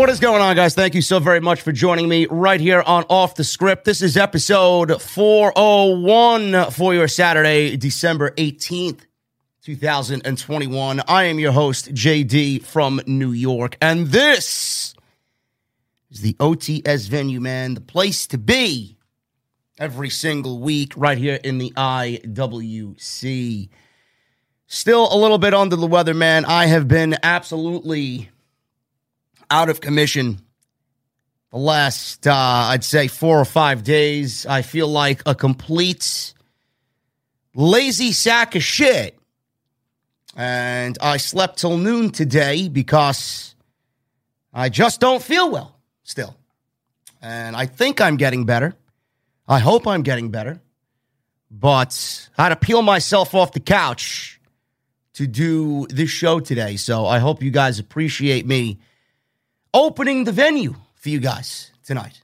What is going on, guys? Thank you so very much for joining me right here on Off the Script. This is episode 401 for your Saturday, December 18th, 2021. I am your host, JD from New York, and this is the OTS venue, man, the place to be every single week right here in the IWC. Still a little bit under the weather, man. I have been absolutely out of commission the last, uh, I'd say, four or five days. I feel like a complete lazy sack of shit. And I slept till noon today because I just don't feel well still. And I think I'm getting better. I hope I'm getting better. But I had to peel myself off the couch to do this show today. So I hope you guys appreciate me opening the venue for you guys tonight.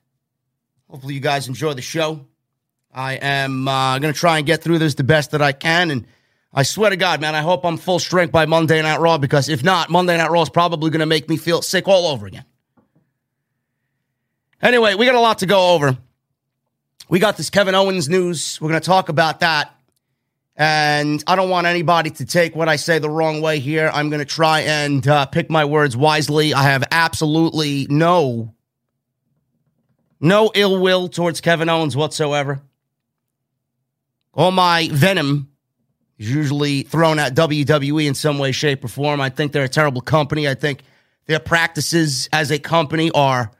Hopefully, you guys enjoy the show. I am uh, going to try and get through this the best that I can. And I swear to God, man, I hope I'm full strength by Monday Night Raw because if not, Monday Night Raw is probably going to make me feel sick all over again. Anyway, we got a lot to go over. We got this Kevin Owens news. We're going to talk about that. And I don't want anybody to take what I say the wrong way here. I'm going to try and uh, pick my words wisely. I have absolutely no, no ill will towards Kevin Owens whatsoever. All my venom is usually thrown at WWE in some way, shape, or form. I think they're a terrible company. I think their practices as a company are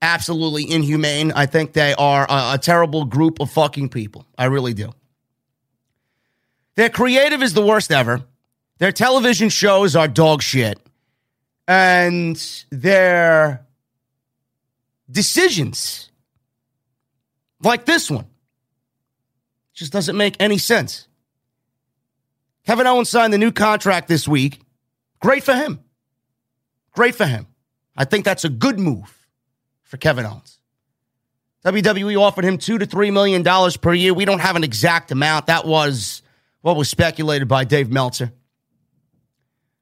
absolutely inhumane. I think they are a, a terrible group of fucking people. I really do. Their creative is the worst ever. Their television shows are dog shit. And their decisions, like this one, just doesn't make any sense. Kevin Owens signed the new contract this week. Great for him. Great for him. I think that's a good move for Kevin Owens. WWE offered him two to three million dollars per year. We don't have an exact amount. That was what was speculated by Dave Meltzer.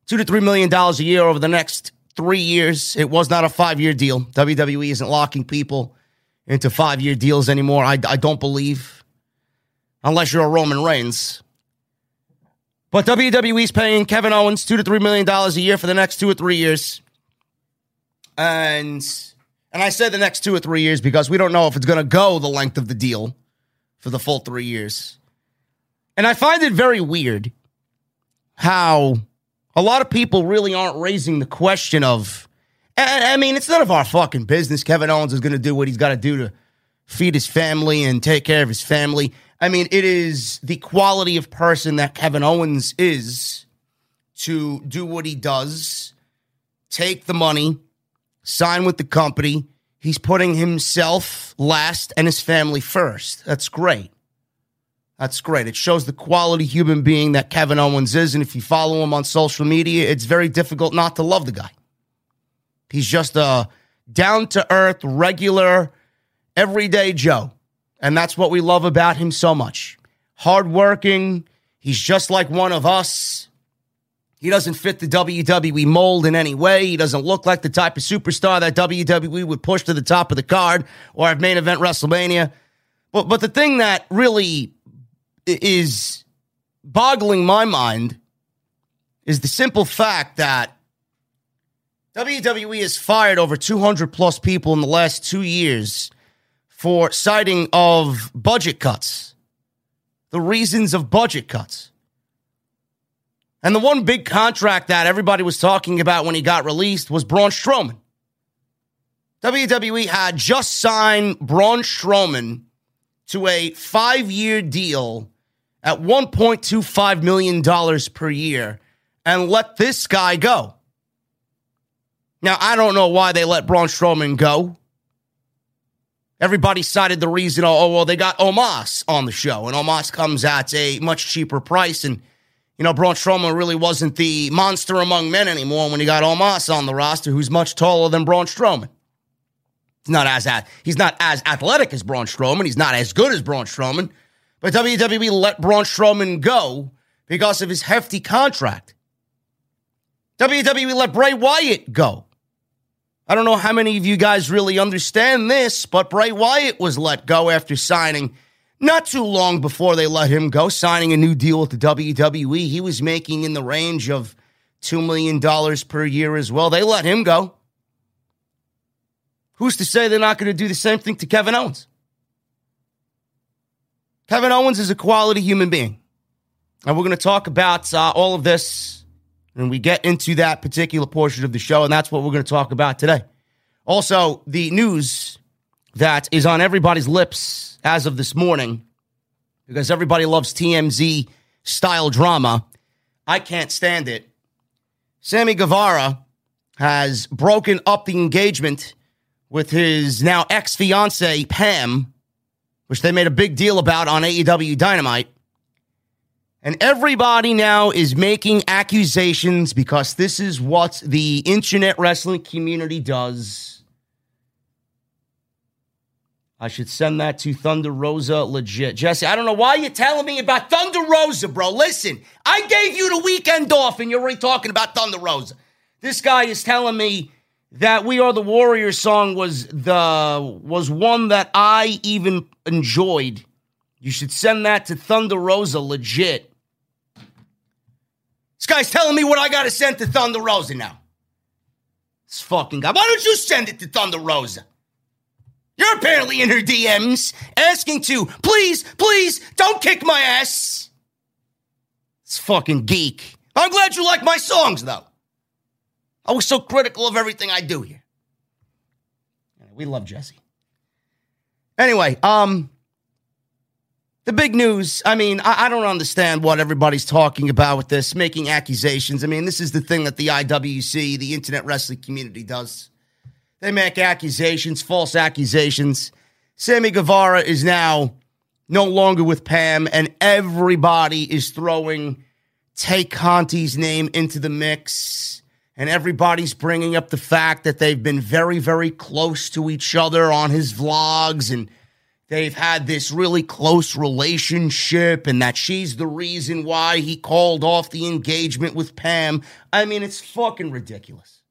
Two to three million dollars a year over the next three years. It was not a five year deal. WWE isn't locking people into five year deals anymore. I, I don't believe, unless you're a Roman Reigns. But WWE's paying Kevin Owens two to three million dollars a year for the next two or three years. And and I said the next two or three years because we don't know if it's going to go the length of the deal for the full three years. And I find it very weird how a lot of people really aren't raising the question of, I mean, it's none of our fucking business. Kevin Owens is going to do what he's got to do to feed his family and take care of his family. I mean, it is the quality of person that Kevin Owens is to do what he does, take the money, sign with the company. He's putting himself last and his family first. That's great. That's great. It shows the quality human being that Kevin Owens is. And if you follow him on social media, it's very difficult not to love the guy. He's just a down to earth, regular, everyday Joe. And that's what we love about him so much. Hardworking. He's just like one of us. He doesn't fit the WWE mold in any way. He doesn't look like the type of superstar that WWE would push to the top of the card or at main event WrestleMania. But, but the thing that really is boggling my mind is the simple fact that WWE has fired over 200 plus people in the last two years for citing of budget cuts, the reasons of budget cuts. And the one big contract that everybody was talking about when he got released was Braun Strowman. WWE had just signed Braun Strowman to a five year deal at $1.25 million per year and let this guy go. Now, I don't know why they let Braun Strowman go. Everybody cited the reason, oh, oh, well, they got Omos on the show, and Omos comes at a much cheaper price. And, you know, Braun Strowman really wasn't the monster among men anymore when he got Omos on the roster, who's much taller than Braun Strowman. He's not as he's not as athletic as Braun Strowman. He's not as good as Braun Strowman. But WWE let Braun Strowman go because of his hefty contract. WWE let Bray Wyatt go I don't know how many of you guys really understand this, but Bray Wyatt was let go after signing not too long before they let him go, signing a new deal with the WWE. He was making in the range of $2 million per year as well. They let him go. Who's to say they're not going to do the same thing to Kevin Owens? Kevin Owens is a quality human being. And we're going to talk about uh, all of this and we get into that particular portion of the show, and that's what we're going to talk about today. Also, the news that is on everybody's lips as of this morning, because everybody loves TMZ style drama. I can't stand it. Sammy Guevara has broken up the engagement with his now ex fiancee, Pam, which they made a big deal about on AEW Dynamite. And everybody now is making accusations because this is what the internet wrestling community does. I should send that to Thunder Rosa legit. Jesse, I don't know why you're telling me about Thunder Rosa, bro. Listen, I gave you the weekend off and you're already talking about Thunder Rosa. This guy is telling me that We Are the Warriors song was the was one that I even enjoyed. You should send that to Thunder Rosa legit. This guy's telling me what I got to send to Thunder Rosa now. This fucking guy. Why don't you send it to Thunder Rosa? You're apparently in her DMs asking to, please, please, don't kick my ass. This fucking geek. I'm glad you like my songs, though. I was so critical of everything I do here. We love Jesse. Anyway, um, the big news, I mean, I, I, don't understand what everybody's talking about with this, making accusations. I mean, this is the thing that the IWC, the internet wrestling community, does. They make accusations, false accusations. Sammy Guevara is now no longer with Pam, and everybody is throwing Tay Conti's name into the mix. And everybody's bringing up the fact that they've been very, very close to each other on his vlogs and – they've had this really close relationship and that she's the reason why he called off the engagement with Pam. I mean, it's fucking ridiculous.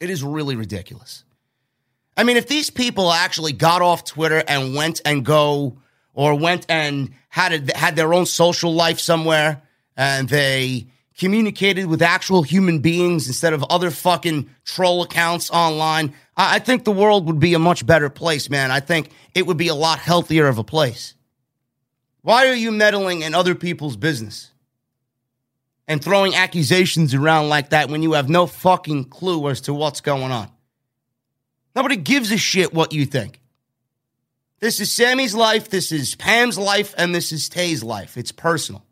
It is really ridiculous. I mean, if these people actually got off Twitter and went and go or went and had a, had their own social life somewhere and they communicated with actual human beings instead of other fucking troll accounts online, I, I think the world would be a much better place, man. I think it would be a lot healthier of a place. Why are you meddling in other people's business and throwing accusations around like that when you have no fucking clue as to what's going on? Nobody gives a shit what you think. This is Sammy's life, this is Pam's life, and this is Tay's life. It's personal.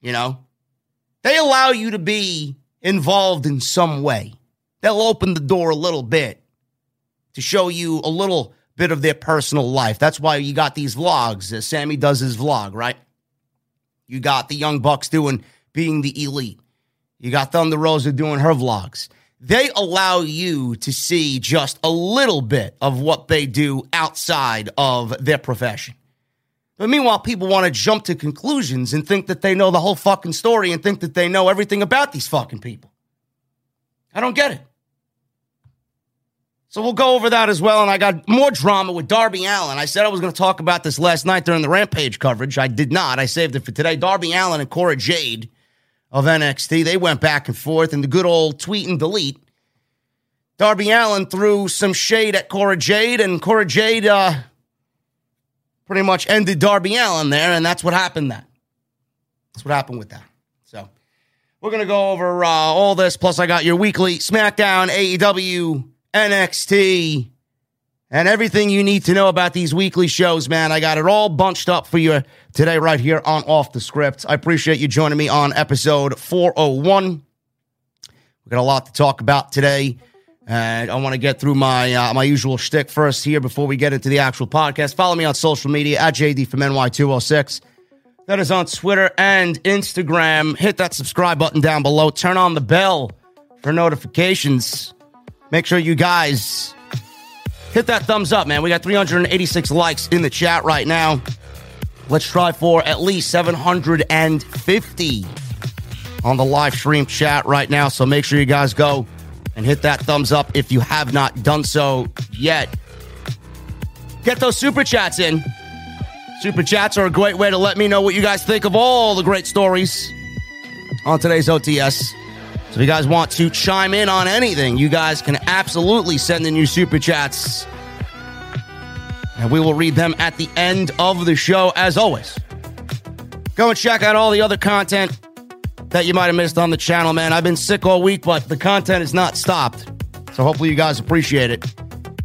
You know? They allow you to be involved in some way. They'll open the door a little bit to show you a little bit of their personal life. That's why you got these vlogs. Uh, Sammy does his vlog, right? You got the Young Bucks doing being the elite. You got Thunder Rosa doing her vlogs. they allow you to see just a little bit of what they do outside of their profession. But meanwhile, people want to jump to conclusions and think that they know the whole fucking story and think that they know everything about these fucking people. I don't get it. So we'll go over that as well. And I got more drama with Darby Allin. I said I was going to talk about this last night during the Rampage coverage. I did not. I saved it for today. Darby Allin and Cora Jade of NXT. They went back and forth in the good old tweet and delete. Darby Allin threw some shade at Cora Jade, and Cora Jade uh, pretty much ended Darby Allin there, and that's what happened. That that's what happened with that. So we're gonna go over uh, all this. Plus, I got your weekly SmackDown, AEW, NXT, and everything you need to know about these weekly shows, man. I got it all bunched up for you today, right here on Off the Script. I appreciate you joining me on episode 401. We got a lot to talk about today. And I want to get through my uh, my usual shtick first here before we get into the actual podcast. Follow me on social media at JD from NY206. That is on Twitter and Instagram. Hit that subscribe button down below. Turn on the bell for notifications. Make sure you guys hit that thumbs up, man. We got 386 likes in the chat right now. Let's try for at least 750 on the live stream chat right now. So make sure you guys go and hit that thumbs up if you have not done so yet. Get those super chats in. Super chats are a great way to let me know what you guys think of all the great stories on today's OTS. So if you guys want to chime in on anything, you guys can absolutely send in your super chats. And we will read them at the end of the show, as always. Go and check out all the other content that you might have missed on the channel, man. I've been sick all week, but the content has not stopped. So hopefully you guys appreciate it.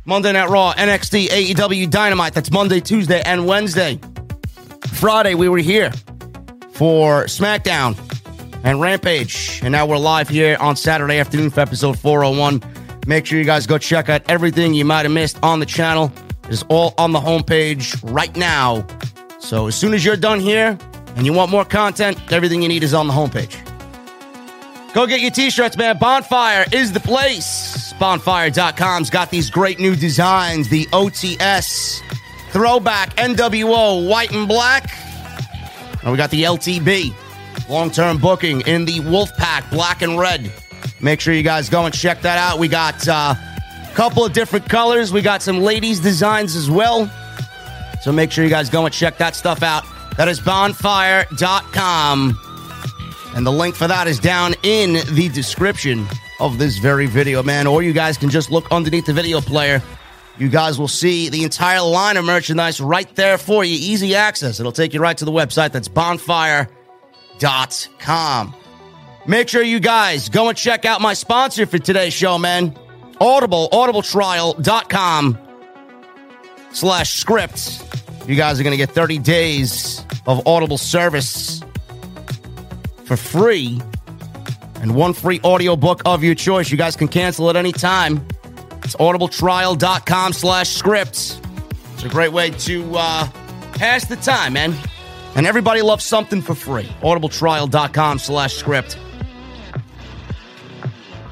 Monday Night Raw, NXT, AEW Dynamite. That's Monday, Tuesday, and Wednesday. Friday, we were here for SmackDown and Rampage. And now we're live here on Saturday afternoon for episode 401. Make sure you guys go check out everything you might have missed on the channel. It is all on the homepage right now. So as soon as you're done here and you want more content, everything you need is on the homepage. Go get your t-shirts, man. Bonfire is the place. Bonfire.com's got these great new designs. The OTS throwback NWO white and black. And we got the LTB long-term booking in the Wolfpack black and red. Make sure you guys go and check that out. We got uh, a couple of different colors. We got some ladies designs as well. So make sure you guys go and check that stuff out. That is bonfire.com. And the link for that is down in the description of this very video, man. Or you guys can just look underneath the video player. You guys will see the entire line of merchandise right there for you. Easy access. It'll take you right to the website. That's bonfire.com. Make sure you guys go and check out my sponsor for today's show, man. Audible, audibletrial.com slash script. You guys are going to get 30 days of Audible service for free and one free audiobook of your choice. You guys can cancel at any time. It's audibletrial.com slash scripts. It's a great way to uh, pass the time, man. And everybody loves something for free. audibletrial.com slash script.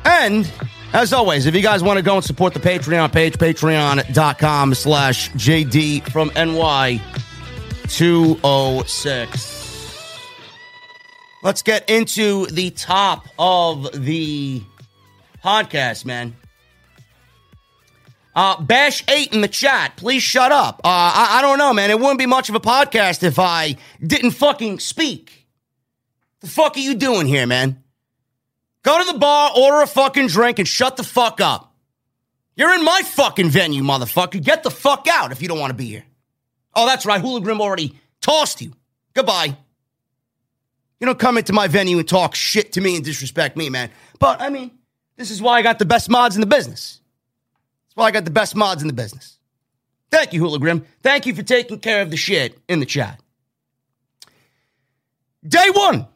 And as always, if you guys want to go and support the Patreon page, patreon.com slash JD from NY 206. Let's get into the top of the podcast, man. Uh, Bash 8 in the chat, please shut up. Uh, I, I don't know, man. It wouldn't be much of a podcast if I didn't fucking speak. The fuck are you doing here, man? Go to the bar, order a fucking drink, and shut the fuck up. You're in my fucking venue, motherfucker. Get the fuck out if you don't want to be here. Oh, that's right. Hula Grim already tossed you. Goodbye. You don't come into my venue and talk shit to me and disrespect me, man. But I mean, this is why I got the best mods in the business. That's why I got the best mods in the business. Thank you, Hula Grim. Thank you for taking care of the shit in the chat. Day one.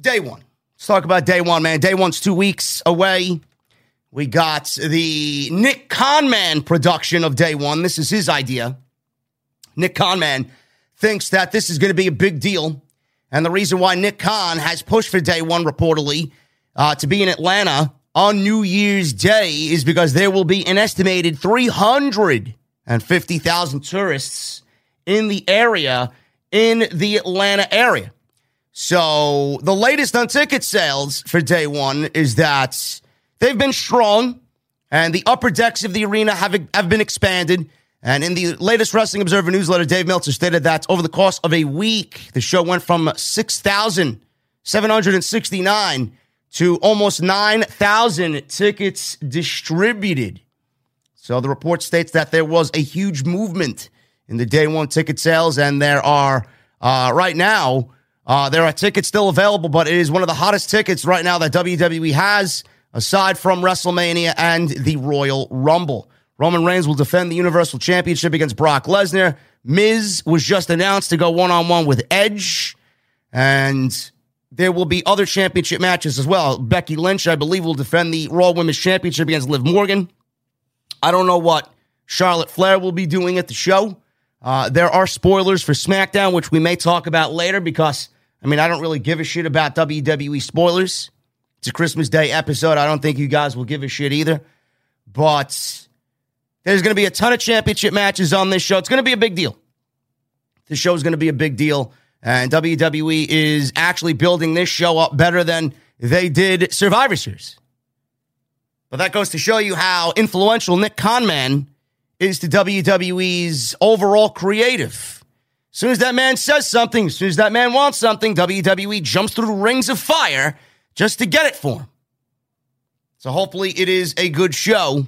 Day one. Let's talk about day one, man. Day one's two weeks away. We got the Nick Conman production of day one. This is his idea. Nick Conman thinks that this is going to be a big deal. And the reason why Nick Khan has pushed for day one reportedly uh, to be in Atlanta on New Year's Day is because there will be an estimated 350,000 tourists in the area, in the Atlanta area. So the latest on ticket sales for day one is that they've been strong and the upper decks of the arena have, have been expanded. And in the latest Wrestling Observer newsletter, Dave Meltzer stated that over the course of a week, the show went from 6,769 to almost 9,000 tickets distributed. So the report states that there was a huge movement in the day one ticket sales, and there are uh, right now uh, there are tickets still available, but it is one of the hottest tickets right now that WWE has, aside from WrestleMania and the Royal Rumble. Roman Reigns will defend the Universal Championship against Brock Lesnar. Miz was just announced to go one on one with Edge, and there will be other championship matches as well. Becky Lynch, I believe, will defend the Raw Women's Championship against Liv Morgan. I don't know what Charlotte Flair will be doing at the show. Uh, there are spoilers for SmackDown, which we may talk about later because, I mean, I don't really give a shit about WWE spoilers. It's a Christmas Day episode. I don't think you guys will give a shit either. But there's going to be a ton of championship matches on this show. It's going to be a big deal. The show is going to be a big deal. And WWE is actually building this show up better than they did Survivor Series. But that goes to show you how influential Nick Conman is to WWE's overall creative. As soon as that man says something, as soon as that man wants something, WWE jumps through rings of fire just to get it for him. So hopefully it is a good show.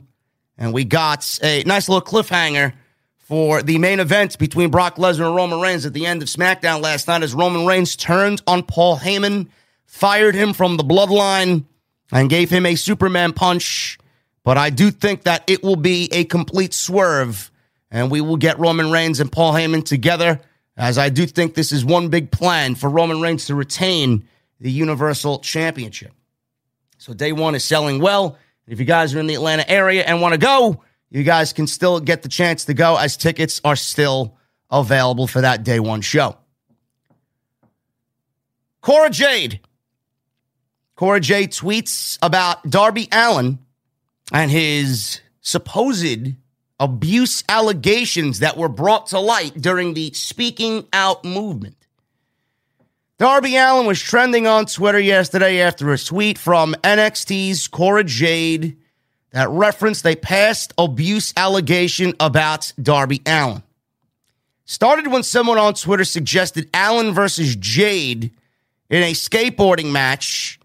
And we got a nice little cliffhanger for the main event between Brock Lesnar and Roman Reigns at the end of SmackDown last night as Roman Reigns turned on Paul Heyman, fired him from the bloodline, and gave him a Superman punch but I do think that it will be a complete swerve, and we will get Roman Reigns and Paul Heyman together, as I do think this is one big plan for Roman Reigns to retain the Universal Championship. So day one is selling well. If you guys are in the Atlanta area and want to go, you guys can still get the chance to go as tickets are still available for that day one show. Cora Jade. Cora Jade tweets about Darby Allin and his supposed abuse allegations that were brought to light during the Speaking Out movement. Darby Allin was trending on Twitter yesterday after a tweet from NXT's Cora Jade that referenced a past abuse allegation about Darby Allin. Started when someone on Twitter suggested Allin versus Jade in a skateboarding match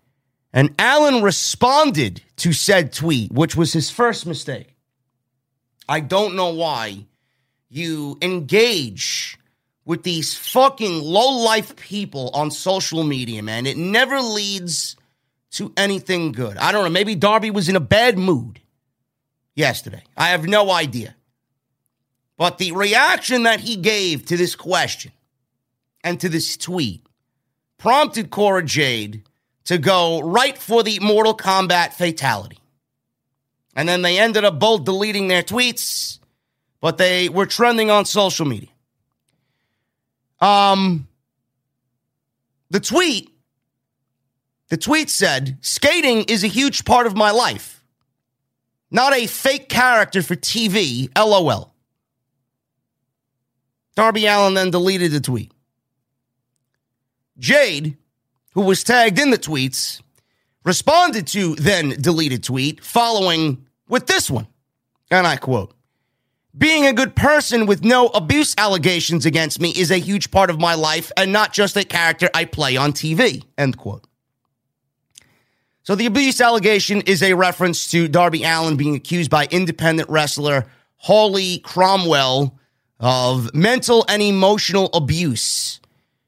and Allin responded to said tweet, which was his first mistake. I don't know why you engage with these fucking low life people on social media, man. It never leads to anything good. I don't know. Maybe Darby was in a bad mood yesterday. I have no idea. But the reaction that he gave to this question and to this tweet prompted Cora Jade to go right for the Mortal Kombat fatality. And then they ended up both deleting their tweets, but they were trending on social media. Um, the tweet, the tweet said, skating is a huge part of my life. Not a fake character for TV, lol. Darby Allin then deleted the tweet. Jade who was tagged in the tweets, responded to then deleted tweet following with this one. And I quote, being a good person with no abuse allegations against me is a huge part of my life and not just a character I play on TV. End quote. So the abuse allegation is a reference to Darby Allin being accused by independent wrestler Holly Cromwell of mental and emotional abuse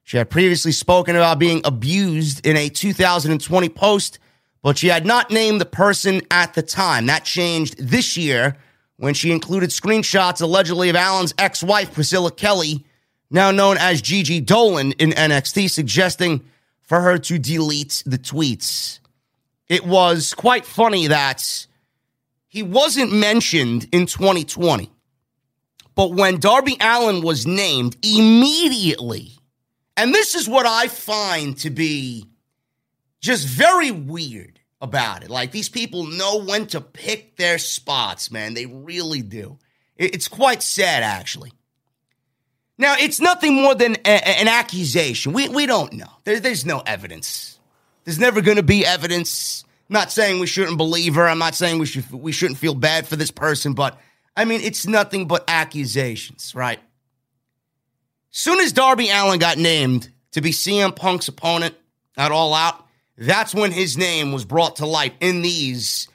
she had previously spoken about being abused in a 2020 post, but she had not named the person at the time. That changed this year when she included screenshots allegedly of Allin's ex wife, Priscilla Kelly, now known as Gigi Dolin in NXT, suggesting for her to delete the tweets. It was quite funny that he wasn't mentioned in 2020. But when Darby Allin was named, immediately and this is what I find to be just very weird about it. Like these people know when to pick their spots, man. They really do. It's quite sad, actually. Now, it's nothing more than a, an accusation. We, we don't know. There, there's no evidence. There's never going to be evidence. I'm not saying we shouldn't believe her. I'm not saying we should we shouldn't feel bad for this person, but I mean it's nothing but accusations, right? Soon as Darby Allin got named to be CM Punk's opponent at All Out, that's when his name was brought to light in these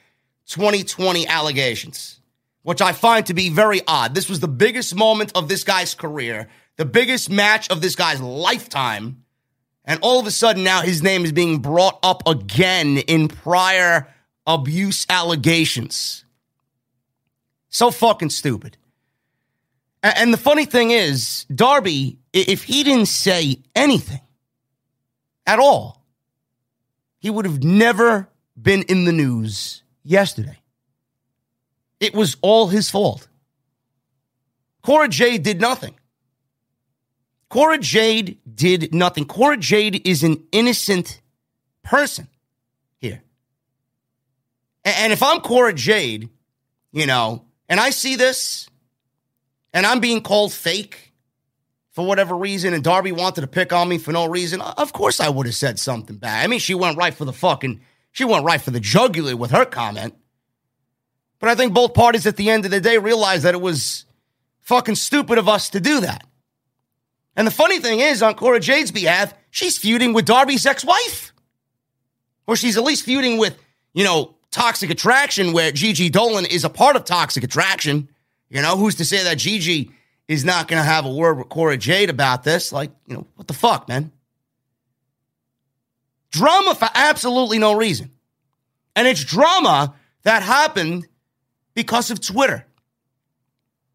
2020 allegations, which I find to be very odd. This was the biggest moment of this guy's career, the biggest match of this guy's lifetime. And all of a sudden, now his name is being brought up again in prior abuse allegations. So fucking stupid. And the funny thing is, Darby, if he didn't say anything at all, he would have never been in the news yesterday. It was all his fault. Cora Jade did nothing. Cora Jade did nothing. Cora Jade is an innocent person here. And if I'm Cora Jade, you know, and I see this and I'm being called fake for whatever reason, and Darby wanted to pick on me for no reason, uh, of course I would have said something bad. I mean, she went right for the fucking, she went right for the jugular with her comment. But I think both parties at the end of the day realized that it was fucking stupid of us to do that. And the funny thing is, on Cora Jade's behalf, she's feuding with Darby's ex wife. Or she's at least feuding with, you know, Toxic Attraction, where Gigi Dolin is a part of Toxic Attraction. You know, who's to say that Gigi is not going to have a word with Cora Jade about this? Like, you know, what the fuck, man? Drama for absolutely no reason. And it's drama that happened because of Twitter.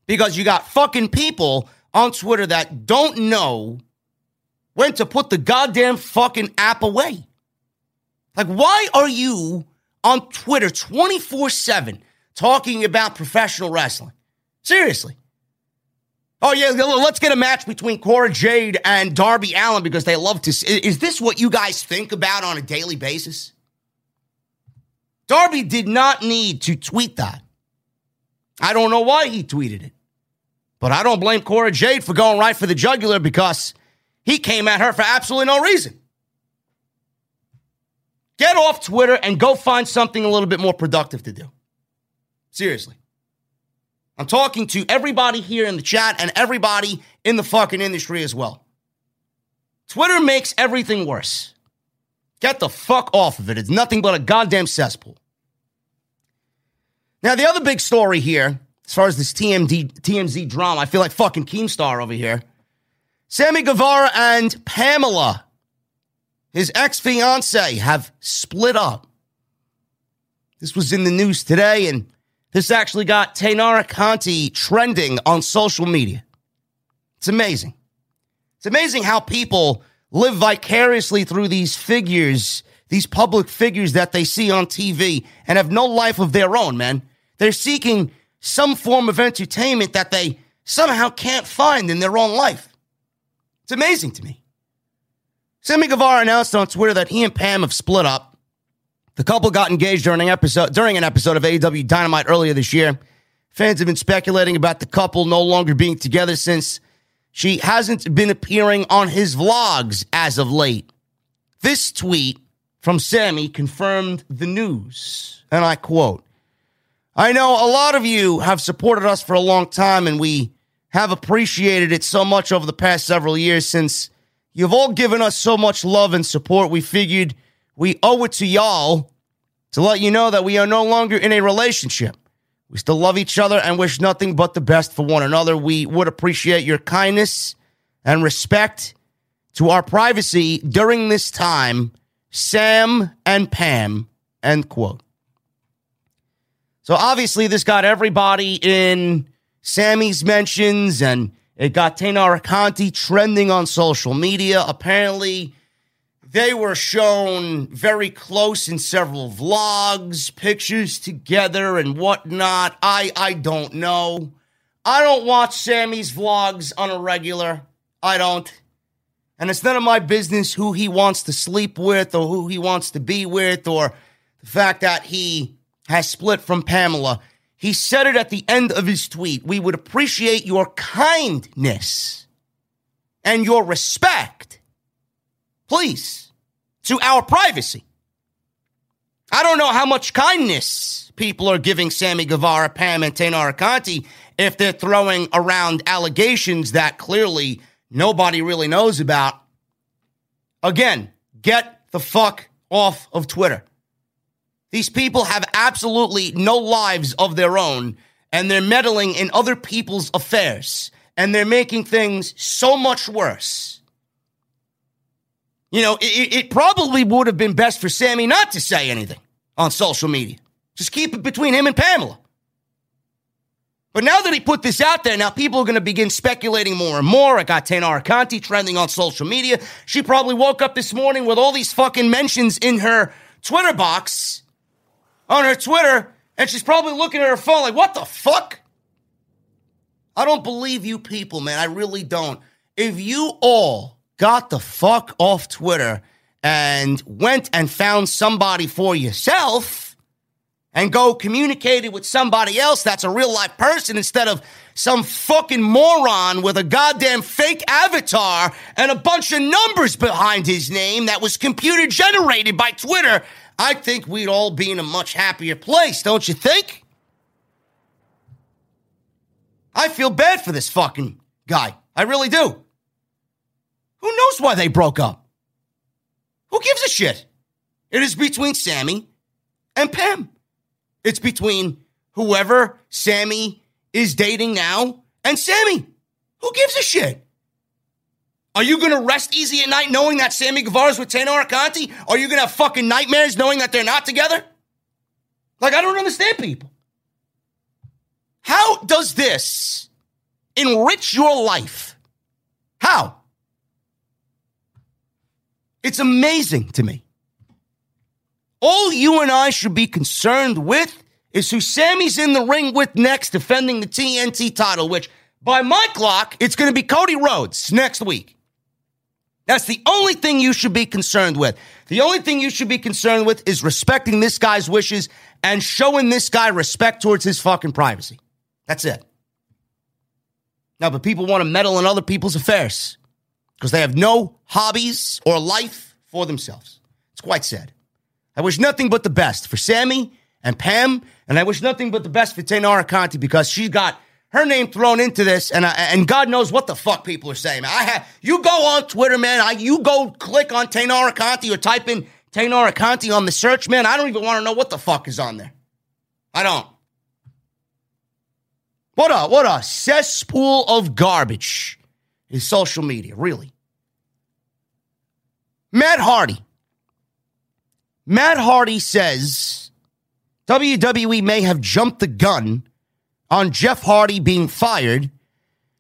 Because you got fucking people on Twitter that don't know when to put the goddamn fucking app away. Like, why are you on Twitter 24 7 talking about professional wrestling? Seriously. Oh, yeah, let's get a match between Cora Jade and Darby Allin because they love to. See. Is this what you guys think about on a daily basis? Darby did not need to tweet that. I don't know why he tweeted it. But I don't blame Cora Jade for going right for the jugular because he came at her for absolutely no reason. Get off Twitter and go find something a little bit more productive to do. Seriously. I'm talking to everybody here in the chat and everybody in the fucking industry as well. Twitter makes everything worse. Get the fuck off of it. It's nothing but a goddamn cesspool. Now, the other big story here, as far as this TMD, TMZ drama, I feel like fucking Keemstar over here. Sammy Guevara and Pamela, his ex fiance, have split up. This was in the news today, and this actually got Taynara Conti trending on social media. It's amazing. It's amazing how people live vicariously through these figures, these public figures that they see on TV and have no life of their own, man. They're seeking some form of entertainment that they somehow can't find in their own life. It's amazing to me. Sammy Guevara announced on Twitter that he and Pam have split up. The couple got engaged during an episode during an episode of AEW Dynamite earlier this year. Fans have been speculating about the couple no longer being together since she hasn't been appearing on his vlogs as of late. This tweet from Sammy confirmed the news, and I quote: I know a lot of you have supported us for a long time, and we have appreciated it so much over the past several years since you've all given us so much love and support. We figured we owe it to y'all to let you know that we are no longer in a relationship. We still love each other and wish nothing but the best for one another. We would appreciate your kindness and respect to our privacy during this time. Sam and Pam, end quote. So obviously, this got everybody in Sammy's mentions and it got Taynara Conti trending on social media. Apparently, they were shown very close in several vlogs, pictures together and whatnot. I I don't know. I don't watch Sammy's vlogs on a regular. I don't. And it's none of my business who he wants to sleep with or who he wants to be with or the fact that he has split from Pamela. He said it at the end of his tweet. We would appreciate your kindness and your respect, please, to our privacy. I don't know how much kindness people are giving Sammy Guevara, Pam, and Taynara Conti if they're throwing around allegations that clearly nobody really knows about. Again, get the fuck off of Twitter. These people have absolutely no lives of their own, and they're meddling in other people's affairs, and they're making things so much worse. You know, it, it probably would have been best for Sammy not to say anything on social media. Just keep it between him and Pamela. But now that he put this out there, now people are going to begin speculating more and more. I got Taynara Conti trending on social media. She probably woke up this morning with all these fucking mentions in her Twitter box, on her Twitter, and she's probably looking at her phone like, what the fuck? I don't believe you people, man. I really don't. If you all got the fuck off Twitter and went and found somebody for yourself, and go communicate it with somebody else that's a real life person instead of some fucking moron with a goddamn fake avatar and a bunch of numbers behind his name that was computer generated by Twitter, I think we'd all be in a much happier place, don't you think? I feel bad for this fucking guy. I really do. Who knows why they broke up? Who gives a shit? It is between Sammy and Pam. It's between whoever Sammy is dating now and Sammy. Who gives a shit? Are you going to rest easy at night knowing that Sammy Guevara's with Taynara Conti? Are you going to have fucking nightmares knowing that they're not together? Like, I don't understand people. How does this enrich your life? How? It's amazing to me. All you and I should be concerned with is who Sammy's in the ring with next, defending the TNT title, which by my clock, it's going to be Cody Rhodes next week. That's the only thing you should be concerned with. The only thing you should be concerned with is respecting this guy's wishes and showing this guy respect towards his fucking privacy. That's it. Now, but people want to meddle in other people's affairs because they have no hobbies or life for themselves. It's quite sad. I wish nothing but the best for Sammy and Pam, and I wish nothing but the best for Taynara Conti because she's got her name thrown into this, and I, and God knows what the fuck people are saying. I have you go on Twitter, man. I you go click on Taynara Conti or type in Taynara Conti on the search, man. I don't even want to know what the fuck is on there. I don't. What a what a cesspool of garbage is social media, really. Matt Hardy Matt Hardy says WWE may have jumped the gun on Jeff Hardy being fired.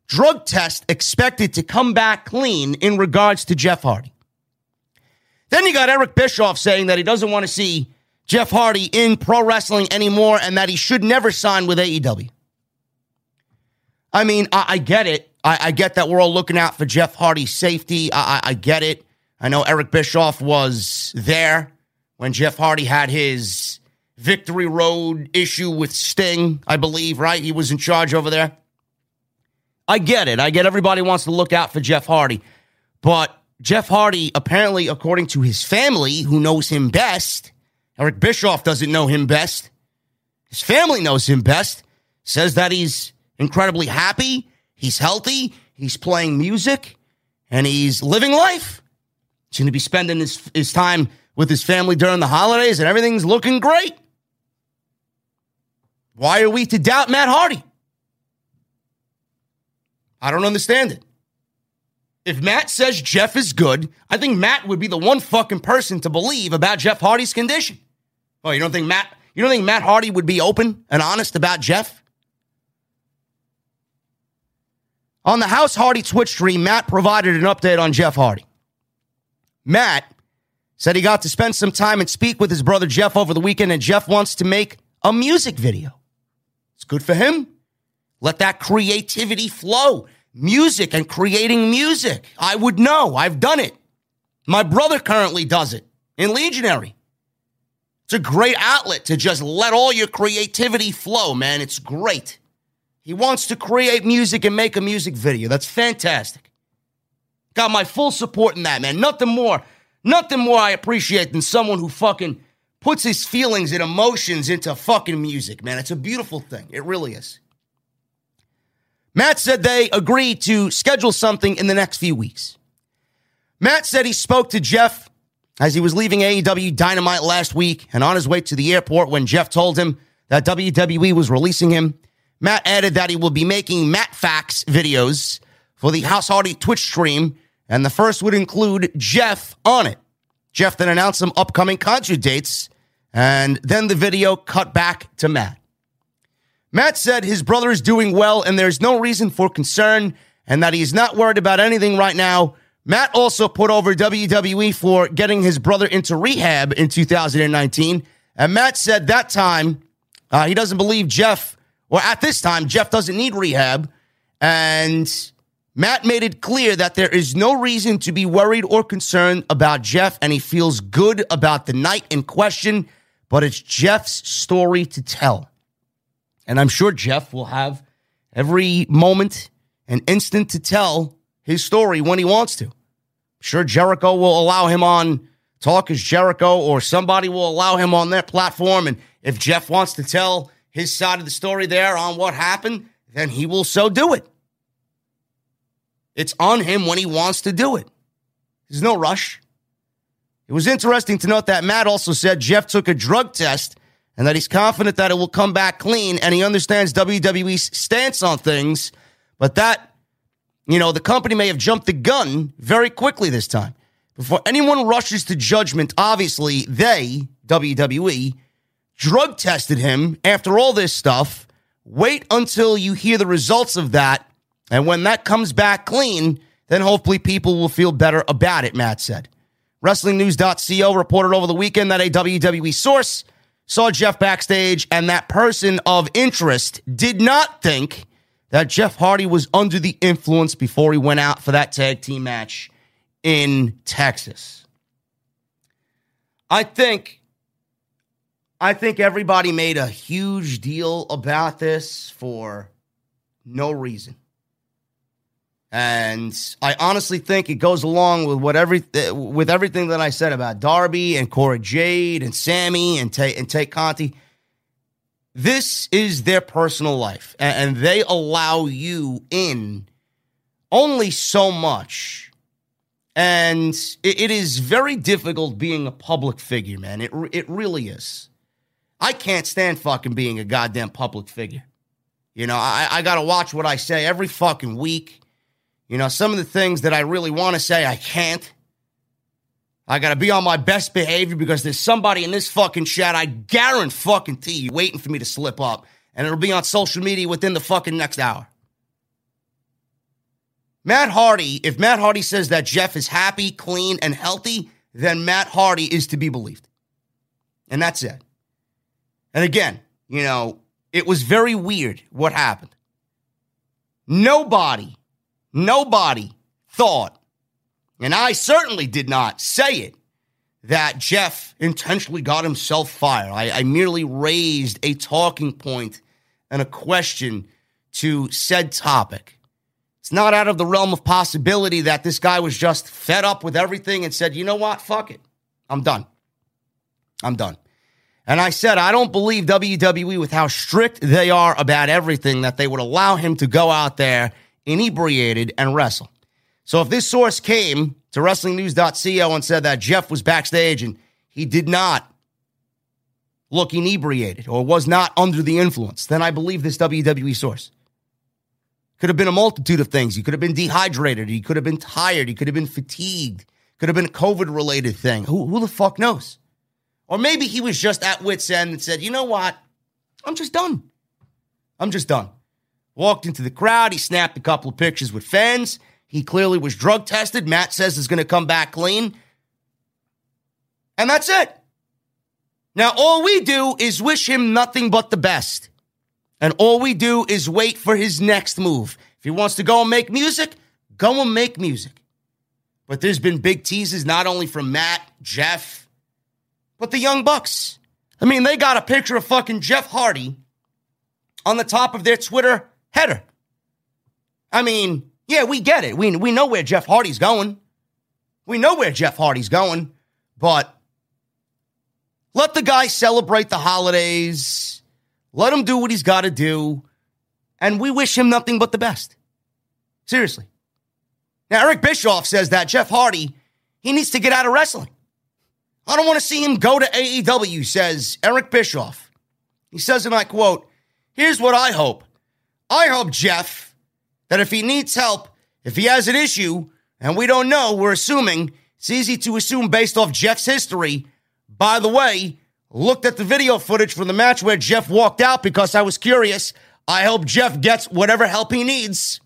Drug test expected to come back clean in regards to Jeff Hardy. Then you got Eric Bischoff saying that he doesn't want to see Jeff Hardy in pro wrestling anymore and that he should never sign with AEW. I mean, I, I get it. I, I, get that we're all looking out for Jeff Hardy's safety. I, I get it. I know Eric Bischoff was there when Jeff Hardy had his Victory Road issue with Sting, I believe, right? He was in charge over there. I get it. I get everybody wants to look out for Jeff Hardy. But Jeff Hardy, apparently, according to his family, who knows him best, Eric Bischoff doesn't know him best. His family knows him best, says that he's incredibly happy, he's healthy, he's playing music, and he's living life. He's going to be spending his, his time with his family during the holidays and everything's looking great. Why are we to doubt Matt Hardy? I don't understand it. If Matt says Jeff is good, I think Matt would be the one fucking person to believe about Jeff Hardy's condition. Oh, you don't think Matt you don't think Matt Hardy would be open and honest about Jeff? On the House Hardy Twitch stream, Matt provided an update on Jeff Hardy. Matt Said he got to spend some time and speak with his brother Jeff over the weekend, and Jeff wants to make a music video. It's good for him. Let that creativity flow. Music and creating music. I would know. I've done it. My brother currently does it in Legionary. It's a great outlet to just let all your creativity flow, man. It's great. He wants to create music and make a music video. That's fantastic. Got my full support in that, man. Nothing more, nothing more I appreciate than someone who fucking puts his feelings and emotions into fucking music, man. It's a beautiful thing. It really is. Matt said they agreed to schedule something in the next few weeks. Matt said he spoke to Jeff as he was leaving AEW Dynamite last week and on his way to the airport when Jeff told him that WWE was releasing him. Matt added that he will be making Matt Facts videos for the House Hardy Twitch stream, and the first would include Jeff on it. Jeff then announced some upcoming concert dates, and then the video cut back to Matt. Matt said his brother is doing well and there's no reason for concern, and that he is not worried about anything right now Matt also put over WWE for getting his brother into rehab in 2019. And Matt said that time uh, he doesn't believe Jeff, or at this time, Jeff doesn't need rehab. And Matt made it clear that there is no reason to be worried or concerned about Jeff, and he feels good about the night in question, but it's Jeff's story to tell. And I'm sure Jeff will have every moment and instant to tell his story when he wants to. Sure, Jericho will allow him on Talk is Jericho, or somebody will allow him on their platform. And if Jeff wants to tell his side of the story there on what happened, then he will so do it. It's on him when he wants to do it. There's no rush. It was interesting to note that Matt also said Jeff took a drug test and that he's confident that it will come back clean and he understands WWE's stance on things, but that you know, the company may have jumped the gun very quickly this time. Before anyone rushes to judgment, obviously they, WWE, drug tested him after all this stuff. Wait until you hear the results of that. And when that comes back clean, then hopefully people will feel better about it, Matt said. WrestlingNews.co reported over the weekend that a WWE source saw Jeff backstage and that person of interest did not think that Jeff Hardy was under the influence before he went out for that tag team match in Texas. I think I think everybody made a huge deal about this for no reason. And I honestly think it goes along with what every with everything that I said about Darby and Cora Jade and Sammy and Tay and Tay Conti. This is their personal life, and they allow you in only so much. And it is very difficult being a public figure, man. It, it really is. I can't stand fucking being a goddamn public figure. You know, I, I got to watch what I say every fucking week. You know, some of the things that I really want to say, I can't. I got to be on my best behavior because there's somebody in this fucking chat, I guarantee fucking you, waiting for me to slip up. And it'll be on social media within the fucking next hour. Matt Hardy, if Matt Hardy says that Jeff is happy, clean, and healthy, then Matt Hardy is to be believed. And that's it. And again, you know, it was very weird what happened. Nobody, nobody thought and I certainly did not say it, that Jeff intentionally got himself fired. I, I merely raised a talking point and a question to said topic. It's not out of the realm of possibility that this guy was just fed up with everything and said, you know what? Fuck it. I'm done. I'm done. And I said, I don't believe WWE, with how strict they are about everything, that they would allow him to go out there inebriated and wrestle. So if this source came to WrestlingNews.co and said that Jeff was backstage and he did not look inebriated or was not under the influence, then I believe this WWE source. Could have been a multitude of things. He could have been dehydrated. He could have been tired. He could have been fatigued. Could have been a COVID related thing. Who, who the fuck knows? Or maybe he was just at wit's end and said, you know what? I'm just done. I'm just done. Walked into the crowd. He snapped a couple of pictures with fans. He clearly was drug tested. Matt says he's going to come back clean. And that's it. Now, all we do is wish him nothing but the best. And all we do is wait for his next move. If he wants to go and make music, go and make music. But there's been big teases not only from Matt, Jeff, but the Young Bucks. I mean, they got a picture of fucking Jeff Hardy on the top of their Twitter header. I mean, yeah, we get it. We, we know where Jeff Hardy's going. We know where Jeff Hardy's going, but let the guy celebrate the holidays. Let him do what he's got to do. And we wish him nothing but the best. Seriously. Now, Eric Bischoff says that Jeff Hardy, he needs to get out of wrestling. I don't want to see him go to AEW, says Eric Bischoff. He says, and I quote, Here's what I hope. I hope, Jeff, that if he needs help, if he has an issue, and we don't know, we're assuming, it's easy to assume based off Jeff's history. By the way, looked at the video footage from the match where Jeff walked out because I was curious. I hope Jeff gets whatever help he needs.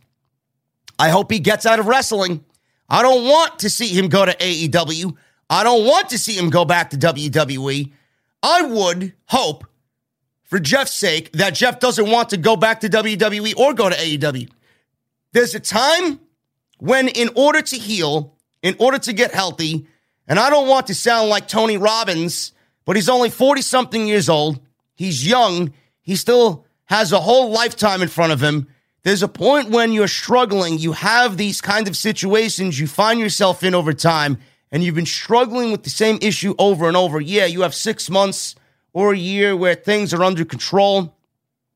I hope he gets out of wrestling. I don't want to see him go to AEW. I don't want to see him go back to WWE. I would hope, for Jeff's sake, that Jeff doesn't want to go back to WWE or go to AEW. There's a time when, in order to heal, in order to get healthy, and I don't want to sound like Tony Robbins, but he's only 40 something years old. He's young. He still has a whole lifetime in front of him. There's a point when you're struggling, you have these kind of situations you find yourself in over time, and you've been struggling with the same issue over and over. Yeah, you have six months or a year where things are under control,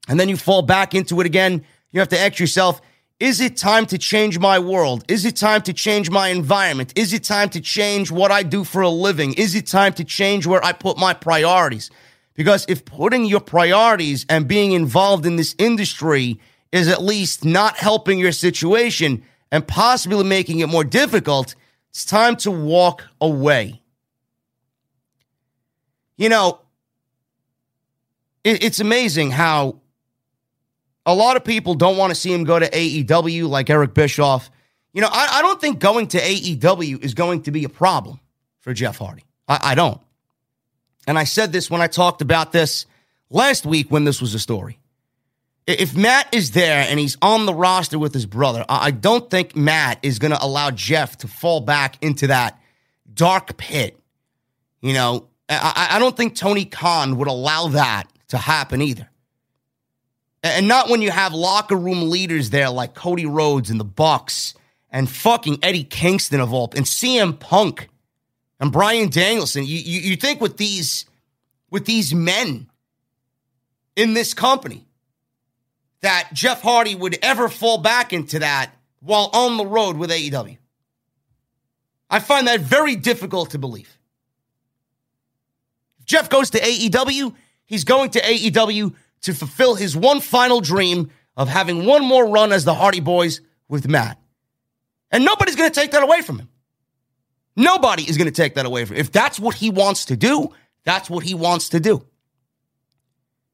and then you fall back into it again. You have to ask yourself, is it time to change my world? Is it time to change my environment? Is it time to change what I do for a living? Is it time to change where I put my priorities? Because if putting your priorities and being involved in this industry is at least not helping your situation and possibly making it more difficult, it's time to walk away. You know, it, it's amazing how a lot of people don't want to see him go to AEW like Eric Bischoff. You know, I, I don't think going to AEW is going to be a problem for Jeff Hardy. I, I don't. And I said this when I talked about this last week when this was a story. If Matt is there and he's on the roster with his brother, I don't think Matt is going to allow Jeff to fall back into that dark pit. You know, I, I don't think Tony Khan would allow that to happen either. And not when you have locker room leaders there like Cody Rhodes and the Bucks and fucking Eddie Kingston of all and CM Punk and Bryan Danielson. You, you, you think with these with these men in this company that Jeff Hardy would ever fall back into that while on the road with AEW. I find that very difficult to believe. If Jeff goes to AEW, he's going to AEW to fulfill his one final dream of having one more run as the Hardy Boys with Matt. And nobody's going to take that away from him. Nobody is going to take that away from him. If that's what he wants to do, that's what he wants to do.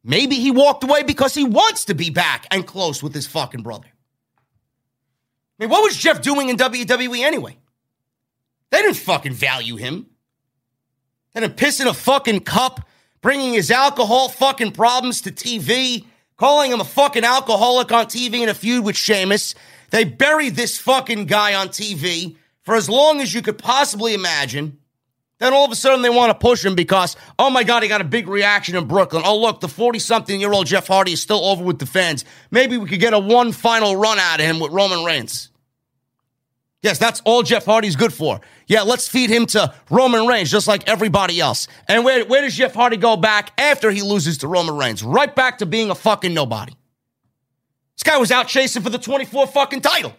Maybe he walked away because he wants to be back and close with his fucking brother. I mean, what was Jeff doing in WWE anyway? They didn't fucking value him. They didn't piss in a fucking cup, bringing his alcohol fucking problems to TV, calling him a fucking alcoholic on TV in a feud with Sheamus. They buried this fucking guy on TV for as long as you could possibly imagine. Then all of a sudden they want to push him because, oh my God, he got a big reaction in Brooklyn. Oh, look, the 40 something year old Jeff Hardy is still over with the fans. Maybe we could get a one final run out of him with Roman Reigns. Yes, that's all Jeff Hardy's good for. Yeah, let's feed him to Roman Reigns just like everybody else. And where, where does Jeff Hardy go back after he loses to Roman Reigns? Right back to being a fucking nobody. This guy was out chasing for the 24 fucking title,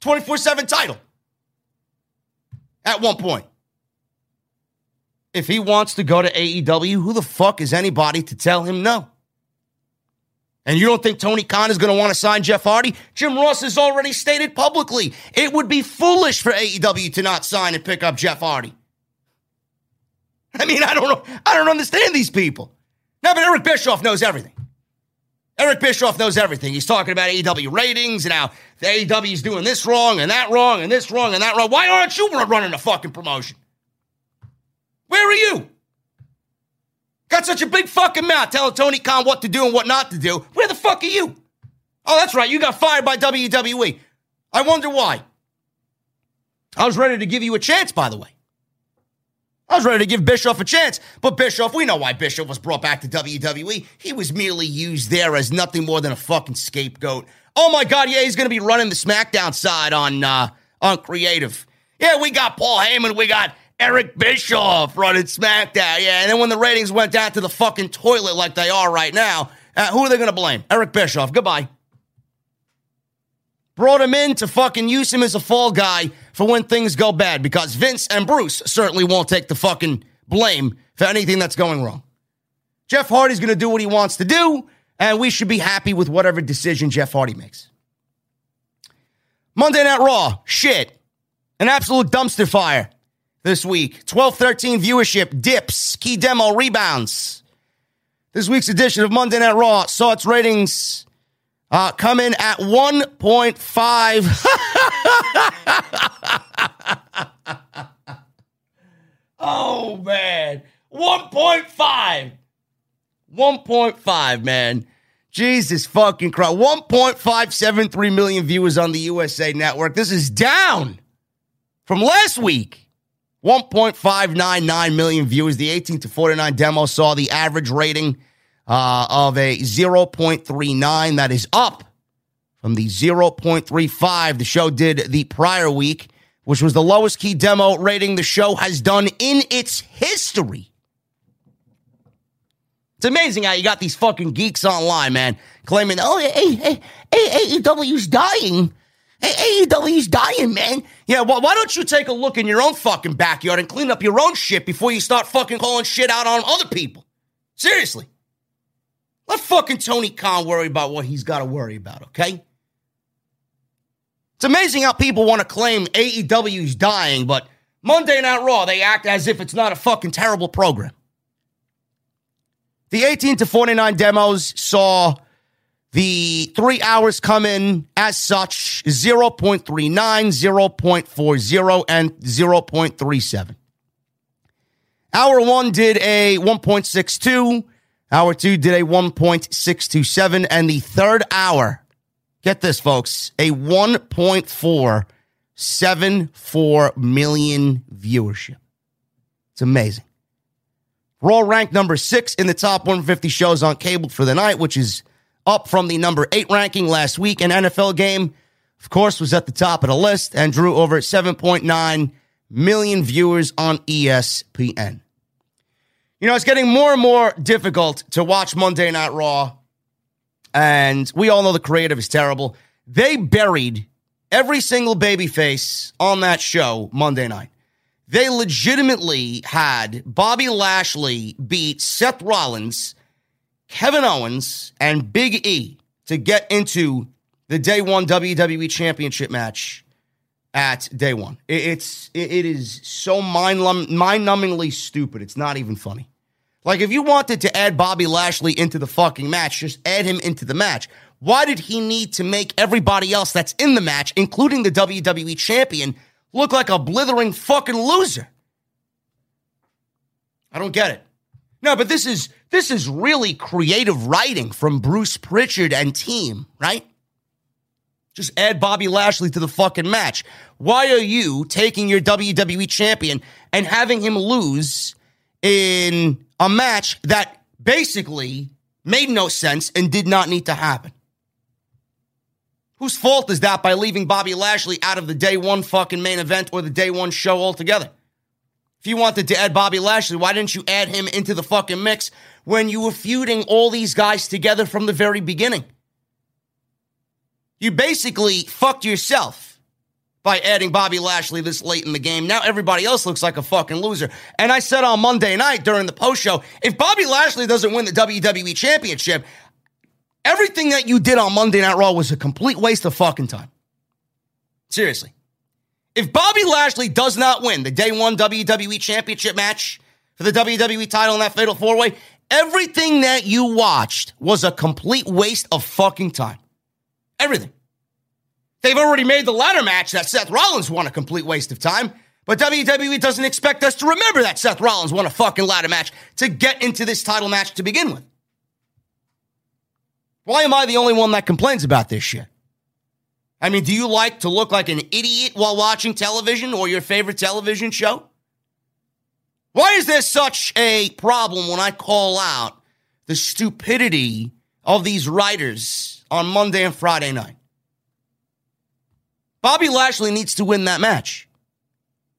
24 7 title at one point if he wants to go to AEW, who the fuck is anybody to tell him no? And you don't think Tony Khan is going to want to sign Jeff Hardy? Jim Ross has already stated publicly it would be foolish for AEW to not sign and pick up Jeff Hardy. I mean, I don't know. I don't understand these people. Now, but Eric Bischoff knows everything. Eric Bischoff knows everything. He's talking about AEW ratings and how the AEW is doing this wrong and that wrong and this wrong and that wrong. Why aren't you running a fucking promotion? Where are you? Got such a big fucking mouth telling Tony Khan what to do and what not to do. Where the fuck are you? Oh, that's right. You got fired by WWE. I wonder why. I was ready to give you a chance, by the way. I was ready to give Bischoff a chance, but Bischoff, we know why Bischoff was brought back to WWE. He was merely used there as nothing more than a fucking scapegoat. Oh my God, yeah, he's going to be running the SmackDown side on uh, on creative. Yeah, we got Paul Heyman, we got Eric Bischoff running SmackDown. Yeah, and then when the ratings went down to the fucking toilet like they are right now, uh, who are they going to blame? Eric Bischoff. Goodbye. Brought him in to fucking use him as a fall guy for when things go bad because Vince and Bruce certainly won't take the fucking blame for anything that's going wrong. Jeff Hardy's going to do what he wants to do, and we should be happy with whatever decision Jeff Hardy makes. Monday Night Raw, shit. An absolute dumpster fire this week. 12 13 viewership dips, key demo rebounds. This week's edition of Monday Night Raw saw its ratings uh, come in at 1.5. oh, man. 1.5. 1.5, man. Jesus fucking Christ. 1.573 million viewers on the USA Network. This is down from last week. 1.599 million viewers. The 18 to 49 demo saw the average rating uh, of a 0.39. That is up from the 0.35 the show did the prior week, which was the lowest key demo rating the show has done in its history. It's amazing how you got these fucking geeks online, man, claiming, oh, hey, hey, hey, AEW's dying. Hey, AEW's dying, man. Yeah, well, why don't you take a look in your own fucking backyard and clean up your own shit before you start fucking calling shit out on other people? Seriously. Let fucking Tony Khan worry about what he's got to worry about, okay? It's amazing how people want to claim AEW's dying, but Monday Night Raw, they act as if it's not a fucking terrible program. The 18 to 49 demos saw the three hours come in as such 0.39, 0.40, and 0.37. Hour one did a 1.62. Hour two did a 1.627. And the third hour, get this, folks, a 1.474 million viewership. It's amazing. Raw ranked number six in the top 150 shows on cable for the night, which is up from the number eight ranking last week. An NFL game, of course, was at the top of the list and drew over 7.9 million viewers on ESPN. You know, it's getting more and more difficult to watch Monday Night Raw. And we all know the creative is terrible. They buried every single babyface on that show Monday night. They legitimately had Bobby Lashley beat Seth Rollins, Kevin Owens, and Big E to get into the day one WWE Championship match at day one. It's it is so mind mind numbingly stupid. It's not even funny. Like if you wanted to add Bobby Lashley into the fucking match, just add him into the match. Why did he need to make everybody else that's in the match, including the WWE champion, look like a blithering fucking loser? I don't get it. No, but this is this is really creative writing from Bruce Pritchard and team, right? Just add Bobby Lashley to the fucking match. Why are you taking your WWE champion and having him lose in a match that basically made no sense and did not need to happen? Whose fault is that by leaving Bobby Lashley out of the day one fucking main event or the day one show altogether? If you wanted to add Bobby Lashley, why didn't you add him into the fucking mix when you were feuding all these guys together from the very beginning? You basically fucked yourself by adding Bobby Lashley this late in the game. Now everybody else looks like a fucking loser. And I said on Monday night during the post show, if Bobby Lashley doesn't win the WWE Championship, everything that you did on Monday Night Raw was a complete waste of fucking time. Seriously. If Bobby Lashley does not win the day one WWE Championship match for the WWE title in that fatal four way, everything that you watched was a complete waste of fucking time. Everything. They've already made the ladder match that Seth Rollins won a complete waste of time. But WWE doesn't expect us to remember that Seth Rollins won a fucking ladder match to get into this title match to begin with. Why am I the only one that complains about this shit? I mean, do you like to look like an idiot while watching television or your favorite television show? Why is there such a problem when I call out the stupidity of these writers on Monday and Friday night? Bobby Lashley needs to win that match.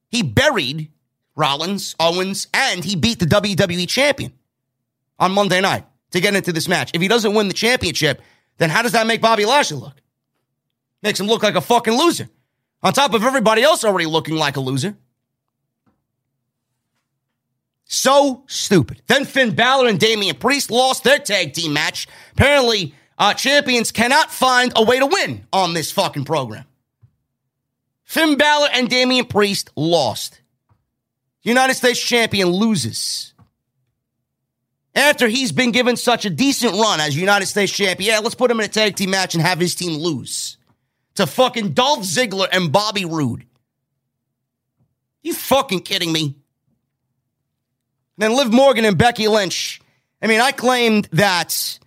He buried Rollins, Owens, and he beat the WWE champion on Monday night to get into this match. If he doesn't win the championship, then how does that make Bobby Lashley look? Makes him look like a fucking loser. On top of everybody else already looking like a loser. So stupid. Then Finn Balor and Damian Priest lost their tag team match. Apparently, uh, champions cannot find a way to win on this fucking program. Finn Balor and Damian Priest lost. United States champion loses. After he's been given such a decent run as United States champion, yeah, let's put him in a tag team match and have his team lose to fucking Dolph Ziggler and Bobby Roode. You fucking kidding me? Then Liv Morgan and Becky Lynch. I mean, I claimed that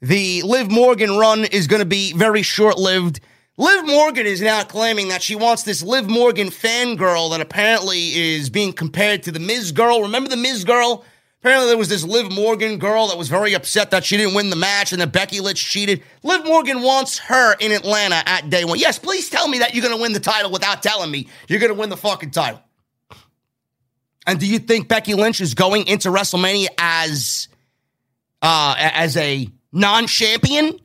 the Liv Morgan run is going to be very short lived. Liv Morgan is now claiming that she wants this Liv Morgan fangirl that apparently is being compared to the Miz girl. Remember the Miz girl? Apparently, there was this Liv Morgan girl that was very upset that she didn't win the match and that Becky Lynch cheated. Liv Morgan wants her in Atlanta at day one. Yes, please tell me that you're going to win the title without telling me you're going to win the fucking title. And do you think Becky Lynch is going into WrestleMania as uh, as a non-champion?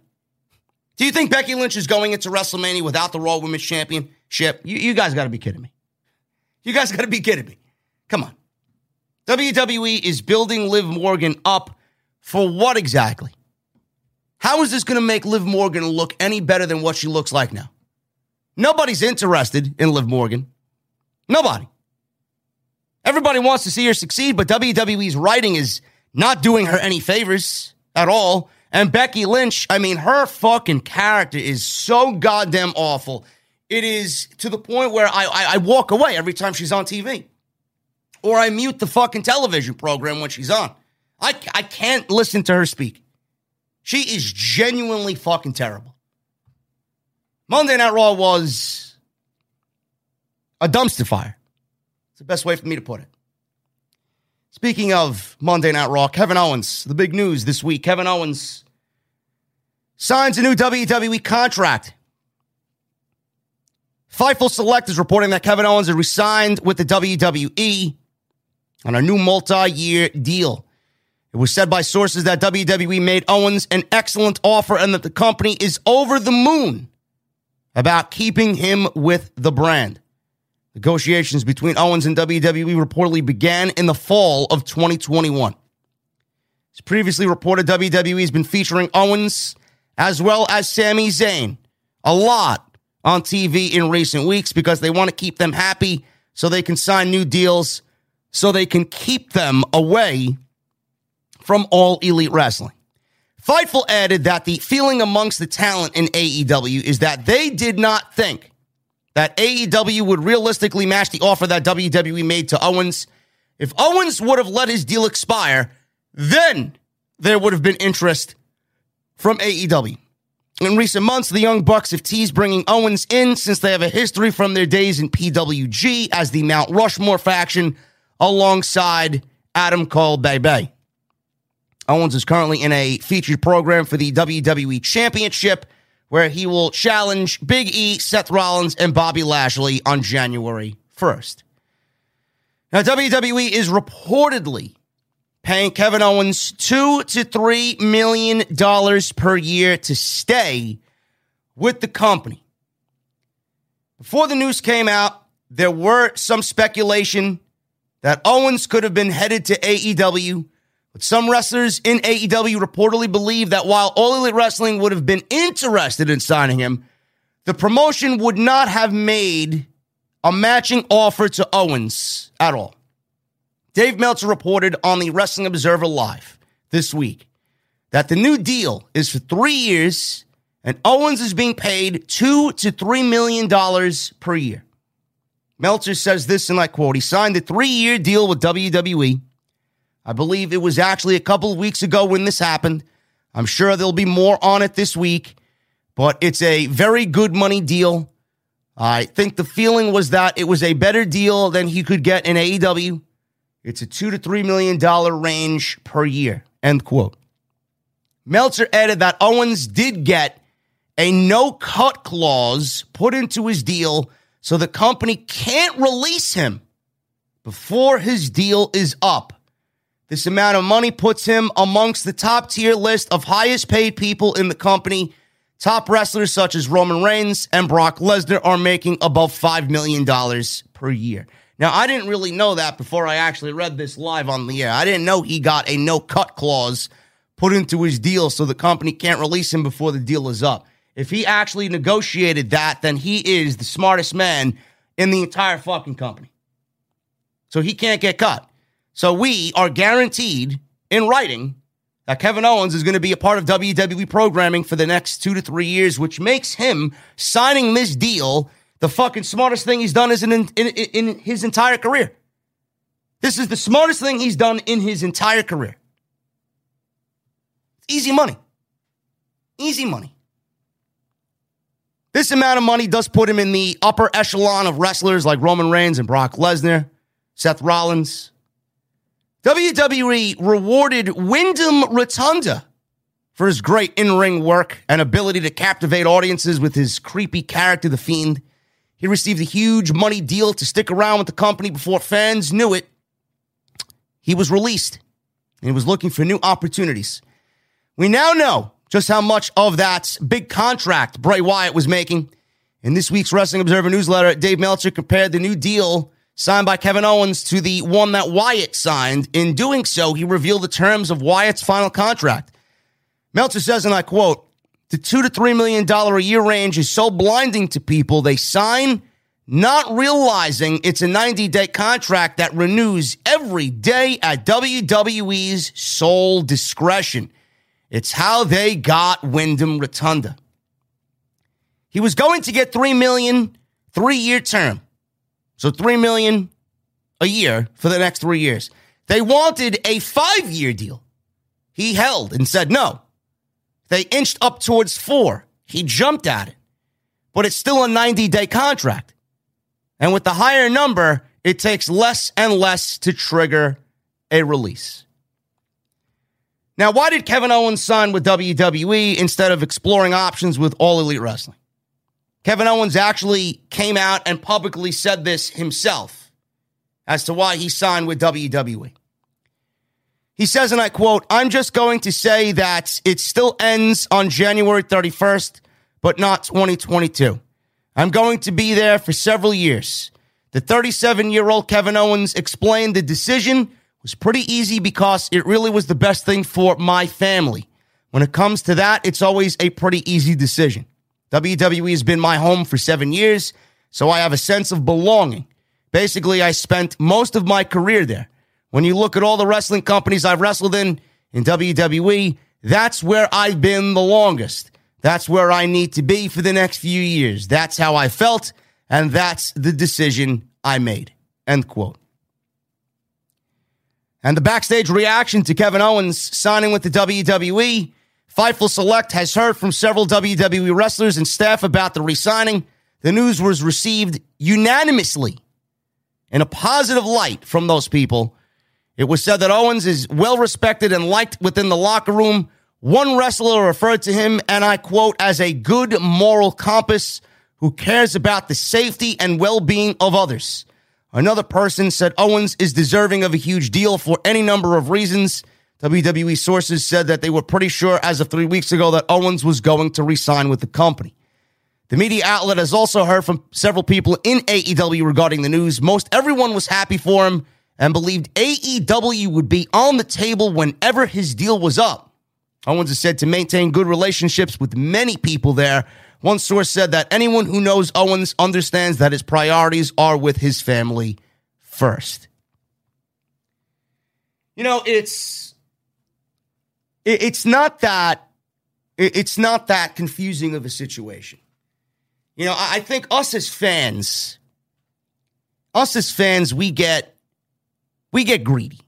Do you think Becky Lynch is going into WrestleMania without the Raw Women's Championship? You, you guys got to be kidding me. You guys got to be kidding me. Come on. WWE is building Liv Morgan up for what exactly? How is this going to make Liv Morgan look any better than what she looks like now? Nobody's interested in Liv Morgan. Nobody. Everybody wants to see her succeed, but WWE's writing is not doing her any favors at all. And Becky Lynch, I mean, her fucking character is so goddamn awful. It is to the point where I, I, I walk away every time she's on TV or I mute the fucking television program when she's on. I, I can't listen to her speak. She is genuinely fucking terrible. Monday Night Raw was a dumpster fire. It's the best way for me to put it. Speaking of Monday Night Raw, Kevin Owens, the big news this week. Kevin Owens signs a new WWE contract. Fightful Select is reporting that Kevin Owens has resigned with the WWE on a new multi year deal. It was said by sources that WWE made Owens an excellent offer and that the company is over the moon about keeping him with the brand. Negotiations between Owens and WWE reportedly began in the fall of 2021. As previously reported, WWE has been featuring Owens as well as Sami Zayn a lot on TV in recent weeks because they want to keep them happy so they can sign new deals so they can keep them away from all elite wrestling. Fightful added that the feeling amongst the talent in AEW is that they did not think that AEW would realistically match the offer that WWE made to Owens. If Owens would have let his deal expire, then there would have been interest from AEW. In recent months, the Young Bucks have teased bringing Owens in since they have a history from their days in PWG as the Mount Rushmore faction alongside Adam Cole Bay Owens is currently in a featured program for the WWE Championship where he will challenge Big E, Seth Rollins, and Bobby Lashley on January 1st. Now, WWE is reportedly paying Kevin Owens two to three million dollars per year to stay with the company. Before the news came out, there were some speculation that Owens could have been headed to AEW. But some wrestlers in AEW reportedly believe that while All Elite Wrestling would have been interested in signing him, the promotion would not have made a matching offer to Owens at all. Dave Meltzer reported on the Wrestling Observer Live this week that the new deal is for three years and Owens is being paid two to three million dollars per year. Meltzer says this, and I quote, he signed a three year deal with WWE. I believe it was actually a couple of weeks ago when this happened. I'm sure there'll be more on it this week, but it's a very good money deal. I think the feeling was that it was a better deal than he could get in AEW. It's a two to three million dollar range per year. End quote. Meltzer added that Owens did get a no cut clause put into his deal so the company can't release him before his deal is up. This amount of money puts him amongst the top tier list of highest paid people in the company. Top wrestlers such as Roman Reigns and Brock Lesnar are making above $5 million per year. Now, I didn't really know that before I actually read this live on the air. I didn't know he got a no cut clause put into his deal so the company can't release him before the deal is up. If he actually negotiated that, then he is the smartest man in the entire fucking company. So he can't get cut. So we are guaranteed in writing that Kevin Owens is going to be a part of WWE programming for the next two to three years, which makes him signing this deal the fucking smartest thing he's done is in, in, in his entire career. This is the smartest thing he's done in his entire career. Easy money. Easy money. This amount of money does put him in the upper echelon of wrestlers like Roman Reigns and Brock Lesnar, Seth Rollins. WWE rewarded Windham Rotunda for his great in ring work and ability to captivate audiences with his creepy character, The Fiend. He received a huge money deal to stick around with the company before fans knew it. He was released and he was looking for new opportunities. We now know just how much of that big contract Bray Wyatt was making. In this week's Wrestling Observer newsletter, Dave Meltzer compared the new deal signed by Kevin Owens to the one that Wyatt signed. In doing so, he revealed the terms of Wyatt's final contract. Meltzer says, and I quote, the two to three million dollar a year range is so blinding to people, they sign not realizing it's a 90 day contract that renews every day at WWE's sole discretion. It's how they got Windham Rotunda. He was going to get three million three year term. So three million a year for the next three years. They wanted a five year deal. He held and said no. They inched up towards four. He jumped at it. But it's still a 90 day contract. And with the higher number, it takes less and less to trigger a release. Now, why did Kevin Owens sign with WWE instead of exploring options with All Elite Wrestling? Kevin Owens actually came out and publicly said this himself as to why he signed with WWE. He says, and I quote, I'm just going to say that it still ends on January 31st, but not 2022. I'm going to be there for several years. The 37 year old Kevin Owens explained the decision was pretty easy because it really was the best thing for my family. When it comes to that, it's always a pretty easy decision. WWE has been my home for seven years, so I have a sense of belonging. Basically, I spent most of my career there. When you look at all the wrestling companies I've wrestled in, in WWE, that's where I've been the longest. That's where I need to be for the next few years. That's how I felt, and that's the decision I made. End quote. And the backstage reaction to Kevin Owens signing with the WWE. Fightful Select has heard from several WWE wrestlers and staff about the re signing. The news was received unanimously in a positive light from those people it was said that Owens is well respected and liked within the locker room. One wrestler referred to him, and I quote, as a good moral compass who cares about the safety and well being of others. Another person said Owens is deserving of a huge deal for any number of reasons. WWE sources said that they were pretty sure as of three weeks ago that Owens was going to resign with the company. The media outlet has also heard from several people in AEW regarding the news. Most everyone was happy for him and believed AEW would be on the table whenever his deal was up. Owens is said to maintain good relationships with many people there. One source said that anyone who knows Owens understands that his priorities are with his family first. You know, it's it's not that it's not that confusing of a situation. You know, I think us as fans, us as fans, we get we get greedy.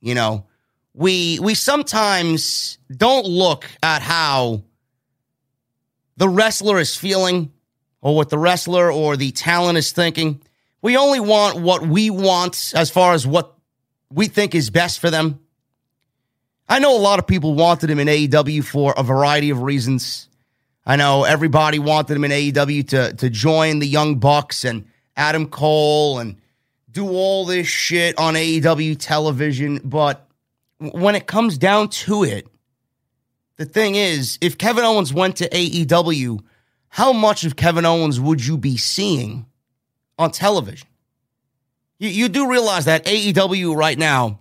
You know, we we sometimes don't look at how the wrestler is feeling or what the wrestler or the talent is thinking. We only want what we want as far as what we think is best for them. I know a lot of people wanted him in AEW for a variety of reasons. I know everybody wanted him in AEW to, to join the Young Bucks and Adam Cole and do all this shit on AEW television. But when it comes down to it, the thing is, if Kevin Owens went to AEW, how much of Kevin Owens would you be seeing on television? You, you do realize that AEW right now,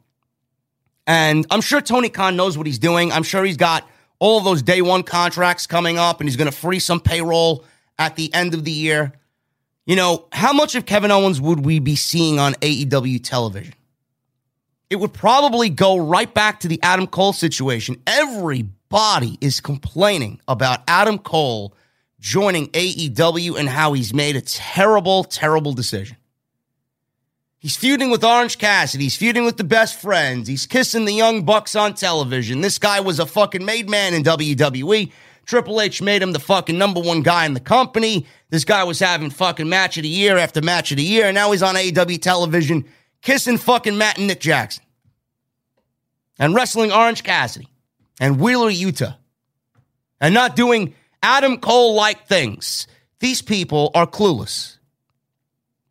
and I'm sure Tony Khan knows what he's doing. I'm sure he's got all those day one contracts coming up and he's going to free some payroll at the end of the year. You know, how much of Kevin Owens would we be seeing on AEW television? It would probably go right back to the Adam Cole situation. Everybody is complaining about Adam Cole joining AEW and how he's made a terrible, terrible decision. He's feuding with Orange Cassidy. He's feuding with the best friends. He's kissing the young bucks on television. This guy was a fucking made man in WWE. Triple H made him the fucking number one guy in the company. This guy was having fucking match of the year after match of the year. And now he's on AEW television kissing fucking Matt and Nick Jackson and wrestling Orange Cassidy and Wheeler Yuta and not doing Adam Cole like things. These people are clueless.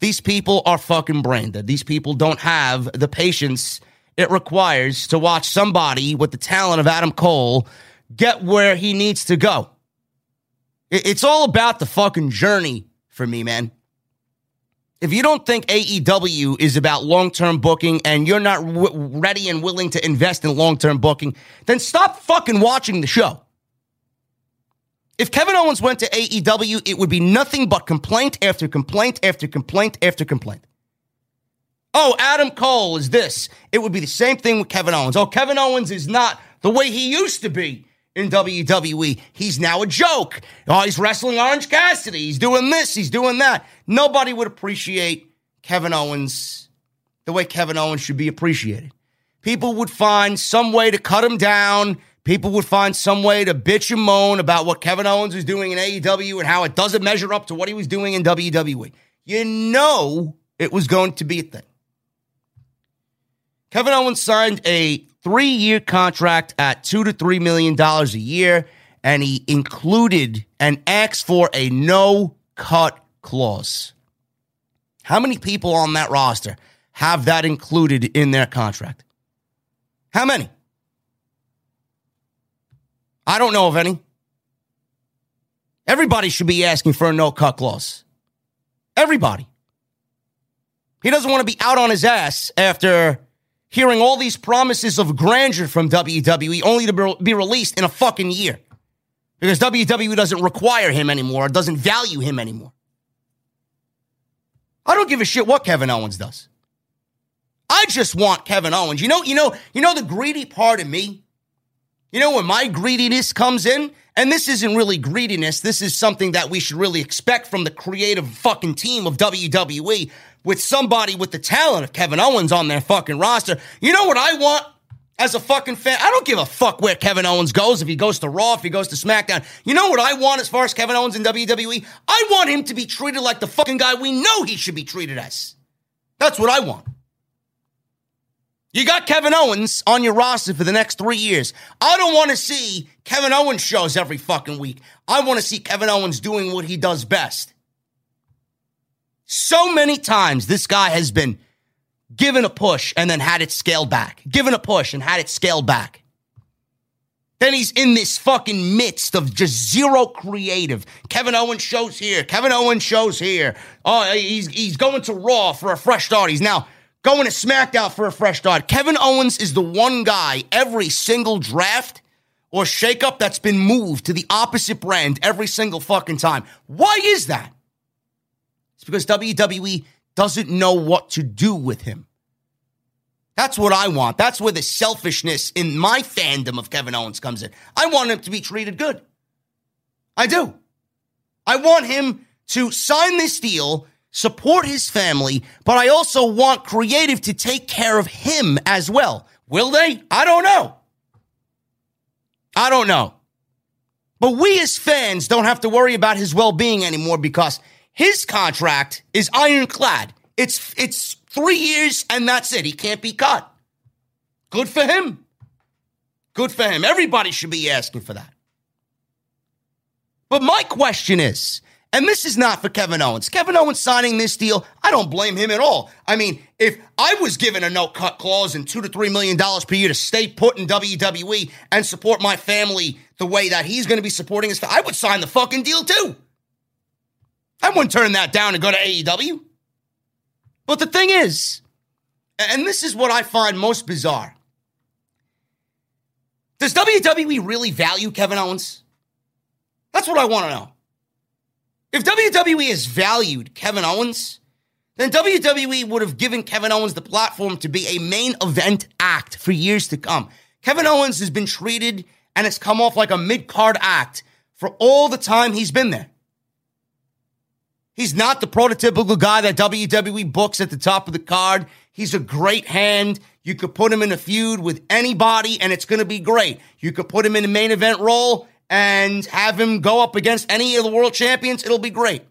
These people are fucking brain dead. These people don't have the patience it requires to watch somebody with the talent of Adam Cole get where he needs to go. It's all about the fucking journey for me, man. If you don't think AEW is about long term booking and you're not w- ready and willing to invest in long term booking, then stop fucking watching the show. If Kevin Owens went to AEW, it would be nothing but complaint after complaint after complaint after complaint. Oh, Adam Cole is this. It would be the same thing with Kevin Owens. Oh, Kevin Owens is not the way he used to be in WWE. He's now a joke. Oh, he's wrestling Orange Cassidy. He's doing this. He's doing that. Nobody would appreciate Kevin Owens the way Kevin Owens should be appreciated. People would find some way to cut him down people would find some way to bitch and moan about what Kevin Owens is doing in AEW and how it doesn't measure up to what he was doing in WWE. You know it was going to be a thing. Kevin Owens signed a three year contract at two to three million dollars a year, and he included and asked for a no cut clause. How many people on that roster have that included in their contract? How many? I don't know of any. Everybody should be asking for a no cut clause. Everybody. He doesn't want to be out on his ass after hearing all these promises of grandeur from WWE only to be released in a fucking year. Because WWE doesn't require him anymore, doesn't value him anymore. I don't give a shit what Kevin Owens does. I just want Kevin Owens. You know, you know, you know the greedy part of me you know, when my greediness comes in, and this isn't really greediness, this is something that we should really expect from the creative fucking team of WWE with somebody with the talent of Kevin Owens on their fucking roster. You know what I want as a fucking fan? I don't give a fuck where Kevin Owens goes, if he goes to Raw, if he goes to SmackDown. You know what I want as far as Kevin Owens in WWE? I want him to be treated like the fucking guy we know he should be treated as. That's what I want. You got Kevin Owens on your roster for the next three years. I don't want to see Kevin Owens shows every fucking week. I want to see Kevin Owens doing what he does best. So many times this guy has been given a push and then had it scaled back, given a push and had it scaled back. Then he's in this fucking midst of just zero creative. Kevin Owens shows here. Kevin Owens shows here. Oh, he's he's going to Raw for a fresh start. He's now going to SmackDown for a fresh start. Kevin Owens is the one guy every single draft or shakeup that's been moved to the opposite brand every single fucking time. Why is that? Because WWE doesn't know what to do with him. That's what I want. That's where the selfishness in my fandom of Kevin Owens comes in. I want him to be treated good. I do. I want him to sign this deal support his family, but I also want creative to take care of him as well. Will they? I don't know. I don't know. But we as fans don't have to worry about his well-being anymore because his contract is ironclad. It's it's 3 years and that's it. He can't be cut. Good for him. Good for him. Everybody should be asking for that. But my question is, and this is not for Kevin Owens. Kevin Owens signing this deal, I don't blame him at all. I mean, if I was given a no cut clause and two to three million dollars per year to stay put in WWE and support my family the way that he's going to be supporting us, I would sign the fucking deal too. I wouldn't turn that down and go to AEW. But the thing is, and this is what I find most bizarre. Does WWE really value Kevin Owens? That's what I want to know. If WWE has valued Kevin Owens, then WWE would have given Kevin Owens the platform to be a main event act for years to come. Kevin Owens has been treated and has come off like a mid card act for all the time he's been there. He's not the prototypical guy that WWE books at the top of the card. He's a great hand. You could put him in a feud with anybody and it's going to be great. You could put him in a main event role and have him go up against any of the world champions. It'll be great.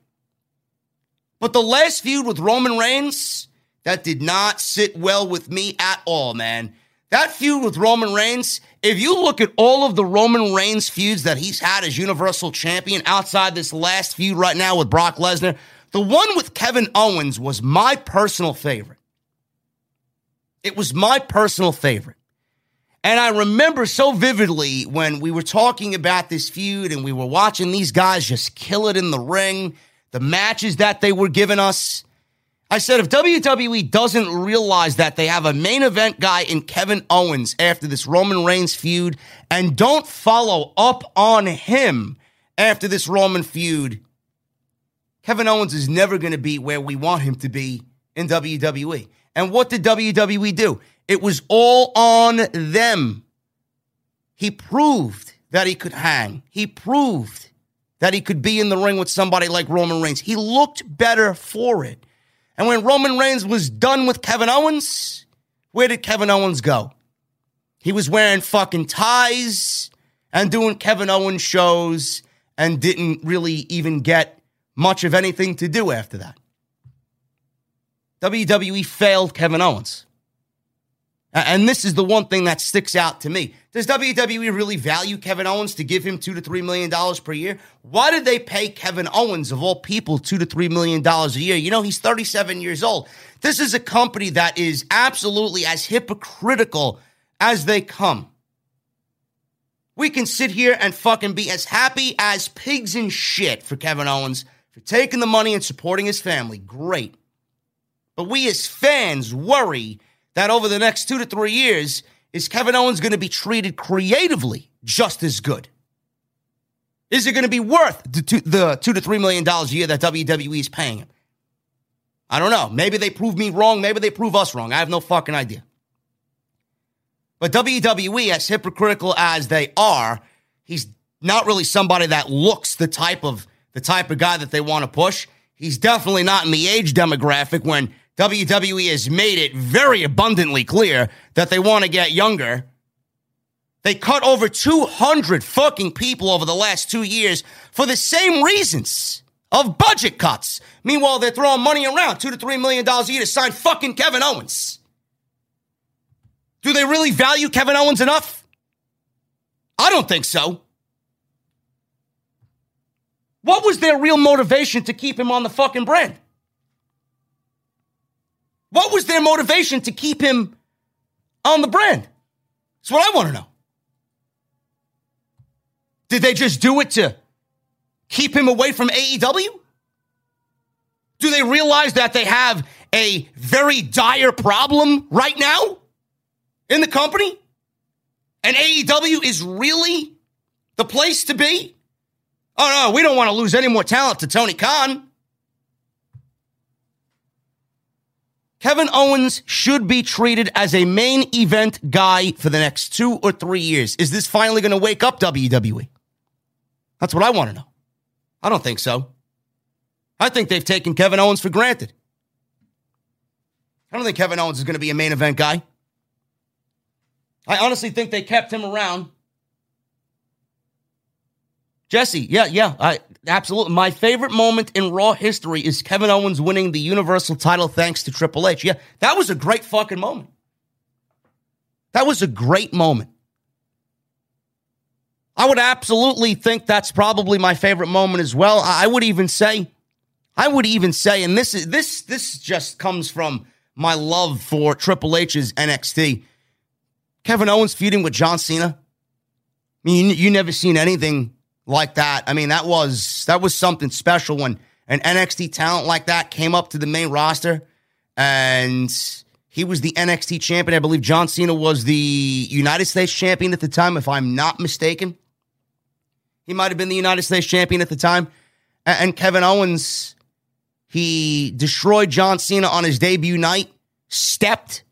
But the last feud with Roman Reigns, that did not sit well with me at all, man. That feud with Roman Reigns, if you look at all of the Roman Reigns feuds that he's had as Universal Champion outside this last feud right now with Brock Lesnar, the one with Kevin Owens was my personal favorite. It was my personal favorite. And I remember so vividly when we were talking about this feud and we were watching these guys just kill it in the ring, the matches that they were giving us. I said, if WWE doesn't realize that they have a main event guy in Kevin Owens after this Roman Reigns feud and don't follow up on him after this Roman feud, Kevin Owens is never going to be where we want him to be in WWE. And what did WWE do? It was all on them. He proved that he could hang. He proved that he could be in the ring with somebody like Roman Reigns. He looked better for it. And when Roman Reigns was done with Kevin Owens, where did Kevin Owens go? He was wearing fucking ties and doing Kevin Owens shows and didn't really even get much of anything to do after that. WWE failed Kevin Owens. And this is the one thing that sticks out to me. Does WWE really value Kevin Owens to give him two to three million dollars per year? Why did they pay Kevin Owens, of all people, two to three million dollars a year? You know, he's 37 years old. This is a company that is absolutely as hypocritical as they come. We can sit here and fucking be as happy as pigs in shit for Kevin Owens for taking the money and supporting his family. Great. But we as fans worry that over the next two to three years, is Kevin Owens going to be treated creatively just as good? Is it going to be worth the two, the two to three million dollars a year that WWE is paying him? I don't know. Maybe they prove me wrong. Maybe they prove us wrong. I have no fucking idea. But WWE, as hypocritical as they are, he's not really somebody that looks the type of the type of guy that they want to push. He's definitely not in the age demographic when WWE has made it very abundantly clear that they want to get younger. They cut over 200 fucking people over the last two years for the same reasons of budget cuts. Meanwhile, they're throwing money around, two to three million dollars a year to sign fucking Kevin Owens. Do they really value Kevin Owens enough? I don't think so. What was their real motivation to keep him on the fucking brand? What was their motivation to keep him on the brand? That's what I want to know. Did they just do it to keep him away from AEW? Do they realize that they have a very dire problem right now in the company? And AEW is really the place to be? Oh no, we don't want to lose any more talent to Tony Khan. Kevin Owens should be treated as a main event guy for the next two or three years. Is this finally going to wake up WWE? That's what I want to know. I don't think so. I think they've taken Kevin Owens for granted. I don't think Kevin Owens is going to be a main event guy. I honestly think they kept him around. Jesse, yeah, yeah, I, Absolutely. My favorite moment in Raw history is Kevin Owens winning the Universal title thanks to Triple H. Yeah, that was a great fucking moment. That was a great moment. I would absolutely think that's probably my favorite moment as well. I would even say, I would even say, and this is this this just comes from my love for Triple H's NXT. Kevin Owens feuding with John Cena. I mean, you, you never seen anything like that. I mean, that was that was something special when an NXT talent like that came up to the main roster and he was the NXT champion. I believe John Cena was the United States champion at the time, if I'm not mistaken. He might have been the United States champion at the time. And Kevin Owens, he destroyed John Cena on his debut night, stepped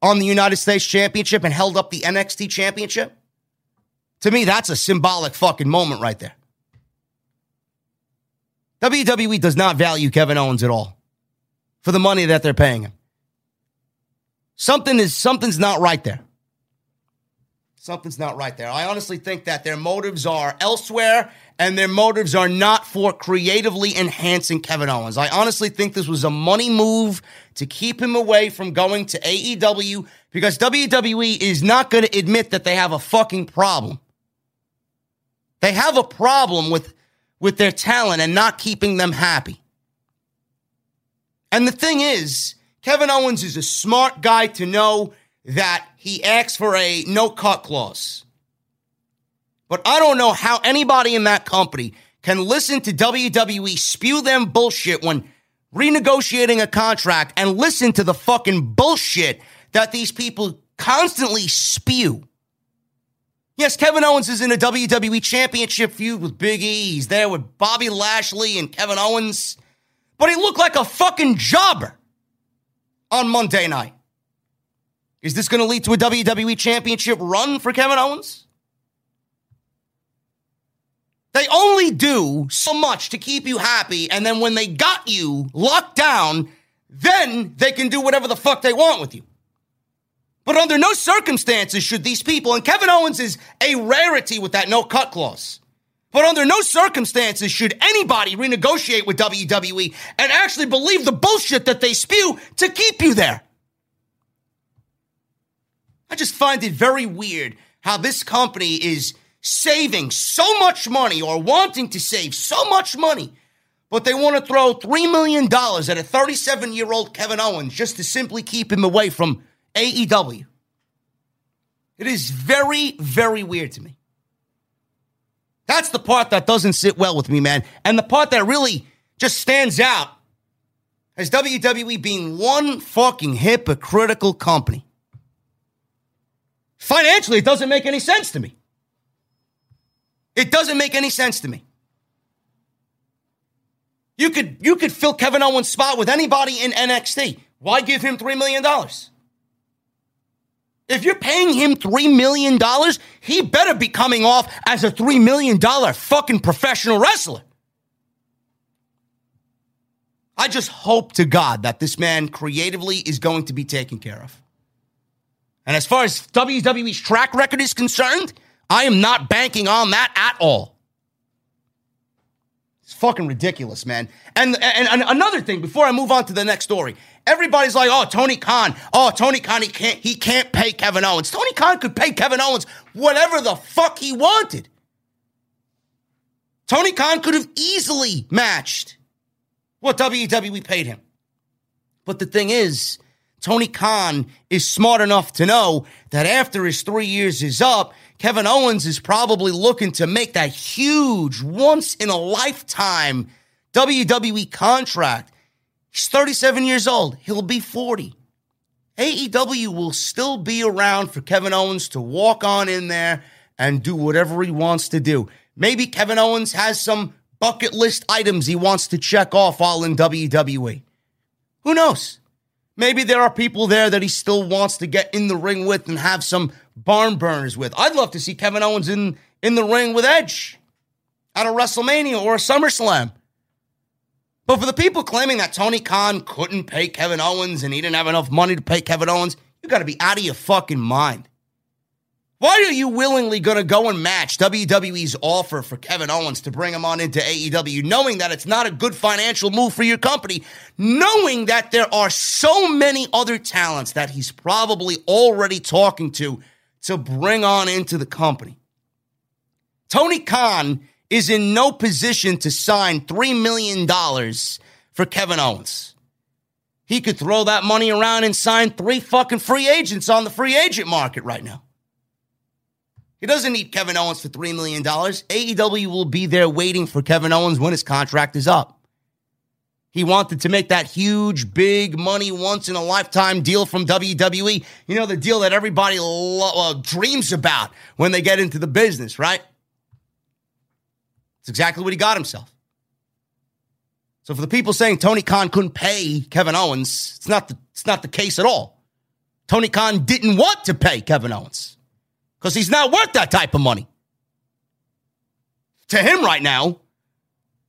on the United States championship, and held up the NXT championship. To me, that's a symbolic fucking moment right there. WWE does not value Kevin Owens at all for the money that they're paying him. Something is something's not right there. Something's not right there. I honestly think that their motives are elsewhere and their motives are not for creatively enhancing Kevin Owens. I honestly think this was a money move to keep him away from going to AEW because WWE is not going to admit that they have a fucking problem. They have a problem with with their talent and not keeping them happy. And the thing is, Kevin Owens is a smart guy to know that he asks for a no cut clause. But I don't know how anybody in that company can listen to WWE spew them bullshit when renegotiating a contract and listen to the fucking bullshit that these people constantly spew. Yes, Kevin Owens is in a WWE championship feud with Big E. He's there with Bobby Lashley and Kevin Owens. But he looked like a fucking jobber on Monday night. Is this going to lead to a WWE Championship run for Kevin Owens? They only do so much to keep you happy, and then when they got you locked down, then they can do whatever the fuck they want with you. But under no circumstances should these people, and Kevin Owens is a rarity with that no cut clause. But under no circumstances should anybody renegotiate with WWE and actually believe the bullshit that they spew to keep you there. I just find it very weird how this company is saving so much money or wanting to save so much money, but they want to throw $3 million at a 37 year old Kevin Owens just to simply keep him away from AEW. It is very, very weird to me. That's the part that doesn't sit well with me, man. And the part that really just stands out as WWE being one fucking hypocritical company. Financially, it doesn't make any sense to me. It doesn't make any sense to me. You could you could fill Kevin Owens' spot with anybody in NXT. Why give him $3 million? If you're paying him $3 million, he better be coming off as a $3 million fucking professional wrestler. I just hope to God that this man creatively is going to be taken care of. And as far as WWE's track record is concerned, I am not banking on that at all. It's fucking ridiculous, man. And, and, and another thing, before I move on to the next story, everybody's like, "Oh, Tony Khan. Oh, Tony Khan. He can't. He can't pay Kevin Owens. Tony Khan could pay Kevin Owens whatever the fuck he wanted. Tony Khan could have easily matched what WWE paid him. But the thing is, Tony Khan is smart enough to know that after his three years is up, Kevin Owens is probably looking to make that huge, once in a lifetime WWE contract. He's 37 years old. He'll be 40. AEW will still be around for Kevin Owens to walk on in there and do whatever he wants to do. Maybe Kevin Owens has some bucket list items he wants to check off while in WWE. Who knows? Maybe there are people there that he still wants to get in the ring with and have some barn burners with. I'd love to see Kevin Owens in, in the ring with Edge at a WrestleMania or a SummerSlam. But for the people claiming that Tony Khan couldn't pay Kevin Owens and he didn't have enough money to pay Kevin Owens, you got to be out of your fucking mind. Why are you willingly going to go and match WWE's offer for Kevin Owens to bring him on into AEW, knowing that it's not a good financial move for your company, knowing that there are so many other talents that he's probably already talking to to bring on into the company? Tony Khan is in no position to sign $3 million for Kevin Owens. He could throw that money around and sign three fucking free agents on the free agent market right now. He doesn't need Kevin Owens for $3 million. AEW will be there waiting for Kevin Owens when his contract is up. He wanted to make that huge, big money, once in a lifetime deal from WWE. You know, the deal that everybody lo- uh, dreams about when they get into the business, right? It's exactly what he got himself. So for the people saying Tony Khan couldn't pay Kevin Owens, it's not the, it's not the case at all. Tony Khan didn't want to pay Kevin Owens because he's not worth that type of money. To him right now,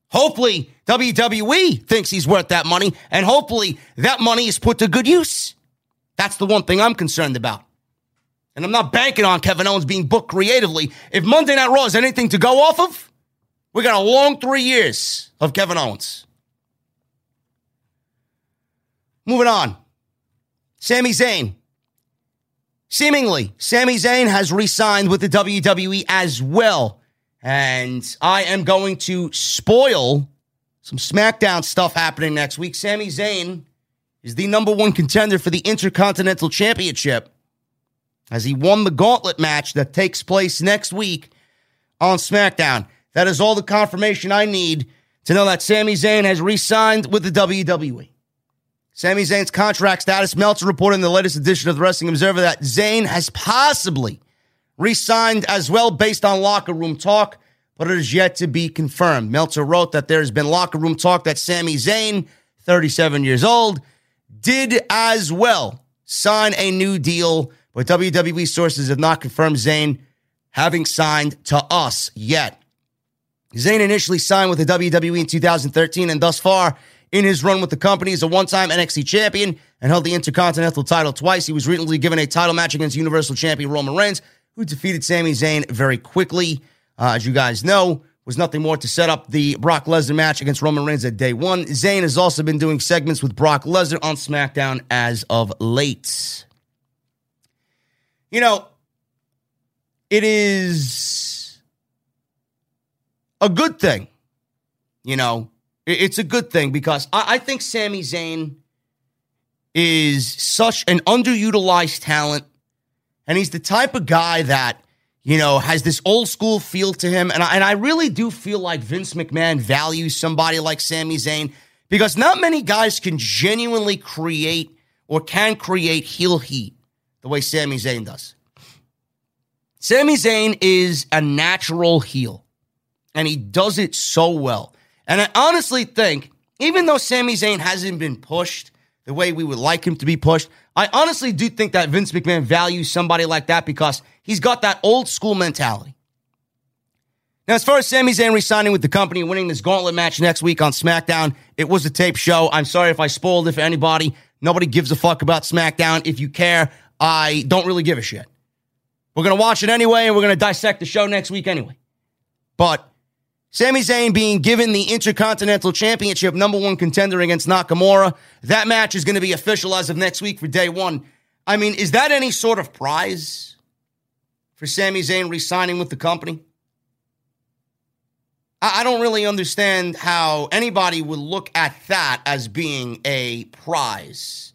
hopefully WWE thinks he's worth that money, and hopefully that money is put to good use. That's the one thing I'm concerned about. And I'm not banking on Kevin Owens being booked creatively. If Monday Night Raw is anything to go off of, we got a long three years of Kevin Owens. Moving on. Sami Zayn Seemingly, Sami Zayn has re signed with the WWE as well. And I am going to spoil some SmackDown stuff happening next week. Sami Zayn is the number one contender for the Intercontinental Championship as he won the gauntlet match that takes place next week on SmackDown. That is all the confirmation I need to know that Sami Zayn has re signed with the WWE. Sami Zayn's contract status. Meltzer reported in the latest edition of the Wrestling Observer that Zayn has possibly re signed as well based on locker room talk, but it is yet to be confirmed. Meltzer wrote that there has been locker room talk that Sami Zayn, 37 years old, did as well sign a new deal, but WWE sources have not confirmed Zayn having signed to us yet. Zayn initially signed with the WWE in 2013, and thus far, in his run with the company. He's a one time NXT champion and held the Intercontinental title twice. He was recently given a title match against Universal Champion Roman Reigns, who defeated Sami Zayn very quickly. Uh, as you guys know, was nothing more to set up the Brock Lesnar match against Roman Reigns at day one. Zayn has also been doing segments with Brock Lesnar on SmackDown as of late. You know, it is a good thing, you know, it's a good thing because I, I think Sami Zayn is such an underutilized talent. And he's the type of guy that, you know, has this old school feel to him. And I, and I really do feel like Vince McMahon values somebody like Sami Zayn because not many guys can genuinely create or can create heel heat the way Sami Zayn does. Sami Zayn is a natural heel, and he does it so well. And I honestly think, even though Sami Zayn hasn't been pushed the way we would like him to be pushed, I honestly do think that Vince McMahon values somebody like that because he's got that old school mentality. Now, as far as Sami Zayn resigning with the company winning this gauntlet match next week on SmackDown, it was a tape show. I'm sorry if I spoiled it for anybody. Nobody gives a fuck about SmackDown. If you care, I don't really give a shit. We're going to watch it anyway, and we're going to dissect the show next week anyway. But Sami Zayn being given the Intercontinental Championship number one contender against Nakamura. That match is going to be official as of next week for day one. I mean, is that any sort of prize for Sami Zayn re-signing with the company? I, I don't really understand how anybody would look at that as being a prize.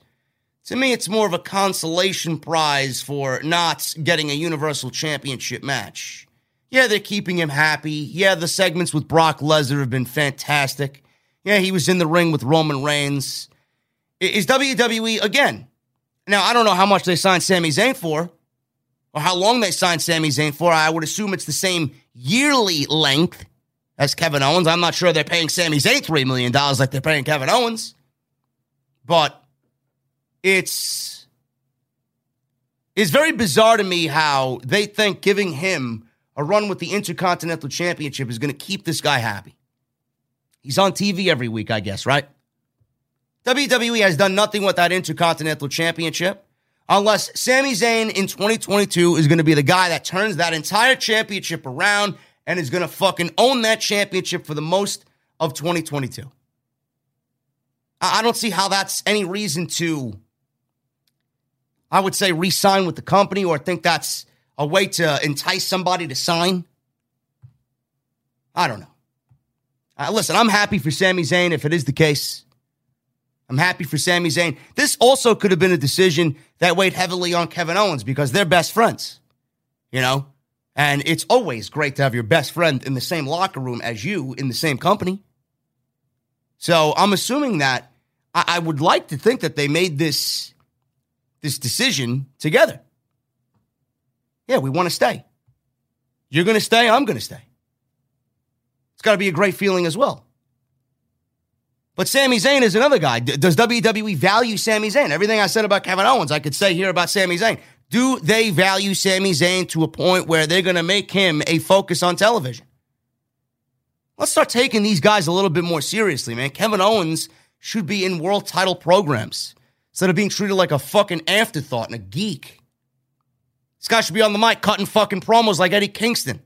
To me, it's more of a consolation prize for not getting a Universal Championship match. Yeah, they're keeping him happy. Yeah, the segments with Brock Lesnar have been fantastic. Yeah, he was in the ring with Roman Reigns. Is WWE again? Now, I don't know how much they signed Sami Zayn for or how long they signed Sami Zayn for. I would assume it's the same yearly length as Kevin Owens. I'm not sure they're paying Sami Zayn $3 million like they're paying Kevin Owens. But it's it's very bizarre to me how they think giving him a run with the Intercontinental Championship is going to keep this guy happy. He's on TV every week, I guess, right? WWE has done nothing with that Intercontinental Championship unless Sami Zayn in 2022 is going to be the guy that turns that entire championship around and is going to fucking own that championship for the most of 2022. I don't see how that's any reason to, I would say, re sign with the company or think that's a way to entice somebody to sign. I don't know. Uh, listen, I'm happy for Sami Zayn if it is the case. I'm happy for Sami Zayn. This also could have been a decision that weighed heavily on Kevin Owens because they're best friends, you know? And it's always great to have your best friend in the same locker room as you in the same company. So I'm assuming that I, I would like to think that they made this this decision together. Yeah, we want to stay. You're going to stay. I'm going to stay. It's got to be a great feeling as well. But Sami Zayn is another guy. Does WWE value Sami Zayn? Everything I said about Kevin Owens, I could say here about Sami Zayn. Do they value Sami Zayn to a point where they're going to make him a focus on television? Let's start taking these guys a little bit more seriously, man. Kevin Owens should be in world title programs instead of being treated like a fucking afterthought and a geek. This guy should be on the mic cutting fucking promos like Eddie Kingston.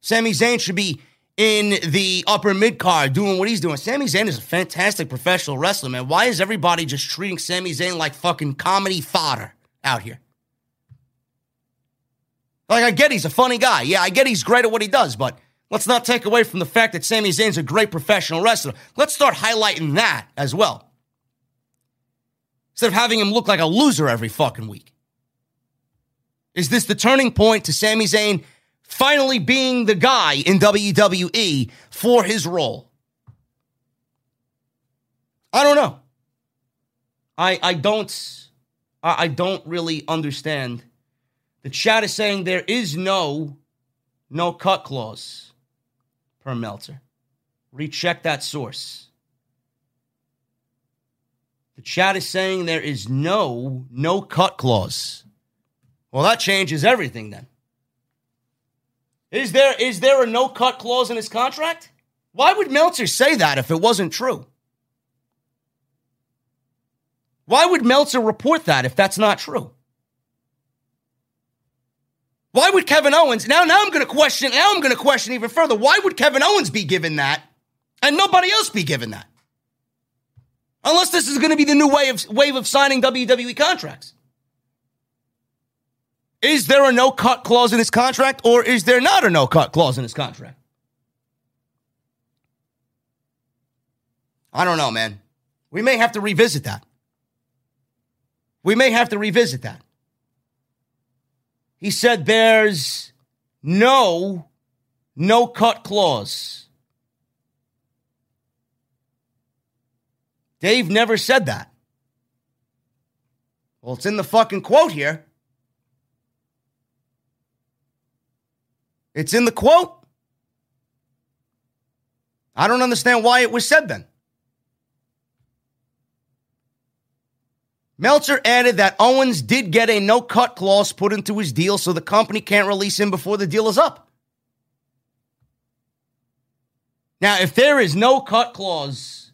Sami Zayn should be in the upper mid card doing what he's doing. Sami Zayn is a fantastic professional wrestler, man. Why is everybody just treating Sami Zayn like fucking comedy fodder out here? Like, I get he's a funny guy. Yeah, I get he's great at what he does, but let's not take away from the fact that Sami Zayn's a great professional wrestler. Let's start highlighting that as well. Instead of having him look like a loser every fucking week. Is this the turning point to Sami Zayn finally being the guy in WWE for his role? I don't know. I I don't I, I don't really understand. The chat is saying there is no no cut clause per Meltzer. Recheck that source. The chat is saying there is no no cut clause. Well, that changes everything then. Is there is there a no cut clause in his contract? Why would Meltzer say that if it wasn't true? Why would Meltzer report that if that's not true? Why would Kevin Owens now? Now I'm going to question. Now I'm going to question even further. Why would Kevin Owens be given that, and nobody else be given that? Unless this is going to be the new way of wave of signing WWE contracts. Is there a no cut clause in his contract or is there not a no cut clause in his contract? I don't know, man. We may have to revisit that. We may have to revisit that. He said there's no no cut clause. Dave never said that. Well, it's in the fucking quote here. It's in the quote. I don't understand why it was said then. Meltzer added that Owens did get a no cut clause put into his deal, so the company can't release him before the deal is up. Now, if there is no cut clause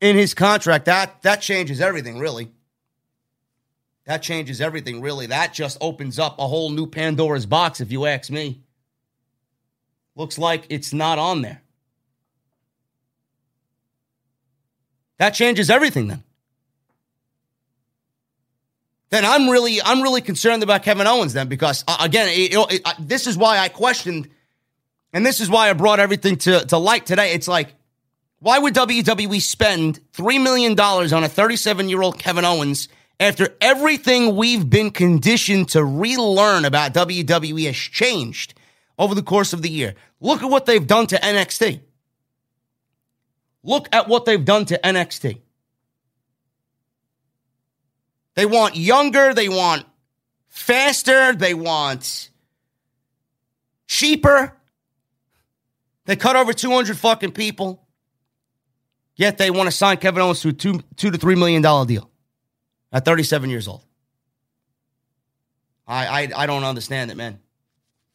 in his contract, that, that changes everything, really. That changes everything, really. That just opens up a whole new Pandora's box, if you ask me. Looks like it's not on there. That changes everything then. Then I'm really, I'm really concerned about Kevin Owens then because uh, again, it, it, uh, this is why I questioned, and this is why I brought everything to to light today. It's like, why would WWE spend three million dollars on a 37 year old Kevin Owens after everything we've been conditioned to relearn about WWE has changed over the course of the year. Look at what they've done to NXT. Look at what they've done to NXT. They want younger, they want faster, they want cheaper. They cut over 200 fucking people. Yet they want to sign Kevin Owens to a two, two to three million dollar deal at 37 years old. I, I, I don't understand it, man.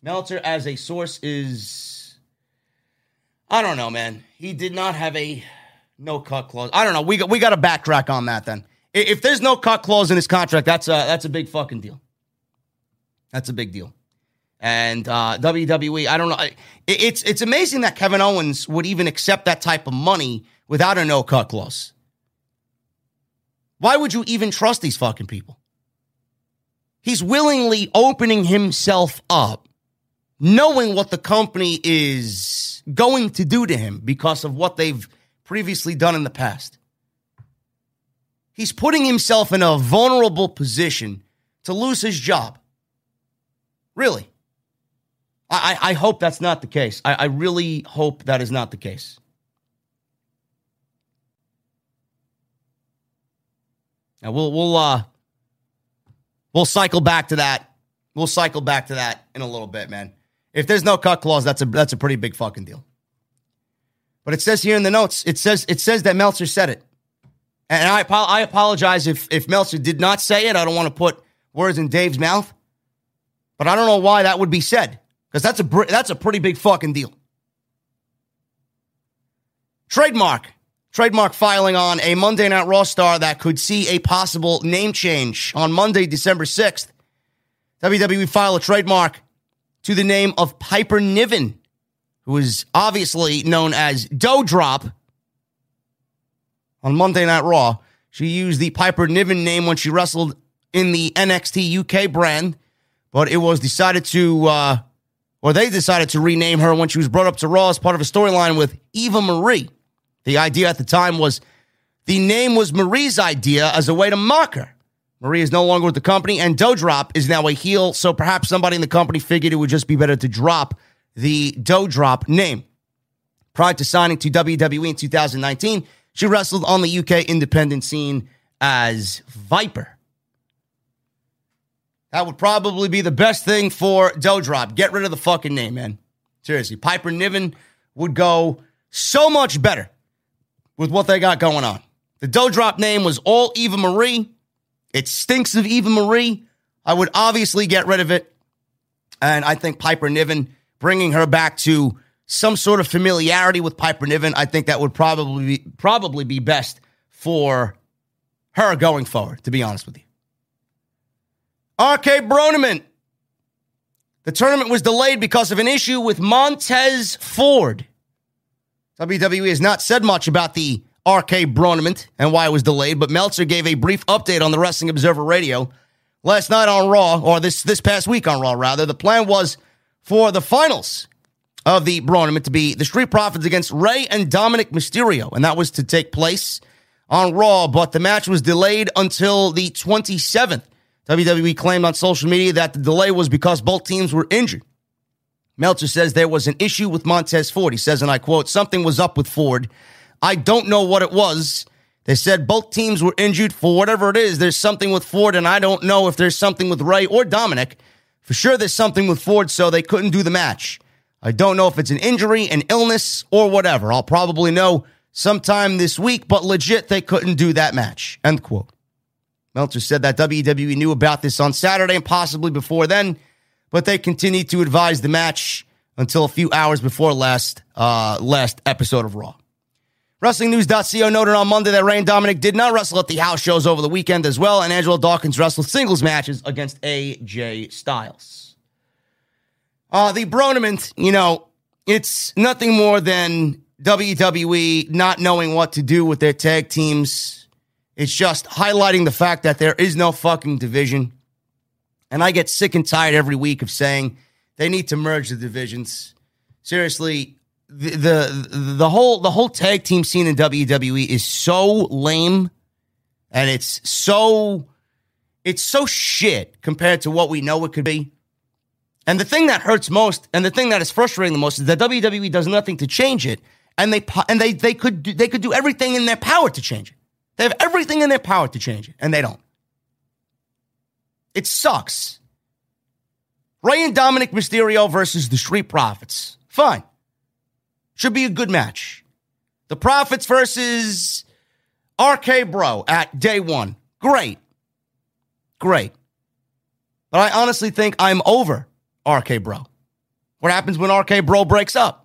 Meltzer as a source is, I don't know, man. He did not have a no cut clause. I don't know. We got, we got to backtrack on that then. If there's no cut clause in his contract, that's a that's a big fucking deal. That's a big deal. And uh, WWE, I don't know. It's it's amazing that Kevin Owens would even accept that type of money without a no cut clause. Why would you even trust these fucking people? He's willingly opening himself up, knowing what the company is going to do to him because of what they've previously done in the past. He's putting himself in a vulnerable position to lose his job. Really. I, I hope that's not the case. I, I really hope that is not the case. Now we'll we'll uh we'll cycle back to that. We'll cycle back to that in a little bit, man. If there's no cut clause, that's a that's a pretty big fucking deal. But it says here in the notes, it says it says that Meltzer said it. And I I apologize if if Meltzer did not say it. I don't want to put words in Dave's mouth. But I don't know why that would be said because that's a that's a pretty big fucking deal. Trademark trademark filing on a Monday Night Raw star that could see a possible name change on Monday, December 6th. WWE filed a trademark to the name of Piper Niven, who is obviously known as Doudrop On Monday Night Raw, she used the Piper Niven name when she wrestled in the NXT UK brand, but it was decided to, uh, or they decided to rename her when she was brought up to Raw as part of a storyline with Eva Marie. The idea at the time was the name was Marie's idea as a way to mock her. Marie is no longer with the company, and Doudrop is now a heel, so perhaps somebody in the company figured it would just be better to drop the Doudrop name. Prior to signing to WWE in 2019, she wrestled on the UK independent scene as Viper. That would probably be the best thing for Doudrop. Get rid of the fucking name, man. Seriously, Piper Niven would go so much better with what they got going on. The Doudrop name was all Eva Marie. It stinks of Eva Marie. I would obviously get rid of it. And I think Piper Niven, bringing her back to some sort of familiarity with Piper Niven, I think that would probably be, probably be best for her going forward, to be honest with you. RK Bronament. The tournament was delayed because of an issue with Montez Ford. WWE has not said much about the RK Bronament and why it was delayed, but Meltzer gave a brief update on the Wrestling Observer Radio last night on Raw, or this this past week on Raw, rather. The plan was for the finals of the Bronament to be the Street Profits against Rey and Dominic Mysterio, and that was to take place on Raw, but the match was delayed until the 27th. WWE claimed on social media that the delay was because both teams were injured. Meltzer says there was an issue with Montez Ford. He says, and I quote, something was up with Ford. I don't know what it was. They said both teams were injured for whatever it is. There's something with Ford, and I don't know if there's something with Rey or Dominic. For sure, there's something with Ford, so they couldn't do the match. I don't know if it's an injury, an illness, or whatever. I'll probably know sometime this week, but legit, they couldn't do that match. End quote. Meltzer said that WWE knew about this on Saturday and possibly before then but they continued to advise the match until a few hours before last uh, last episode of Raw. WrestlingNews.co noted on Monday that and Dominic did not wrestle at the house shows over the weekend as well, and Angelo Dawkins wrestled singles matches against AJ Styles. Uh, the Bronament, you know, it's nothing more than WWE not knowing what to do with their tag teams. It's just highlighting the fact that there is no fucking division. And I get sick and tired every week of saying they need to merge the divisions. Seriously, the, the the whole the whole tag team scene in WWE is so lame and it's so it's so shit compared to what we know it could be. And the thing that hurts most and the thing that is frustrating the most is that WWE does nothing to change it and they and they they could do, they could do everything in their power to change it. They have everything in their power to change it and they don't. It sucks. Rey and Dominic Mysterio versus the Street Profits. Fine. Should be a good match. The Profits versus RK Bro at day one. Great. Great. But I honestly think I'm over RK Bro. What happens when RK Bro breaks up?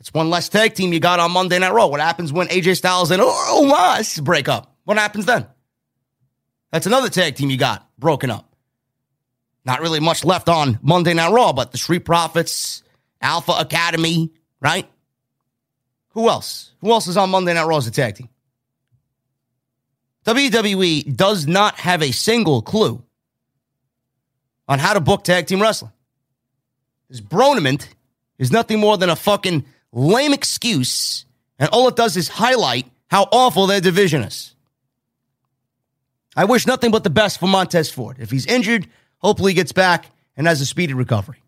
It's one less tag team you got on Monday Night Raw. What happens when AJ Styles and Omos break up? What happens then? That's another tag team you got broken up. Not really much left on Monday Night Raw, but the Street Profits, Alpha Academy, right? Who else? Who else is on Monday Night Raw as a tag team? WWE does not have a single clue on how to book tag team wrestling. This Bronament is nothing more than a fucking lame excuse, and all it does is highlight how awful their division is. I wish nothing but the best for Montez Ford. If he's injured, hopefully he gets back and has a speedy recovery.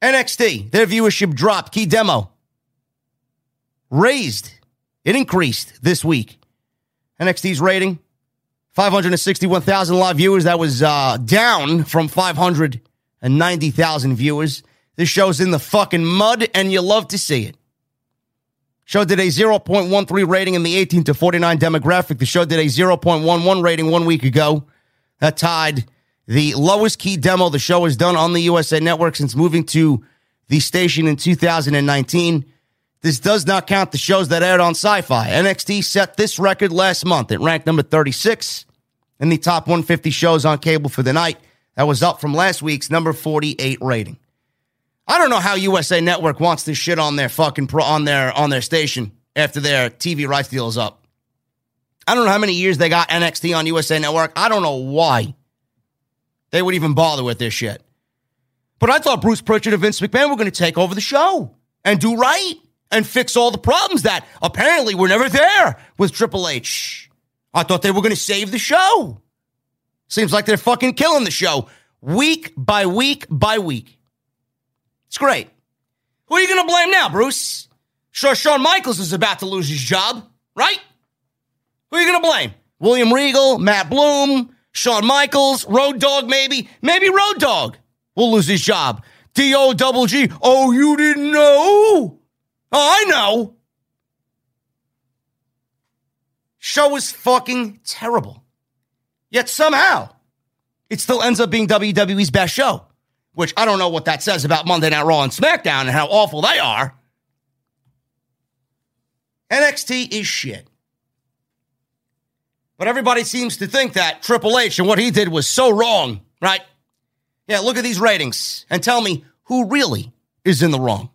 NXT, their viewership dropped. Key demo raised, it increased this week. NXT's rating 561,000 live viewers. That was uh, down from 590,000 viewers. This show's in the fucking mud, and you love to see it. Show did a 0.13 rating in the 18 to 49 demographic. The show did a 0.11 rating one week ago. That tied the lowest key demo the show has done on the USA Network since moving to the station in 2019. This does not count the shows that aired on sci fi. NXT set this record last month. It ranked number 36 in the top 150 shows on cable for the night. That was up from last week's number 48 rating. I don't know how USA Network wants this shit on their fucking pro, on their on their station after their TV rights deal is up. I don't know how many years they got NXT on USA Network. I don't know why they would even bother with this shit. But I thought Bruce Prichard and Vince McMahon were going to take over the show and do right and fix all the problems that apparently were never there with Triple H. I thought they were going to save the show. Seems like they're fucking killing the show week by week by week. It's great. Who are you going to blame now, Bruce? Sure, Shawn Michaels is about to lose his job, right? Who are you going to blame? William Regal, Matt Bloom, Shawn Michaels, Road Dog, maybe? Maybe Road Dog will lose his job. D O double G. Oh, you didn't know? I know. Show was fucking terrible. Yet somehow, it still ends up being WWE's best show, which I don't know what that says about Monday Night Raw and SmackDown and how awful they are. NXT is shit. But everybody seems to think that Triple H and what he did was so wrong, right? Yeah, look at these ratings and tell me who really is in the wrong.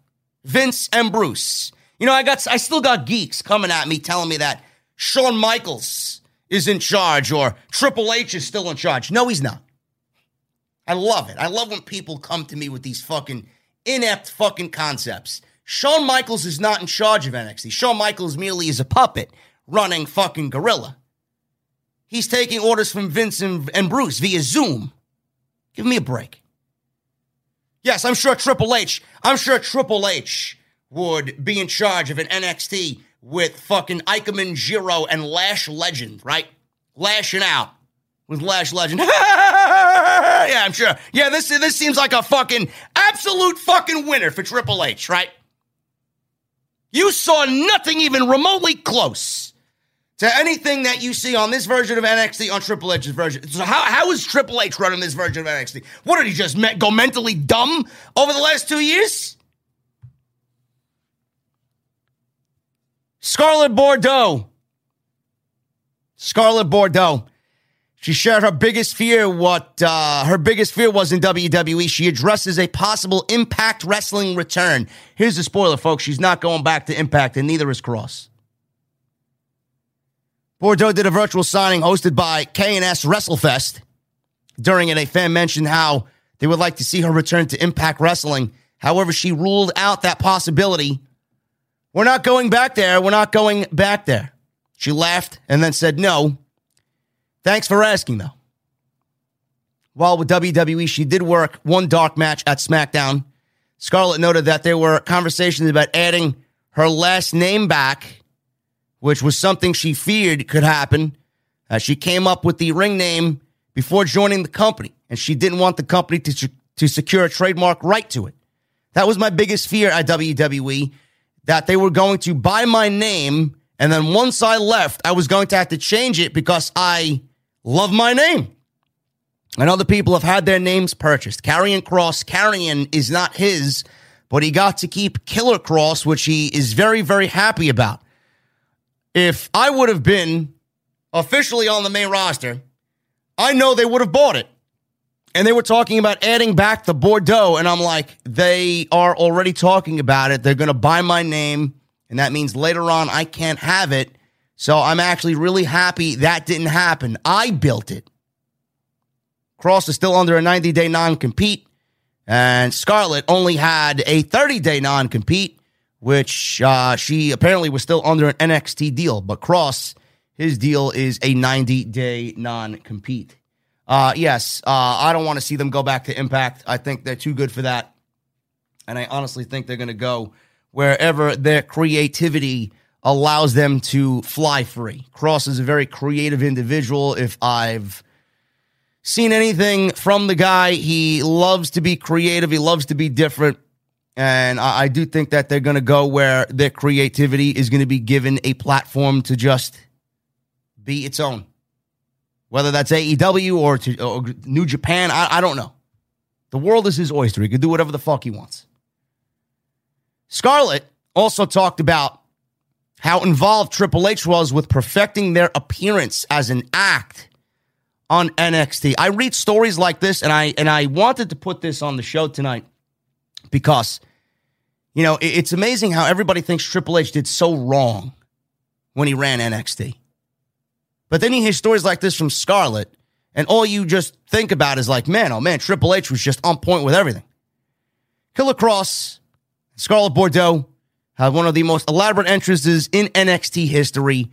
Vince and Bruce. You know, I got I still got geeks coming at me telling me that Shawn Michaels is in charge or Triple H is still in charge. No, he's not. I love it. I love when people come to me with these fucking inept fucking concepts. Shawn Michaels is not in charge of NXT. Shawn Michaels merely is a puppet running fucking gorilla. He's taking orders from Vince and, and Bruce via Zoom. Give me a break. Yes, I'm sure Triple H, I'm sure Triple H would be in charge of an NXT with fucking Ikemen Jiro and Lash Legend, right? Lashing out with Lash Legend. yeah, I'm sure. Yeah, this this seems like a fucking absolute fucking winner for Triple H, right? You saw nothing even remotely close to anything that you see on this version of NXT on Triple H's version. So how, how is Triple H running this version of NXT? What did he just me- go mentally dumb over the last two years? Scarlett Bordeaux. Scarlett Bordeaux. She shared her biggest fear. What uh, her biggest fear was in WWE. She addresses a possible Impact Wrestling return. Here's the spoiler, folks. She's not going back to Impact, and neither is Kross. Bordeaux did a virtual signing hosted by K&S WrestleFest. During it, a fan mentioned how they would like to see her return to Impact Wrestling. However, she ruled out that possibility. We're not going back there. We're not going back there. She laughed and then said no. Thanks for asking, though. While with WWE, she did work one dark match at SmackDown. Scarlett noted that there were conversations about adding her last name back which was something she feared could happen. Uh, she came up with the ring name before joining the company, and she didn't want the company to, to secure a trademark right to it. That was my biggest fear at WWE, that they were going to buy my name, and then once I left, I was going to have to change it because I love my name. And other people have had their names purchased. Karrion Kross, Karrion is not his, but he got to keep Killer Kross, which he is very, very happy about if I would have been officially on the main roster, I know they would have bought it. And they were talking about adding back the Bordeaux. And I'm like, they are already talking about it. They're going to buy my name. And that means later on I can't have it. So I'm actually really happy that didn't happen. I built it. Kross is still under a 90 day non compete. And Scarlett only had a 30 day non compete, which uh, she apparently was still under an NXT deal. But Kross, his deal is a 90 day non compete. Uh, yes, uh, I don't want to see them go back to Impact. I think they're too good for that. And I honestly think they're going to go wherever their creativity allows them to fly free. Kross is a very creative individual. If I've seen anything from the guy, he loves to be creative, he loves to be different. And I, I do think that they're going to go where their creativity is going to be given a platform to just be its own whether that's AEW or, to, or New Japan. I, I don't know. The world is his oyster. He can do whatever the fuck he wants. Scarlett also talked about how involved Triple H was with perfecting their appearance as an act on NXT. I read stories like this and I and I wanted to put this on the show tonight because you know, it's amazing how everybody thinks Triple H did so wrong when he ran NXT. But then you hear stories like this from Scarlett, and all you just think about is like, man, oh man, Triple H was just on point with everything. Killer Kross, Scarlett Bordeaux have one of the most elaborate entrances in NXT history.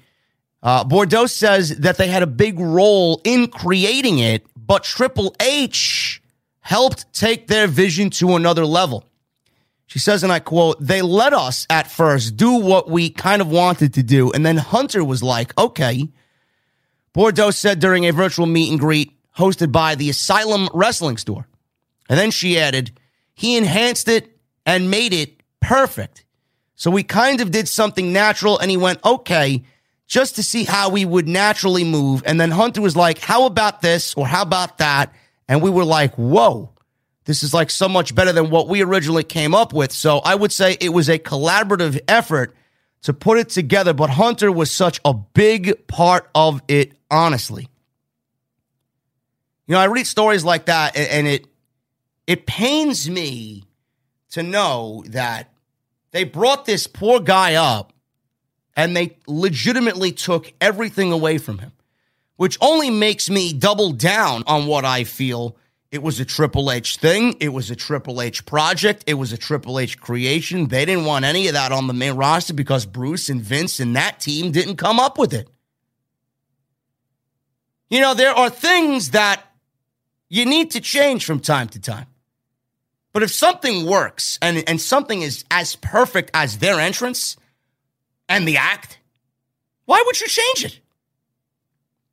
Uh, Bordeaux says that they had a big role in creating it, but Triple H helped take their vision to another level. She says, and I quote, they let us at first do what we kind of wanted to do. And then Hunter was like, okay, Bordeaux said during a virtual meet and greet hosted by the Asylum Wrestling Store. And then she added, he enhanced it and made it perfect. So we kind of did something natural and he went, okay, just to see how we would naturally move. And then Hunter was like, how about this or how about that? And we were like, whoa, this is like so much better than what we originally came up with. So I would say it was a collaborative effort to put it together, but Hunter was such a big part of it, honestly. You know, I read stories like that and it it pains me to know that they brought this poor guy up and they legitimately took everything away from him, which only makes me double down on what I feel it was a Triple H thing. It was a Triple H project. It was a Triple H creation. They didn't want any of that on the main roster because Bruce and Vince and that team didn't come up with it. You know, there are things that you need to change from time to time. But if something works and, and something is as perfect as their entrance and the act, why would you change it?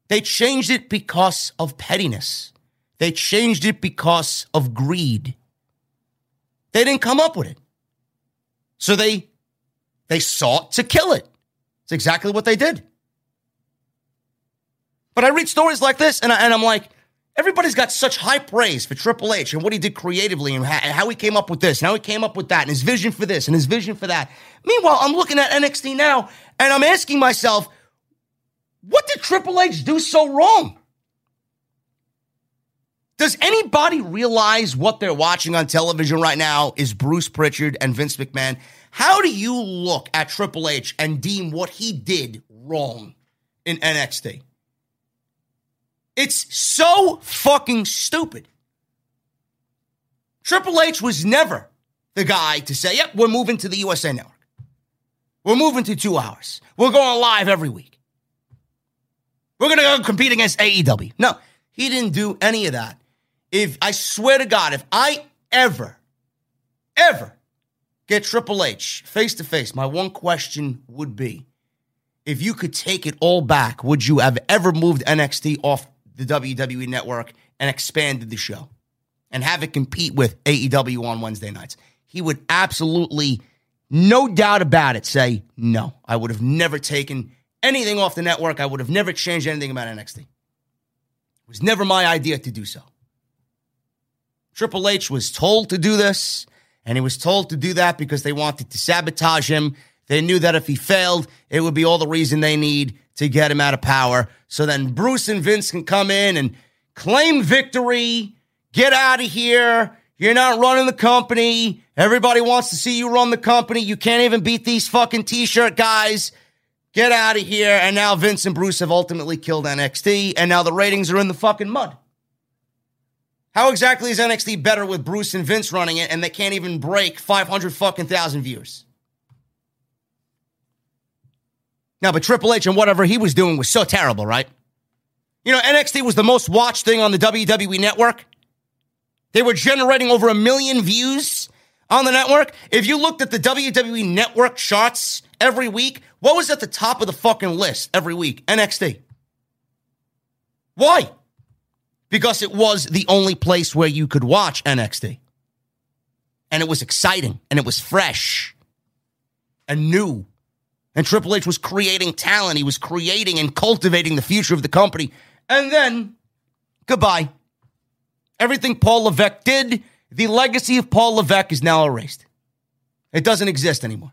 They changed it because of pettiness. They changed it because of greed. They didn't come up with it. So they they sought to kill it. It's exactly what they did. But I read stories like this and, I, and I'm like, everybody's got such high praise for Triple H and what he did creatively and how he came up with this and how he came up with that and his vision for this and his vision for that. Meanwhile, I'm looking at NXT now and I'm asking myself, what did Triple H do so wrong? Does anybody realize what they're watching on television right now is Bruce Prichard and Vince McMahon? How do you look at Triple H and deem what he did wrong in NXT? It's so fucking stupid. Triple H was never the guy to say, yep, we're moving to the USA Network. We're moving to two hours. We're going live every week. We're going to go compete against AEW. No, he didn't do any of that if I swear to God, if I ever, ever get Triple H face to face, my one question would be if you could take it all back, would you have ever moved NXT off the WWE network and expanded the show and have it compete with AEW on Wednesday nights? He would absolutely, no doubt about it, say, no, I would have never taken anything off the network. I would have never changed anything about NXT. It was never my idea to do so. Triple H was told to do this, and he was told to do that because they wanted to sabotage him. They knew that if he failed, it would be all the reason they need to get him out of power. So then Bruce and Vince can come in and claim victory, get out of here. You're not running the company. Everybody wants to see you run the company. You can't even beat these fucking t shirt guys. Get out of here. And now Vince and Bruce have ultimately killed NXT, and now the ratings are in the fucking mud. How exactly is NXT better with Bruce and Vince running it and they can't even break 500 fucking thousand viewers? Now, but Triple H and whatever he was doing was so terrible, right? You know, NXT was the most watched thing on the WWE network. They were generating over a million views on the network. If you looked at the WWE network charts every week, what was at the top of the fucking list every week? NXT. Why? Because it was the only place where you could watch NXT. And it was exciting and it was fresh and new and Triple H was creating talent. He was creating and cultivating the future of the company. And then, goodbye. Everything Paul Levesque did, the legacy of Paul Levesque is now erased. It doesn't exist anymore.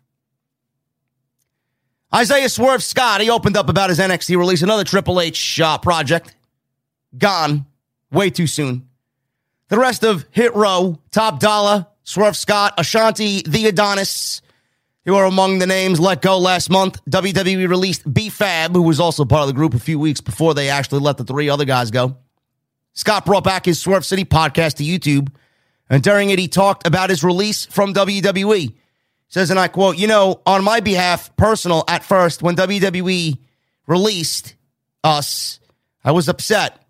Isaiah Swerve Scott, he opened up about his NXT release, another Triple H uh, project. Gone way too soon. The rest of Hit Row, Top Dollar, Swerve Scott, Ashante, The Adonis, who are among the names let go last month. WWE released B-Fab, who was also part of the group a few weeks before they actually let the three other guys go. Scott brought back his Swerve City podcast to YouTube, and during it, he talked about his release from WWE. Says, and I quote, you know, on my behalf, personal at first, when WWE released us, I was upset.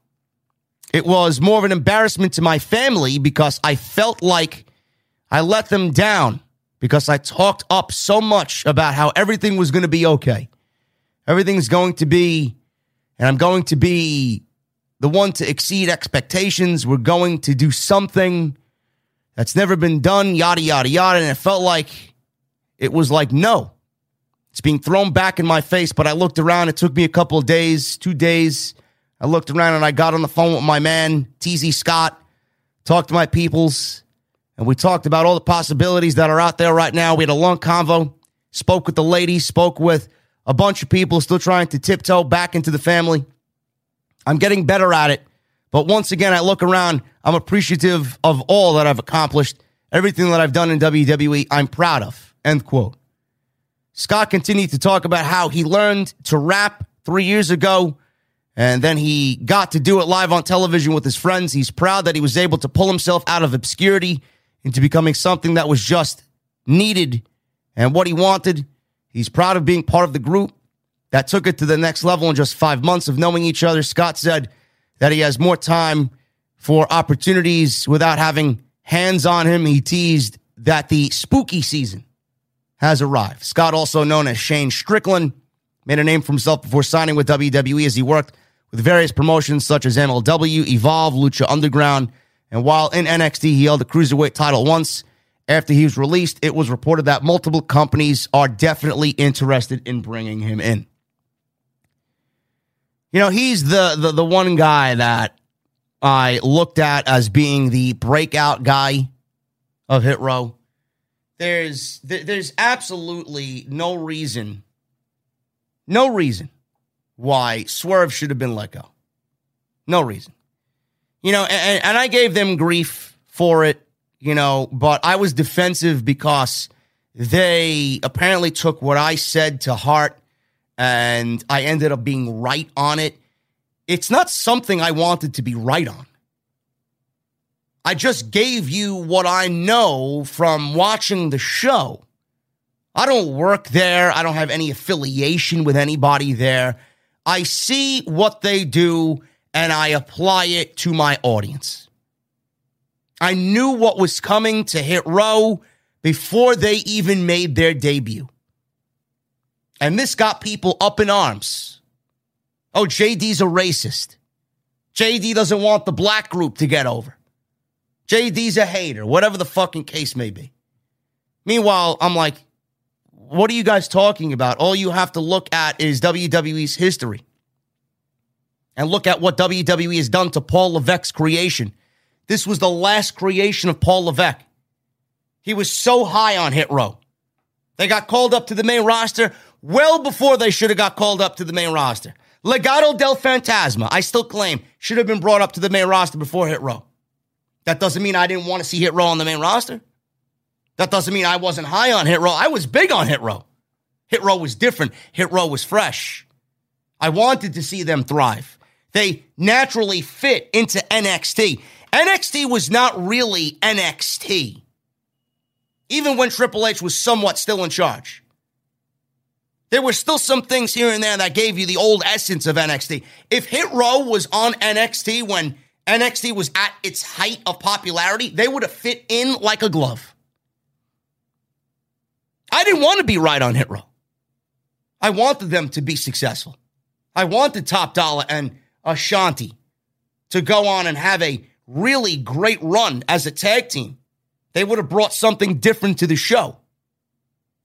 It was more of an embarrassment to my family because I felt like I let them down because I talked up so much about how everything was going to be okay. Everything's going to be, and I'm going to be the one to exceed expectations. We're going to do something that's never been done, yada, yada, yada. And it felt like it was like, no, it's being thrown back in my face. But I looked around. It took me a couple of days, two days. I looked around and I got on the phone with my man, TZ Scott, talked to my peoples and we talked about all the possibilities that are out there right now. We had a long convo, spoke with the ladies, spoke with a bunch of people still trying to tiptoe back into the family. I'm getting better at it. But once again, I look around, I'm appreciative of all that I've accomplished, everything that I've done in WWE, I'm proud of. End quote. Scott continued to talk about how he learned to rap three years ago, and then he got to do it live on television with his friends. He's proud that he was able to pull himself out of obscurity into becoming something that was just needed and what he wanted. He's proud of being part of the group that took it to the next level in just five months of knowing each other. Scott said that he has more time for opportunities without having hands on him. He teased that the spooky season has arrived. Scott, also known as Shane Strickland, made a name for himself before signing with WWE as he worked with various promotions such as MLW, Evolve, Lucha Underground, and while in NXT, he held the cruiserweight title once. After he was released, it was reported that multiple companies are definitely interested in bringing him in. You know, he's the the, the one guy that I looked at as being the breakout guy of Hit Row. There's there's absolutely no reason, no reason why Swerve should have been let go. No reason you know, and, and I gave them grief for it, you know, but I was defensive because they apparently took what I said to heart and I ended up being right on it. It's not something I wanted to be right on. I just gave you what I know from watching the show. I don't work there. I don't have any affiliation with anybody there. I see what they do and I apply it to my audience. I knew what was coming to Hit Row before they even made their debut. And this got people up in arms. Oh, JD's a racist. JD doesn't want the black group to get over. JD's a hater, whatever the fucking case may be. Meanwhile, I'm like, what are you guys talking about? All you have to look at is WWE's history and look at what WWE has done to Paul Levesque's creation. This was the last creation of Paul Levesque. He was so high on Hit Row They got called up to the main roster well before they should have got called up to the main roster. Legado del Fantasma, I still claim, should have been brought up to the main roster before Hit Row. That doesn't mean I didn't want to see Hit Row on the main roster. That doesn't mean I wasn't high on Hit Row. I was big on Hit Row. Hit Row was different. Hit Row was fresh. I wanted to see them thrive. They naturally fit into NXT. NXT was not really NXT, even when Triple H was somewhat still in charge. There were still some things here and there that gave you the old essence of NXT. If Hit Row was on NXT when NXT was at its height of popularity, they would have fit in like a glove. I didn't want to be right on Hit Row. I wanted them to be successful. I wanted Top Dollar and Ashante to go on and have a really great run as a tag team. They would have brought something different to the show.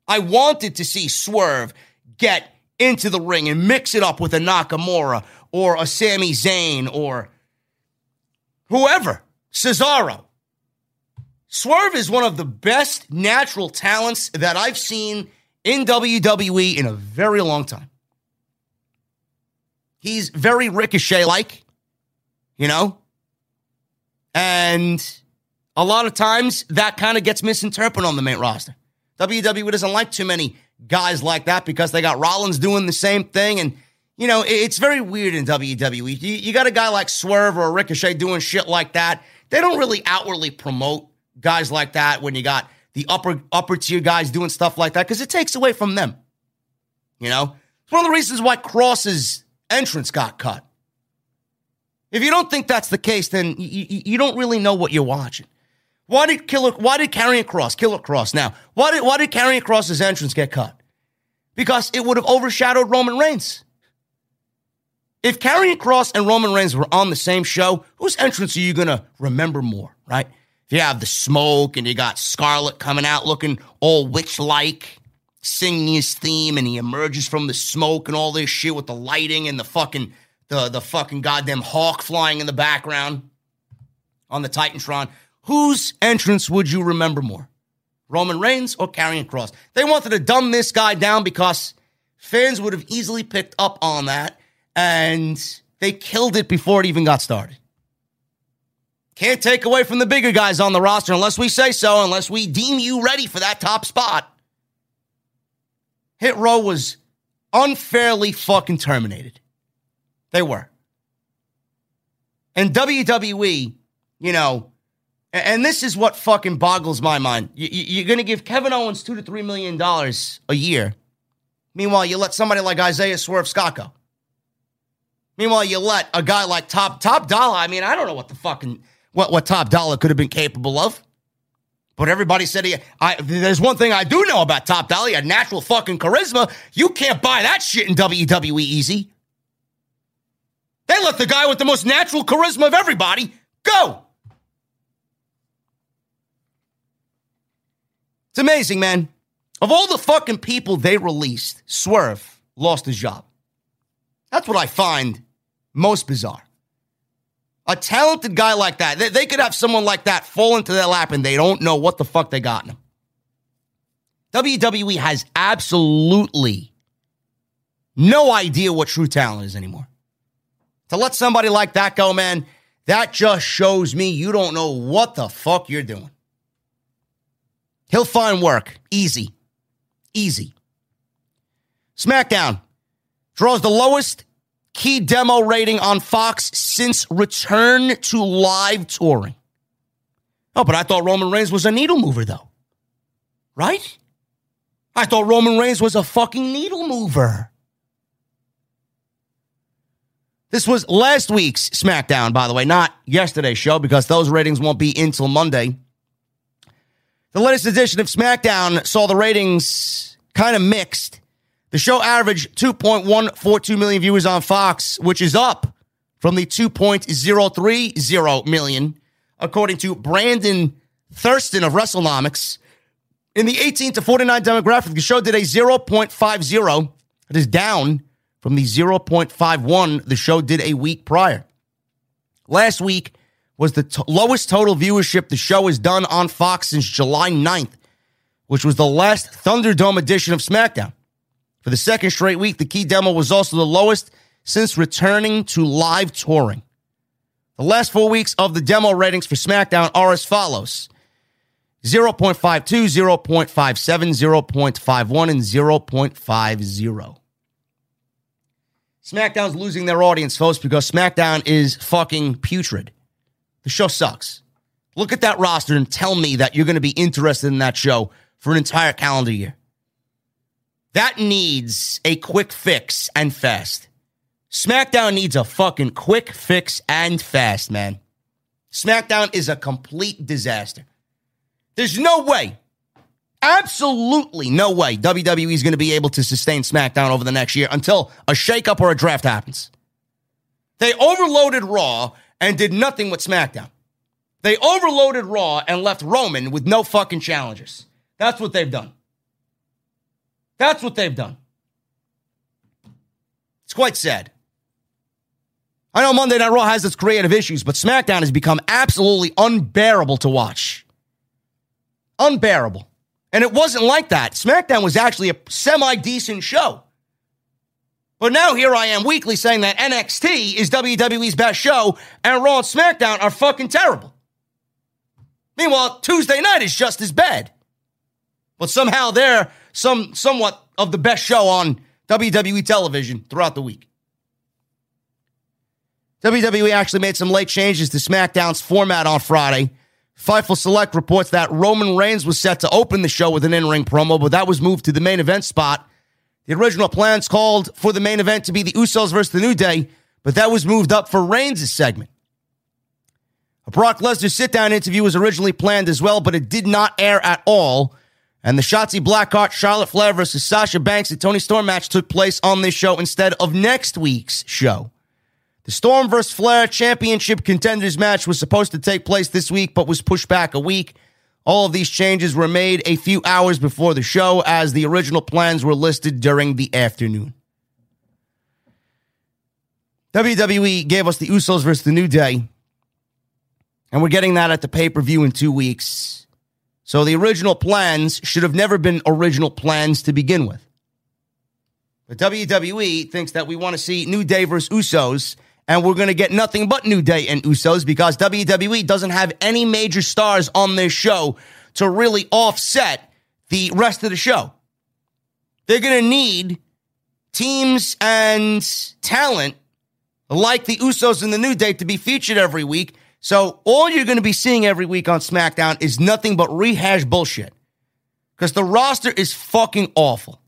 I wanted to see Swerve get into the ring and mix it up with a Nakamura or a Sami Zayn or whoever, Cesaro. Swerve is one of the best natural talents that I've seen in WWE in a very long time. He's very Ricochet like, you know? And a lot of times that kind of gets misinterpreted on the main roster. WWE doesn't like too many guys like that because they got Rollins doing the same thing. And, you know, it's very weird in WWE. You, got a guy like Swerve or Ricochet doing shit like that. They don't really outwardly promote guys like that when you got the upper upper tier guys doing stuff like that because it takes away from them. You know, it's one of the reasons why Kross's entrance got cut. If you don't think that's the case, then you, you don't really know what you're watching. Why did Killer? Why did Karrion Kross, Killer Kross? Now, why did why did Karrion Kross's entrance get cut? Because it would have overshadowed Roman Reigns. If Karrion Kross and Roman Reigns were on the same show, whose entrance are you gonna remember more, right? If you have the smoke and you got Scarlett coming out looking all witch-like, singing his theme, and he emerges from the smoke and all this shit with the lighting and the fucking the the fucking goddamn hawk flying in the background on the Titantron. Whose entrance would you remember more? Roman Reigns or Karrion Kross? They wanted to dumb this guy down because fans would have easily picked up on that and they killed it before it even got started. Can't take away from the bigger guys on the roster unless we say so, unless we deem you ready for that top spot. Hit Row was unfairly fucking terminated. They were. And WWE, you know, and this is what fucking boggles my mind. You're going to give Kevin Owens two to three million dollars a year. Meanwhile, you let somebody like Isaiah Swerve Scott go. Meanwhile, you let a guy like Top Top Dollar. I mean, I don't know what the fucking what what Top Dollar could have been capable of. But everybody said he. I, there's one thing I do know about Top Dollar: had natural fucking charisma. You can't buy that shit in WWE easy. They let the guy with the most natural charisma of everybody go. It's amazing, man. Of all the fucking people they released, Swerve lost his job. That's what I find most bizarre. A talented guy like that, they, they, could have someone like that fall into their lap and they don't know what the fuck they got in him. WWE has absolutely no idea what true talent is anymore. To let somebody like that go, man, that just shows me you don't know what the fuck you're doing. He'll find work. Easy. Easy. SmackDown draws the lowest key demo rating on Fox since return to live touring. Oh, but I thought Roman Reigns was a needle mover, though. Right? I thought Roman Reigns was a fucking needle mover. This was last week's SmackDown, by the way, not yesterday's show, because those ratings won't be until Monday. The latest edition of SmackDown saw the ratings kind of mixed. The show averaged 2.142 million viewers on Fox, which is up from the 2.030 million, according to Brandon Thurston of WrestleNomics. In the 18 to 49 demographic, the show did a 0.50. It is down from the 0.51 the show did a week prior. Last week, was the t- lowest total viewership the show has done on Fox since July 9th, which was the last Thunderdome edition of SmackDown. For the second straight week, the key demo was also the lowest since returning to live touring. The last four weeks of the demo ratings for SmackDown are as follows 0.52, 0.57, 0.51, and 0.50. SmackDown's losing their audience, folks, because SmackDown is fucking putrid. The show sucks. Look at that roster and tell me that you're going to be interested in that show for an entire calendar year. That needs a quick fix and fast. SmackDown needs a fucking quick fix and fast, man. SmackDown is a complete disaster. There's no way, absolutely no way WWE is going to be able to sustain SmackDown over the next year until a shakeup or a draft happens. They overloaded Raw and did nothing with SmackDown. They overloaded Raw and left Roman with no fucking challengers. That's what they've done. That's what they've done. It's quite sad. I know Monday Night Raw has its creative issues, but SmackDown has become absolutely unbearable to watch. Unbearable. And it wasn't like that. SmackDown was actually a semi decent show. But now here I am weekly saying that NXT is WWE's best show and Raw and SmackDown are fucking terrible. Meanwhile, Tuesday night is just as bad. But somehow they're some somewhat of the best show on WWE television throughout the week. WWE actually made some late changes to SmackDown's format on Friday. Fightful Select reports that Roman Reigns was set to open the show with an in ring promo, but that was moved to the main event spot. The original plans called for the main event to be the Usos versus the New Day, but that was moved up for Reigns' segment. A Brock Lesnar sit down interview was originally planned as well, but it did not air at all. And the Shotzi Blackheart, Charlotte Flair versus Sasha Banks and Toni Storm match took place on this show instead of next week's show. The Storm vs. Flair Championship Contenders match was supposed to take place this week, but was pushed back a week. All of these changes were made a few hours before the show, as the original plans were listed during the afternoon. WWE gave us the Usos versus the New Day, and we're getting that at the pay per view in two weeks. So the original plans should have never been original plans to begin with. But WWE thinks that we want to see New Day versus Usos and we're going to get nothing but New Day and Usos because WWE doesn't have any major stars on this show to really offset the rest of the show. They're going to need teams and talent like the Usos and the New Day to be featured every week. So all you're going to be seeing every week on SmackDown is nothing but rehash bullshit because the roster is fucking awful.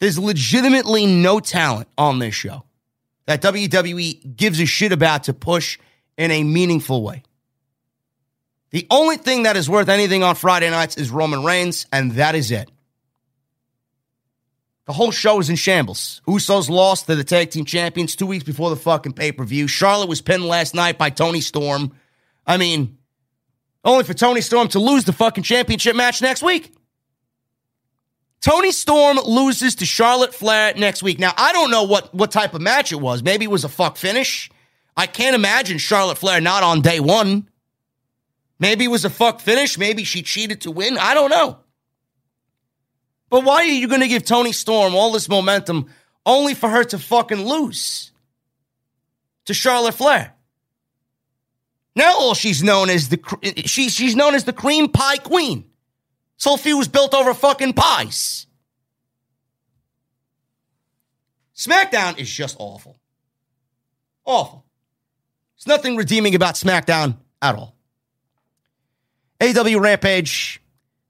There's legitimately no talent on this show that WWE gives a shit about to push in a meaningful way. The only thing that is worth anything on Friday nights is Roman Reigns, and that is it. The whole show is in shambles. Usos lost to the tag team champions two weeks before the fucking pay per view. Charlotte was pinned last night by Toni Storm. I mean, only for Toni Storm to lose the fucking championship match next week. Toni Storm loses to Charlotte Flair next week. Now, I don't know what, what type of match it was. Maybe it was a fuck finish. I can't imagine Charlotte Flair not on day one. Maybe it was a fuck finish. Maybe she cheated to win. I don't know. But why are you going to give Toni Storm all this momentum only for her to fucking lose to Charlotte Flair? Now all she's known as the she, she's known as the cream pie queen. Sophie was built over fucking pies. SmackDown is just awful. Awful. There's nothing redeeming about SmackDown at all. AEW Rampage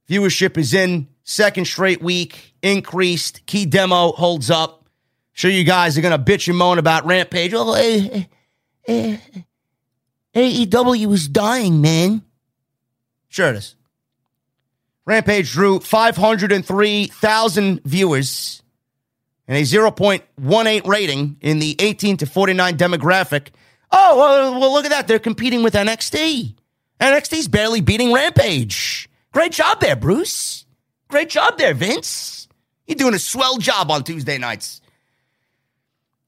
viewership is in second straight week, increased. Key demo holds up. Sure, you guys are gonna bitch and moan about Rampage. Oh, eh, eh, eh, AEW is dying, man. Sure it is. Rampage drew 503,000 viewers and a 0.18 rating in the 18 to 49 demographic. Oh, well, well, look at that. They're competing with NXT. NXT's barely beating Rampage. Great job there, Bruce. Great job there, Vince. You're doing a swell job on Tuesday nights.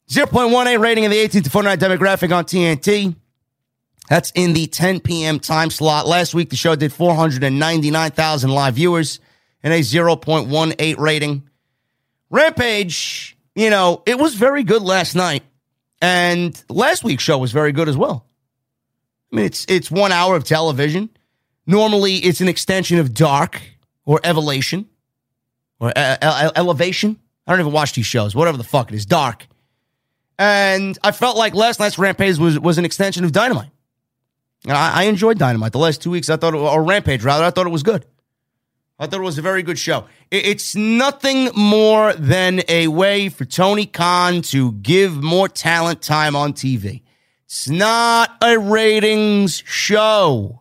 0.18 rating in the 18 to 49 demographic on TNT. That's in the 10 p.m. time slot. Last week, the show did 499,000 live viewers. and a 0.18 rating. Rampage, you know, it was very good last night. And last week's show was very good as well. I mean, it's it's one hour of television. Normally, it's an extension of Dark or Evolution or Elevation. I don't even watch these shows. Whatever the fuck it is, Dark. And I felt like last night's Rampage was was an extension of Dynamite. And I, I enjoyed Dynamite. The last two weeks, I thought, it, or Rampage rather, I thought it was good. I thought it was a very good show. It's nothing more than a way for Tony Khan to give more talent time on TV. It's not a ratings show.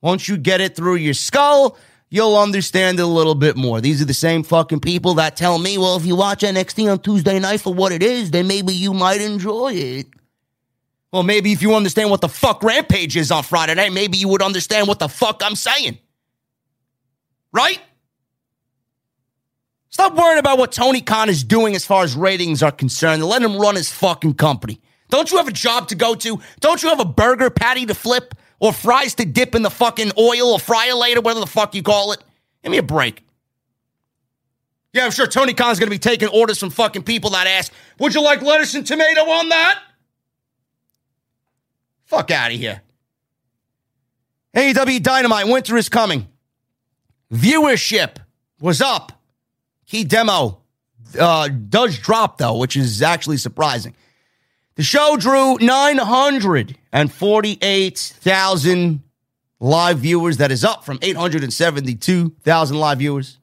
Once you get it through your skull, you'll understand it a little bit more. These are the same fucking people that tell me, well, if you watch NXT on Tuesday night for what it is, then maybe you might enjoy it. Well, maybe if you understand what the fuck Rampage is on Friday night, maybe you would understand what the fuck I'm saying. Right? Stop worrying about what Tony Khan is doing as far as ratings are concerned. Let him run his fucking company. Don't you have a job to go to? Don't you have a burger patty to flip or fries to dip in the fucking oil or fryer later, whatever the fuck you call it? Give me a break. Yeah, I'm sure Tony Khan's going to be taking orders from fucking people that ask, Would you like lettuce and tomato on that? Fuck out of here. AEW Dynamite, winter is coming. Viewership was up. Key demo uh, does drop, though, which is actually surprising. The show drew 948,000 live viewers. That is up from 872,000 live viewers.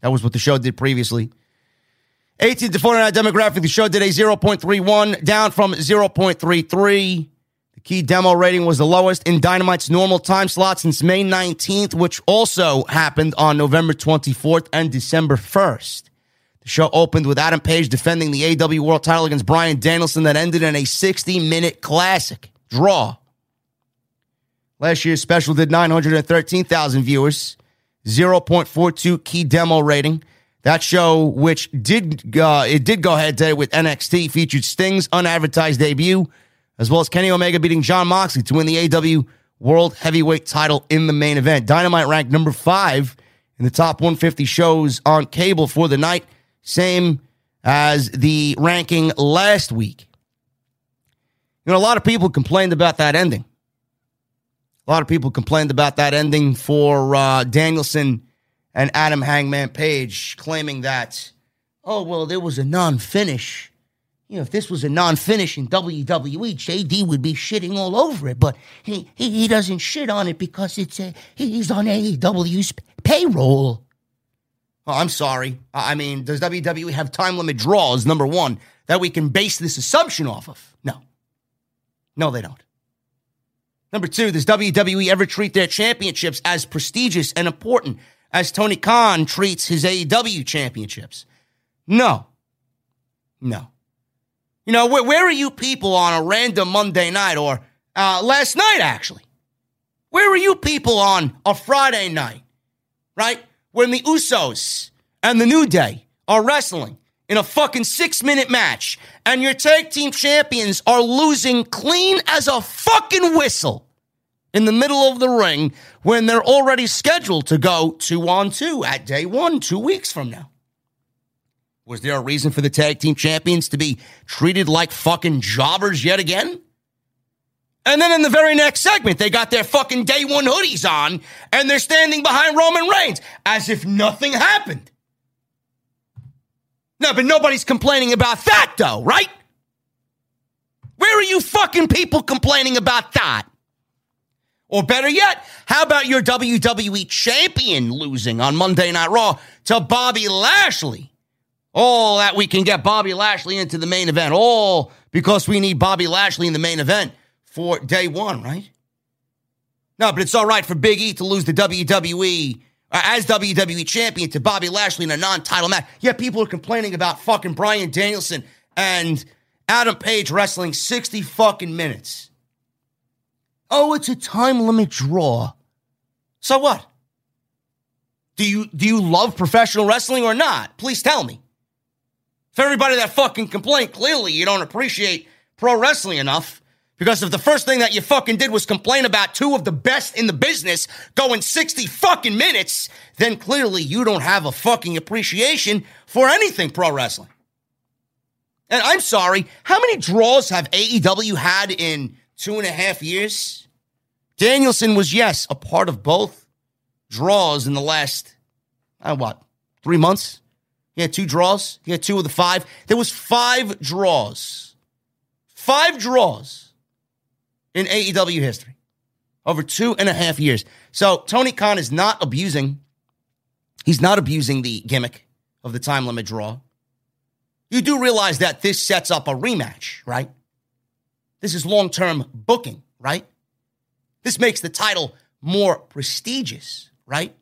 That was what the show did previously. 18 to 49 demographic, the show did a 0.31, down from 0.33. The key demo rating was the lowest in Dynamite's normal time slot since May 19th, which also happened on November 24th and December 1st. Show opened with Adam Page defending the AEW World title against Bryan Danielson that ended in a 60 minute classic draw. Last year's special did 913,000 viewers, 0.42 key demo rating. That show, which did uh, it did go head to head with NXT, featured Sting's unadvertised debut as well as Kenny Omega beating Jon Moxley to win the AEW World Heavyweight title in the main event. Dynamite ranked number five in the top 150 shows on cable for the night, same as the ranking last week. You know, a lot of people complained about that ending. A lot of people complained about that ending for uh, Danielson and Adam Hangman Page, claiming that, oh, well, there was a non finish you know, if this was a non-finish in WWE, JD would be shitting all over it. But he he, he doesn't shit on it because it's a, he's on AEW's payroll. Oh, I'm sorry. I mean, does WWE have time limit draws? Number one, that we can base this assumption off of? No, no, they don't. Number two, does WWE ever treat their championships as prestigious and important as Tony Khan treats his AEW championships? No, no. You know, where, where are you people on a random Monday night or uh, last night, actually? Where are you people on a Friday night, right? When the Usos and the New Day are wrestling in a fucking six minute match and your tag team champions are losing clean as a fucking whistle in the middle of the ring when they're already scheduled to go two on two at day one, two weeks from now. Was there a reason for the tag team champions to be treated like fucking jobbers yet again? And then in the very next segment, they got their fucking day one hoodies on and they're standing behind Roman Reigns as if nothing happened. No, but nobody's complaining about that though, right? Where are you fucking people complaining about that? Or better yet, how about your WWE champion losing on Monday Night Raw to Bobby Lashley? All that we can get Bobby Lashley into the main event. All because we need Bobby Lashley in the main event for day one, right? No, but it's all right for Big E to lose the WWE uh, as WWE champion to Bobby Lashley in a non-title match. Yet people are complaining about fucking Bryan Danielson and Adam Page wrestling 60 fucking minutes. Oh, it's a time limit draw. So what? Do you do you love professional wrestling or not? Please tell me. For everybody that fucking complained, clearly you don't appreciate pro wrestling enough Because if the first thing that you fucking did was complain about two of the best in the business going 60 fucking minutes, then clearly you don't have a fucking appreciation for anything pro wrestling. And I'm sorry, how many draws have AEW had in two and a half years? Danielson was, yes, a part of both draws in the last, uh, what, three months? He had two draws. He had two of the five. There was five draws. Five draws in AEW history over two and a half years. So Tony Khan is not abusing. He's not abusing the gimmick of the time limit draw. You do realize that this sets up a rematch, right? This is long term booking, right? This makes the title more prestigious, right?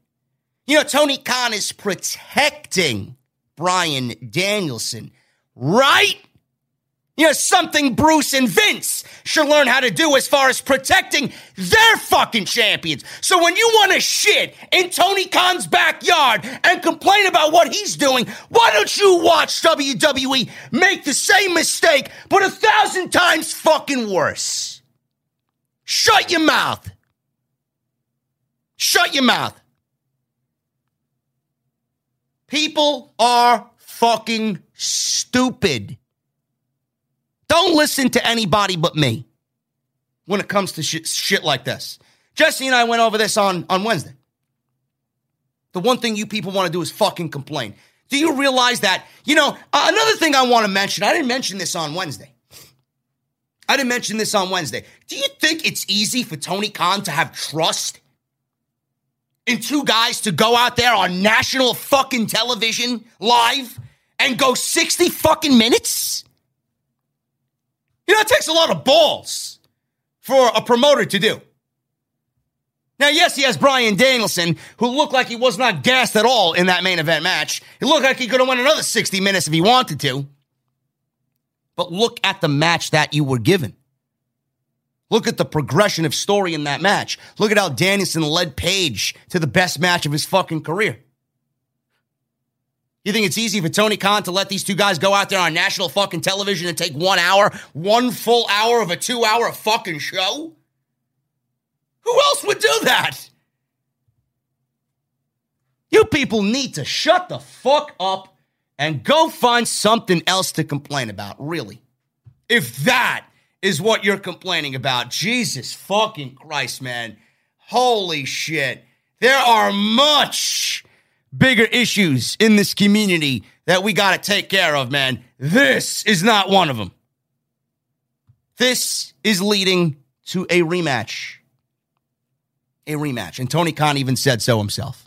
You know, Tony Khan is protecting Bryan Danielson, right? You know, something Bruce and Vince should learn how to do as far as protecting their fucking champions. So when you want to shit in Tony Khan's backyard and complain about what he's doing, why don't you watch WWE make the same mistake, but a thousand times fucking worse? Shut your mouth. Shut your mouth. People are fucking stupid. Don't listen to anybody but me when it comes to shit, shit like this. Jesse and I went over this on, on Wednesday. The one thing you people want to do is fucking complain. Do you realize that? You know, uh, another thing I want to mention, I didn't mention this on Wednesday. I didn't mention this on Wednesday. Do you think it's easy for Tony Khan to have trust in two guys to go out there on national fucking television live and go 60 fucking minutes? You know, it takes a lot of balls for a promoter to do. Now, yes, he has Bryan Danielson, who looked like he was not gassed at all in that main event match. He looked like he could have won another 60 minutes if he wanted to. But look at the match that you were given. Look at the progression of story in that match. Look at how Danielson led Page to the best match of his fucking career. You think it's easy for Tony Khan to let these two guys go out there on national fucking television and take one hour, one full hour of a two hour fucking show? Who else would do that? You people need to shut the fuck up and go find something else to complain about, really. If that is what you're complaining about, Jesus fucking Christ, man. Holy shit. There are much bigger issues in this community that we got to take care of, man. This is not one of them. This is leading to a rematch. A rematch. And Tony Khan even said so himself.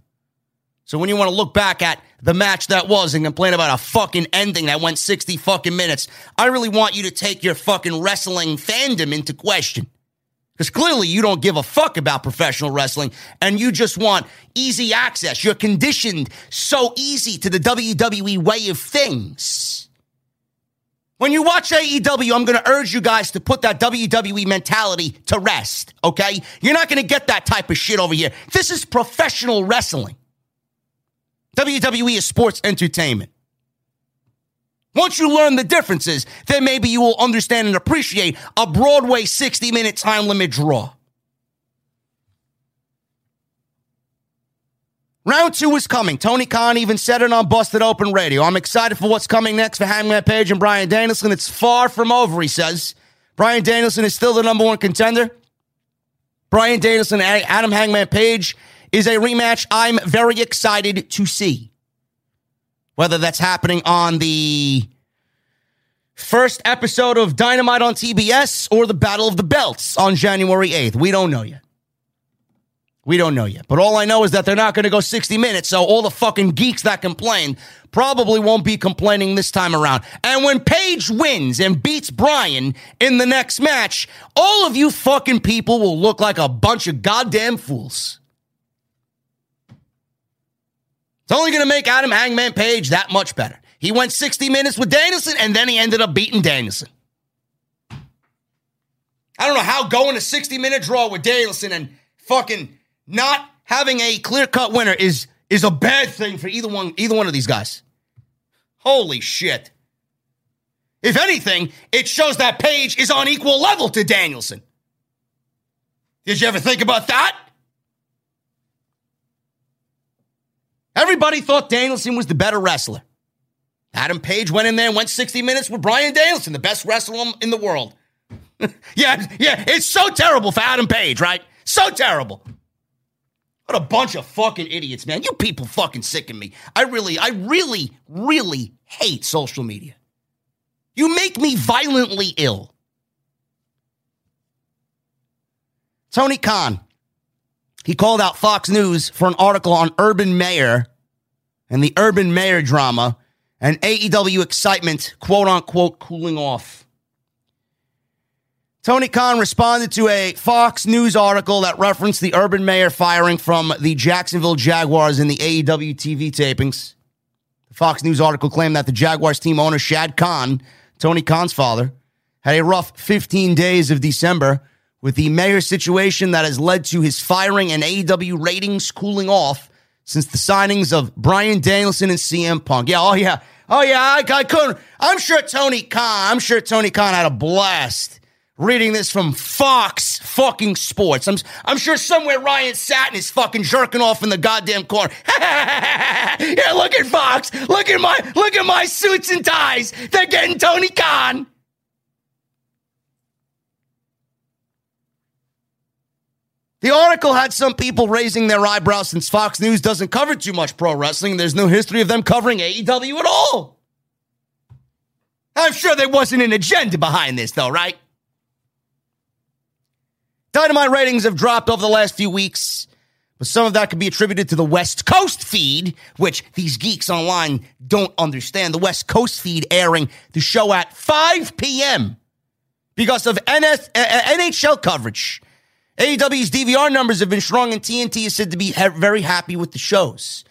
So when you want to look back at the match that was and complain about a fucking ending that went 60 fucking minutes, I really want you to take your fucking wrestling fandom into question. Because clearly you don't give a fuck about professional wrestling and you just want easy access. You're conditioned so easy to the WWE way of things. When you watch AEW, I'm going to urge you guys to put that WWE mentality to rest, okay? You're not going to get that type of shit over here. This is professional wrestling. WWE is sports entertainment. Once you learn the differences, then maybe you will understand and appreciate a Broadway 60 minute time limit draw. Round two is coming. Tony Khan even said it on Busted Open Radio. I'm excited for what's coming next for Hangman Page and Bryan Danielson. It's far from over, he says. Bryan Danielson is still the number one contender. Bryan Danielson and Adam Hangman Page is a rematch I'm very excited to see whether that's happening on the first episode of Dynamite on TBS or the Battle of the Belts on January 8th. We don't know yet. We don't know yet. But all I know is that they're not going to go 60 minutes, so all the fucking geeks that complain probably won't be complaining this time around. And when Page wins and beats Bryan in the next match, all of you fucking people will look like a bunch of goddamn fools. It's only going to make Adam Hangman Page that much better. He went 60 minutes with Danielson and then he ended up beating Danielson. I don't know how going a 60 minute draw with Danielson and fucking not having a clear cut winner is is a bad thing for either one either one of these guys. Holy shit. If anything, it shows that Page is on equal level to Danielson. Did you ever think about that? Everybody thought Danielson was the better wrestler. Adam Page went in there and went 60 minutes with Bryan Danielson, the best wrestler in the world. yeah, yeah, it's so terrible for Adam Page, right? So terrible. What a bunch of fucking idiots, man. You people fucking sicken me. I really, I really, really hate social media. You make me violently ill. Tony Khan, he called out Fox News for an article on Urban Meyer and the Urban Meyer drama and AEW excitement, quote unquote, cooling off. Tony Khan responded to a Fox News article that referenced the Urban Meyer firing from the Jacksonville Jaguars in the AEW TV tapings. The Fox News article claimed that the Jaguars team owner, Shad Khan, Tony Khan's father, had a rough 15 days of December with the Meyer situation that has led to his firing and AEW ratings cooling off since the signings of Bryan Danielson and CM Punk. Yeah, oh yeah, oh yeah, I, I couldn't. I'm sure Tony Khan. I'm sure Tony Khan had a blast reading this from Fox fucking Sports. I'm I'm sure somewhere Ryan Satin is fucking jerking off in the goddamn corner. yeah, look at Fox. Look at my look at my suits and ties. They're getting Tony Khan. The article had some people raising their eyebrows since Fox News doesn't cover too much pro wrestling. There's no history of them covering AEW at all. I'm sure there wasn't an agenda behind this, though, right? Dynamite ratings have dropped over the last few weeks, but some of that could be attributed to the West Coast feed, which these geeks online don't understand. The West Coast feed airing the show at 5 p.m. because of NS- uh, uh, NHL coverage. AEW's DVR numbers have been strong, and TNT is said to be ha- very happy with the shows.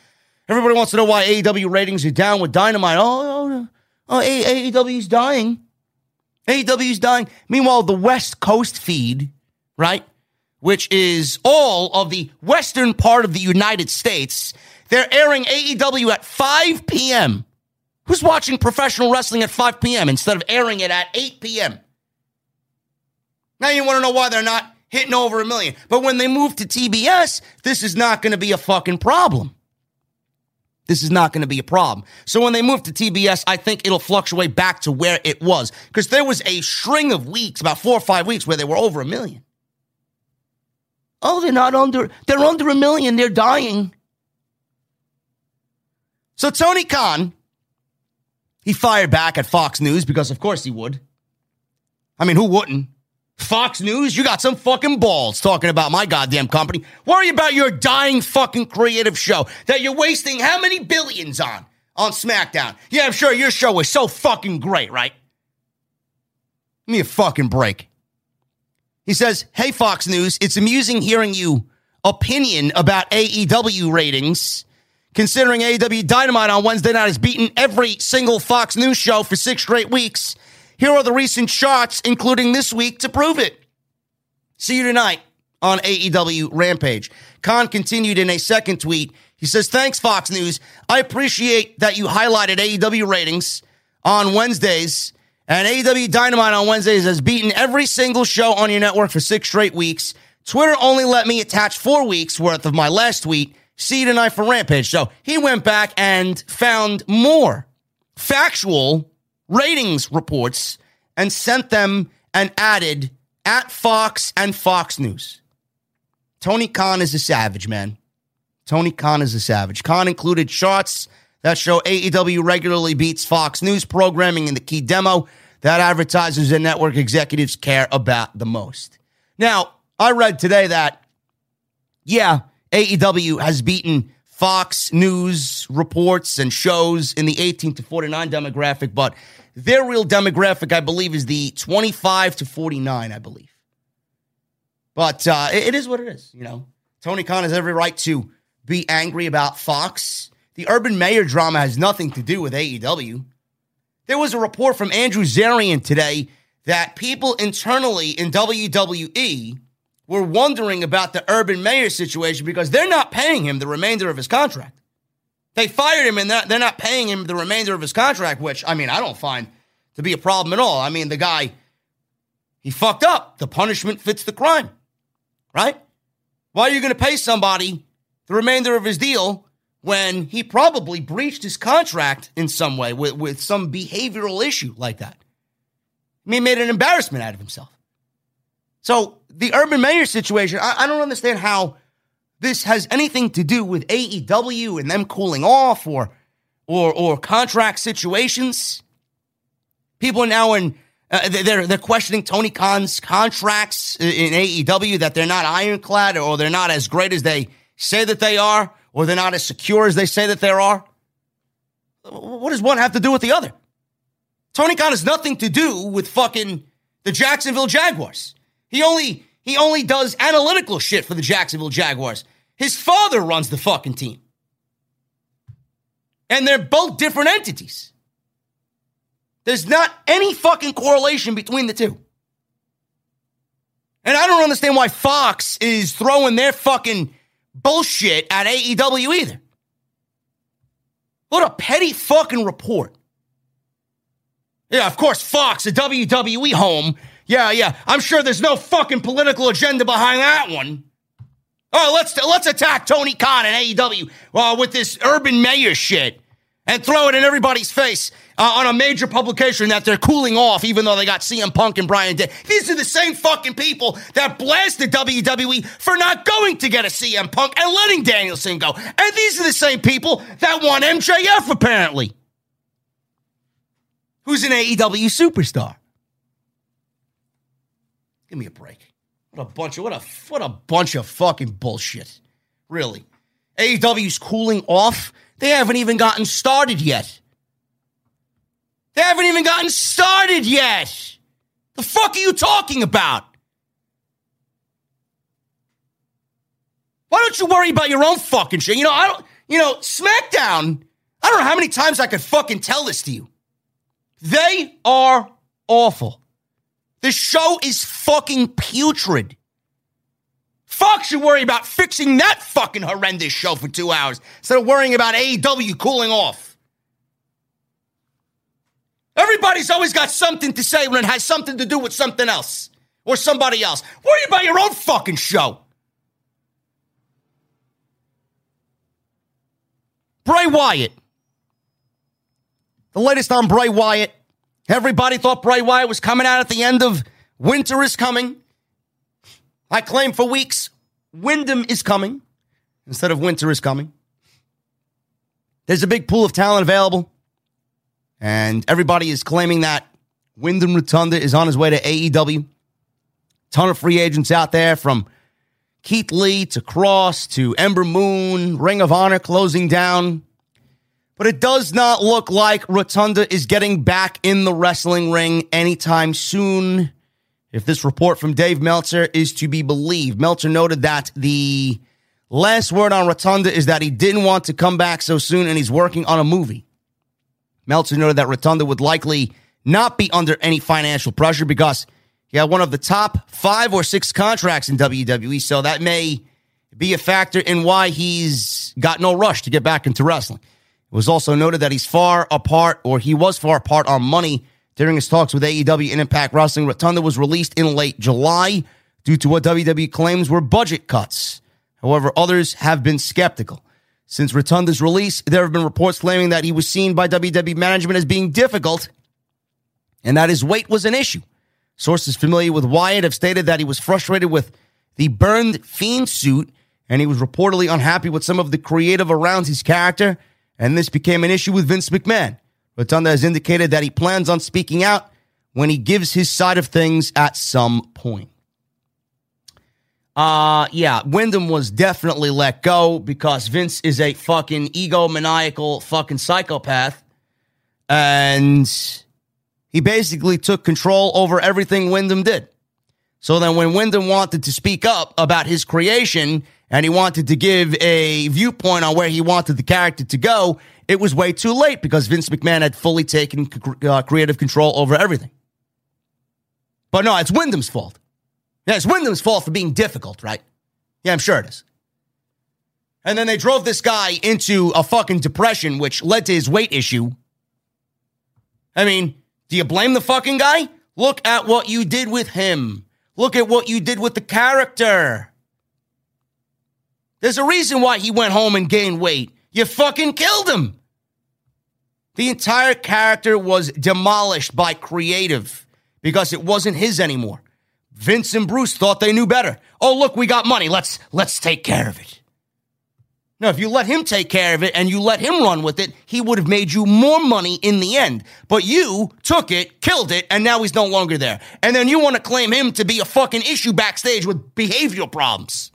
Everybody wants to know why AEW ratings are down with Dynamite. Oh, oh, oh AEW's dying. AEW's dying. Meanwhile, the West Coast feed, right, which is all of the western part of the United States, they're airing AEW at 5 p.m. Who's watching professional wrestling at 5 p.m. instead of airing it at 8 p.m.? Now you want to know why they're not hitting over a million. But when they move to TBS, this is not going to be a fucking problem. This is not going to be a problem. So when they move to TBS, I think it'll fluctuate back to where it was because there was a string of weeks, about four or five weeks, where they were over a million. Oh, they're not under, they're under a million. They're dying. So Tony Khan, he fired back at Fox News because, of course, he would. I mean, who wouldn't? Fox News, you got some fucking balls talking about my goddamn company. Worry about your dying fucking creative show that you're wasting how many billions on on SmackDown. Yeah, I'm sure your show is so fucking great, right? Give me a fucking break. He says, Hey, Fox News, it's amusing hearing you opinion about AEW ratings, considering AEW Dynamite on Wednesday night has beaten every single Fox News show for six straight weeks here are the recent shots, including this week, to prove it. See you tonight on AEW Rampage. Khan continued in a second tweet. He says, Thanks, Fox News. I appreciate that you highlighted AEW ratings on Wednesdays. And AEW Dynamite on Wednesdays has beaten every single show on your network for six straight weeks. Twitter only let me attach four weeks worth of my last tweet. See you tonight for Rampage. So he went back and found more factual ratings reports and sent them and added at Fox and Fox News. Tony Khan is a savage, man. Tony Khan is a savage. Khan included charts that show AEW regularly beats Fox News programming in the key demo that advertisers and network executives care about the most. Now, I read today that, yeah, AEW has beaten Fox News reports and shows in the 18 to 49 demographic, but their real demographic, I believe, is the 25 to 49, I believe. But uh, it is what it is, you know. Tony Khan has every right to be angry about Fox. The Urban Meyer drama has nothing to do with AEW. There was a report from Andrew Zarian today that people internally in WWE were wondering about the Urban Meyer situation because they're not paying him the remainder of his contract. They fired him and they're not paying him the remainder of his contract, which, I mean, I don't find to be a problem at all. I mean, the guy, he fucked up. The punishment fits the crime, right? Why are you going to pay somebody the remainder of his deal when he probably breached his contract in some way with, with some behavioral issue like that? I mean, he made an embarrassment out of himself. So the Urban Meyer situation, I, I don't understand how this has anything to do with AEW and them cooling off or or or contract situations. People are now in uh, they're they're questioning Tony Khan's contracts in AEW that they're not ironclad or they're not as great as they say that they are or they're not as secure as they say that they are. What does one have to do with the other? Tony Khan has nothing to do with fucking the Jacksonville Jaguars. He only he only does analytical shit for the Jacksonville Jaguars. His father runs the fucking team. And they're both different entities. There's not any fucking correlation between the two. And I don't understand why Fox is throwing their fucking bullshit at AEW either. What a petty fucking report. Yeah, of course, Fox, a WWE home. Yeah, yeah. I'm sure there's no fucking political agenda behind that one. Oh, let's let's attack Tony Khan and AEW uh, with this Urban Meyer shit and throw it in everybody's face uh, on a major publication that they're cooling off, even though they got CM Punk and Bryan Day. These are the same fucking people that blasted WWE for not going to get a CM Punk and letting Danielson go. And these are the same people that want MJF, apparently, who's an AEW superstar. Give me a break. What a bunch of what a what a bunch of fucking bullshit. Really. AEW's cooling off. They haven't even gotten started yet. They haven't even gotten started yet. The fuck are you talking about? Why don't you worry about your own fucking shit? You know, I don't, you know, SmackDown, I don't know how many times I could fucking tell this to you. They are awful. The show is fucking putrid. Fox should worry about fixing that fucking horrendous show for two hours instead of worrying about AEW cooling off. Everybody's always got something to say when it has something to do with something else or somebody else. Worry about your own fucking show. Bray Wyatt. The latest on Bray Wyatt. Everybody thought Bray Wyatt was coming out at the end of Winter is Coming. I claim for weeks Windham is coming instead of Winter is coming. There's a big pool of talent available, and everybody is claiming that Windham Rotunda is on his way to AEW. Ton of free agents out there from Keith Lee to Kross to Ember Moon, Ring of Honor closing down. But it does not look like Rotunda is getting back in the wrestling ring anytime soon. If this report from Dave Meltzer is to be believed, Meltzer noted that the last word on Rotunda is that he didn't want to come back so soon and he's working on a movie. Meltzer noted that Rotunda would likely not be under any financial pressure because he had one of the top five or six contracts in WWE. So that may be a factor in why he's got no rush to get back into wrestling. It was also noted that he's far apart, or he was far apart on money during his talks with AEW and Impact Wrestling. Rotunda was released in late July due to what WWE claims were budget cuts. However, others have been skeptical. Since Rotunda's release, there have been reports claiming that he was seen by WWE management as being difficult and that his weight was an issue. Sources familiar with Wyatt have stated that he was frustrated with the burned fiend suit and he was reportedly unhappy with some of the creative around his character and this became an issue with Vince McMahon. Rotunda has indicated that he plans on speaking out when he gives his side of things at some point. Uh, yeah, Windham was definitely let go because Vince is a fucking egomaniacal fucking psychopath. And he basically took control over everything Windham did. So then when Windham wanted to speak up about his creation, and he wanted to give a viewpoint on where he wanted the character to go, it was way too late because Vince McMahon had fully taken uh, creative control over everything. But no, it's Windham's fault. Yeah, it's Windham's fault for being difficult, right? Yeah, I'm sure it is. And then they drove this guy into a fucking depression, which led to his weight issue. I mean, Do you blame the fucking guy? Look at what you did with him. Look at what you did with the character. There's a reason why he went home and gained weight. You fucking killed him. The entire character was demolished by creative because it wasn't his anymore. Vince and Bruce thought they knew better. Oh, look, we got money. Let's let's take care of it. Now, if you let him take care of it and you let him run with it, he would have made you more money in the end. But you took it, killed it, and now he's no longer there. And then you want to claim him to be a fucking issue backstage with behavioral problems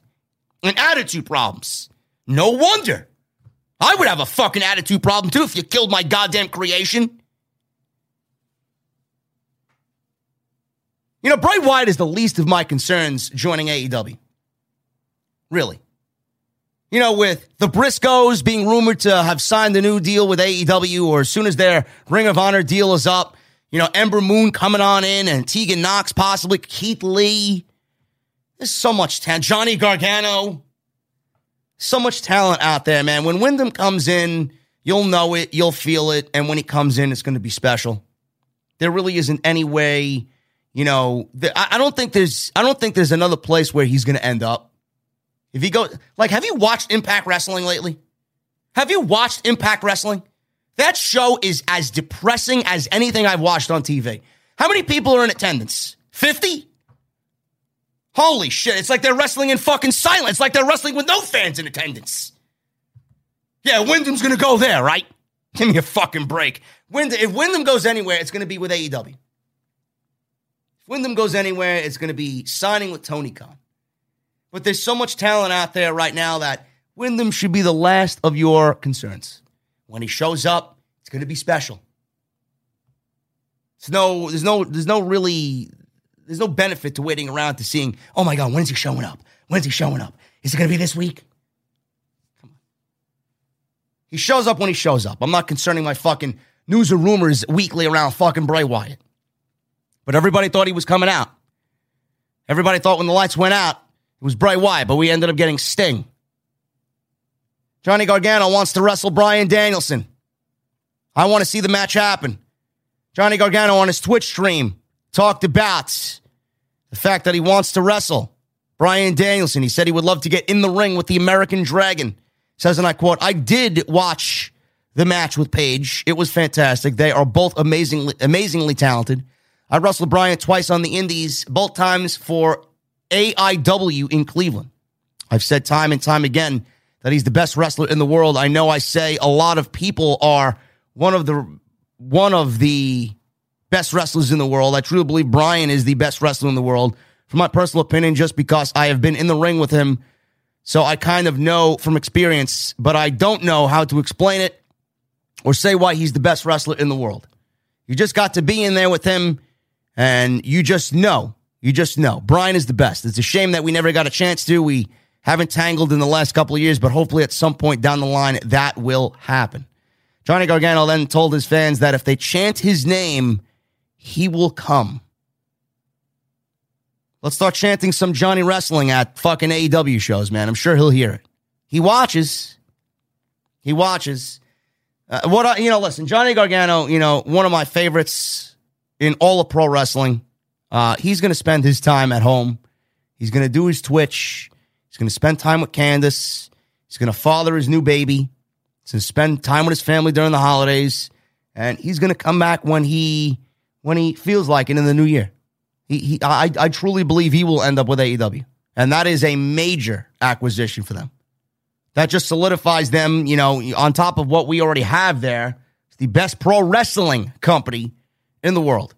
and attitude problems. No wonder. I would have a fucking attitude problem too if you killed my goddamn creation. You know, Bray Wyatt is the least of my concerns joining AEW. Really. You know, with the Briscoes being rumored to have signed a new deal with AEW, or as soon as their Ring of Honor deal is up, you know, Ember Moon coming on in and Tegan Nox, possibly Keith Lee. There's so much talent. Johnny Gargano. So much talent out there, man. When Windham comes in, you'll know it, you'll feel it, and when he comes in, it's going to be special. There really isn't any way you know, I, I don't think there's I don't think there's another place where he's going to end up. If he goes, like, have you watched Impact Wrestling lately? Have you watched Impact Wrestling? That show is as depressing as anything I've watched on TV. How many people are in attendance? 50? Holy shit. It's like they're wrestling in fucking silence. Like they're wrestling with no fans in attendance. Yeah, Windham's to go there, right? Give me a fucking break. Windham, if Windham goes anywhere, it's to be with AEW. If Windham goes anywhere, it's to be signing with Tony Khan. But there's so much talent out there right now that Windham should be the last of your concerns. When he shows up, it's to be special. It's no, there's no, there's no really, there's no benefit to waiting around to seeing, oh my God, when's he showing up? When's he showing up? Is it going to be this week? Come on. He shows up when he shows up. I'm not concerning my fucking news or rumors weekly around fucking Bray Wyatt. But everybody thought he was coming out. Everybody thought when the lights went out, it was Bray Wyatt, but we ended up getting Sting. Johnny Gargano wants to wrestle Bryan Danielson. I want to see the match happen. Johnny Gargano on his Twitch stream talked about the fact that he wants to wrestle Bryan Danielson. He said he would love to get in the ring with the American Dragon. Says, and I quote, I did watch the match with Page. It was fantastic. They are both amazingly, amazingly talented. I wrestled Bryan twice on the Indies, both times for AIW in Cleveland. I've said time and time again that he's the best wrestler in the world. I know I say a lot of people are one of the one of the best wrestlers in the world. I truly believe Bryan is the best wrestler in the world. For my personal opinion, just because I have been in the ring with him, so I kind of know from experience, but I don't know how to explain it or say why he's the best wrestler in the world. You just got to be in there with him and you just know, you just know. Bryan is the best. It's a shame that we never got a chance to. We haven't tangled in the last couple of years, but hopefully at some point down the line, that will happen. Johnny Gargano then told his fans that if they chant his name, he will come. Let's start chanting some Johnny Wrestling at fucking AEW shows, man. I'm sure he'll hear it. He watches. He watches. Uh, what I, you know? Listen, Johnny Gargano. You know, one of my favorites in all of pro wrestling. Uh, he's going to spend his time at home. He's going to do his Twitch. He's going to spend time with Candice. He's going to father his new baby. He's going to spend time with his family during the holidays, and he's going to come back when he when he feels like it in the new year. He, he I, I truly believe he will end up with AEW, and that is a major acquisition for them. That just solidifies them, you know, on top of what we already have there. It's the best pro wrestling company in the world.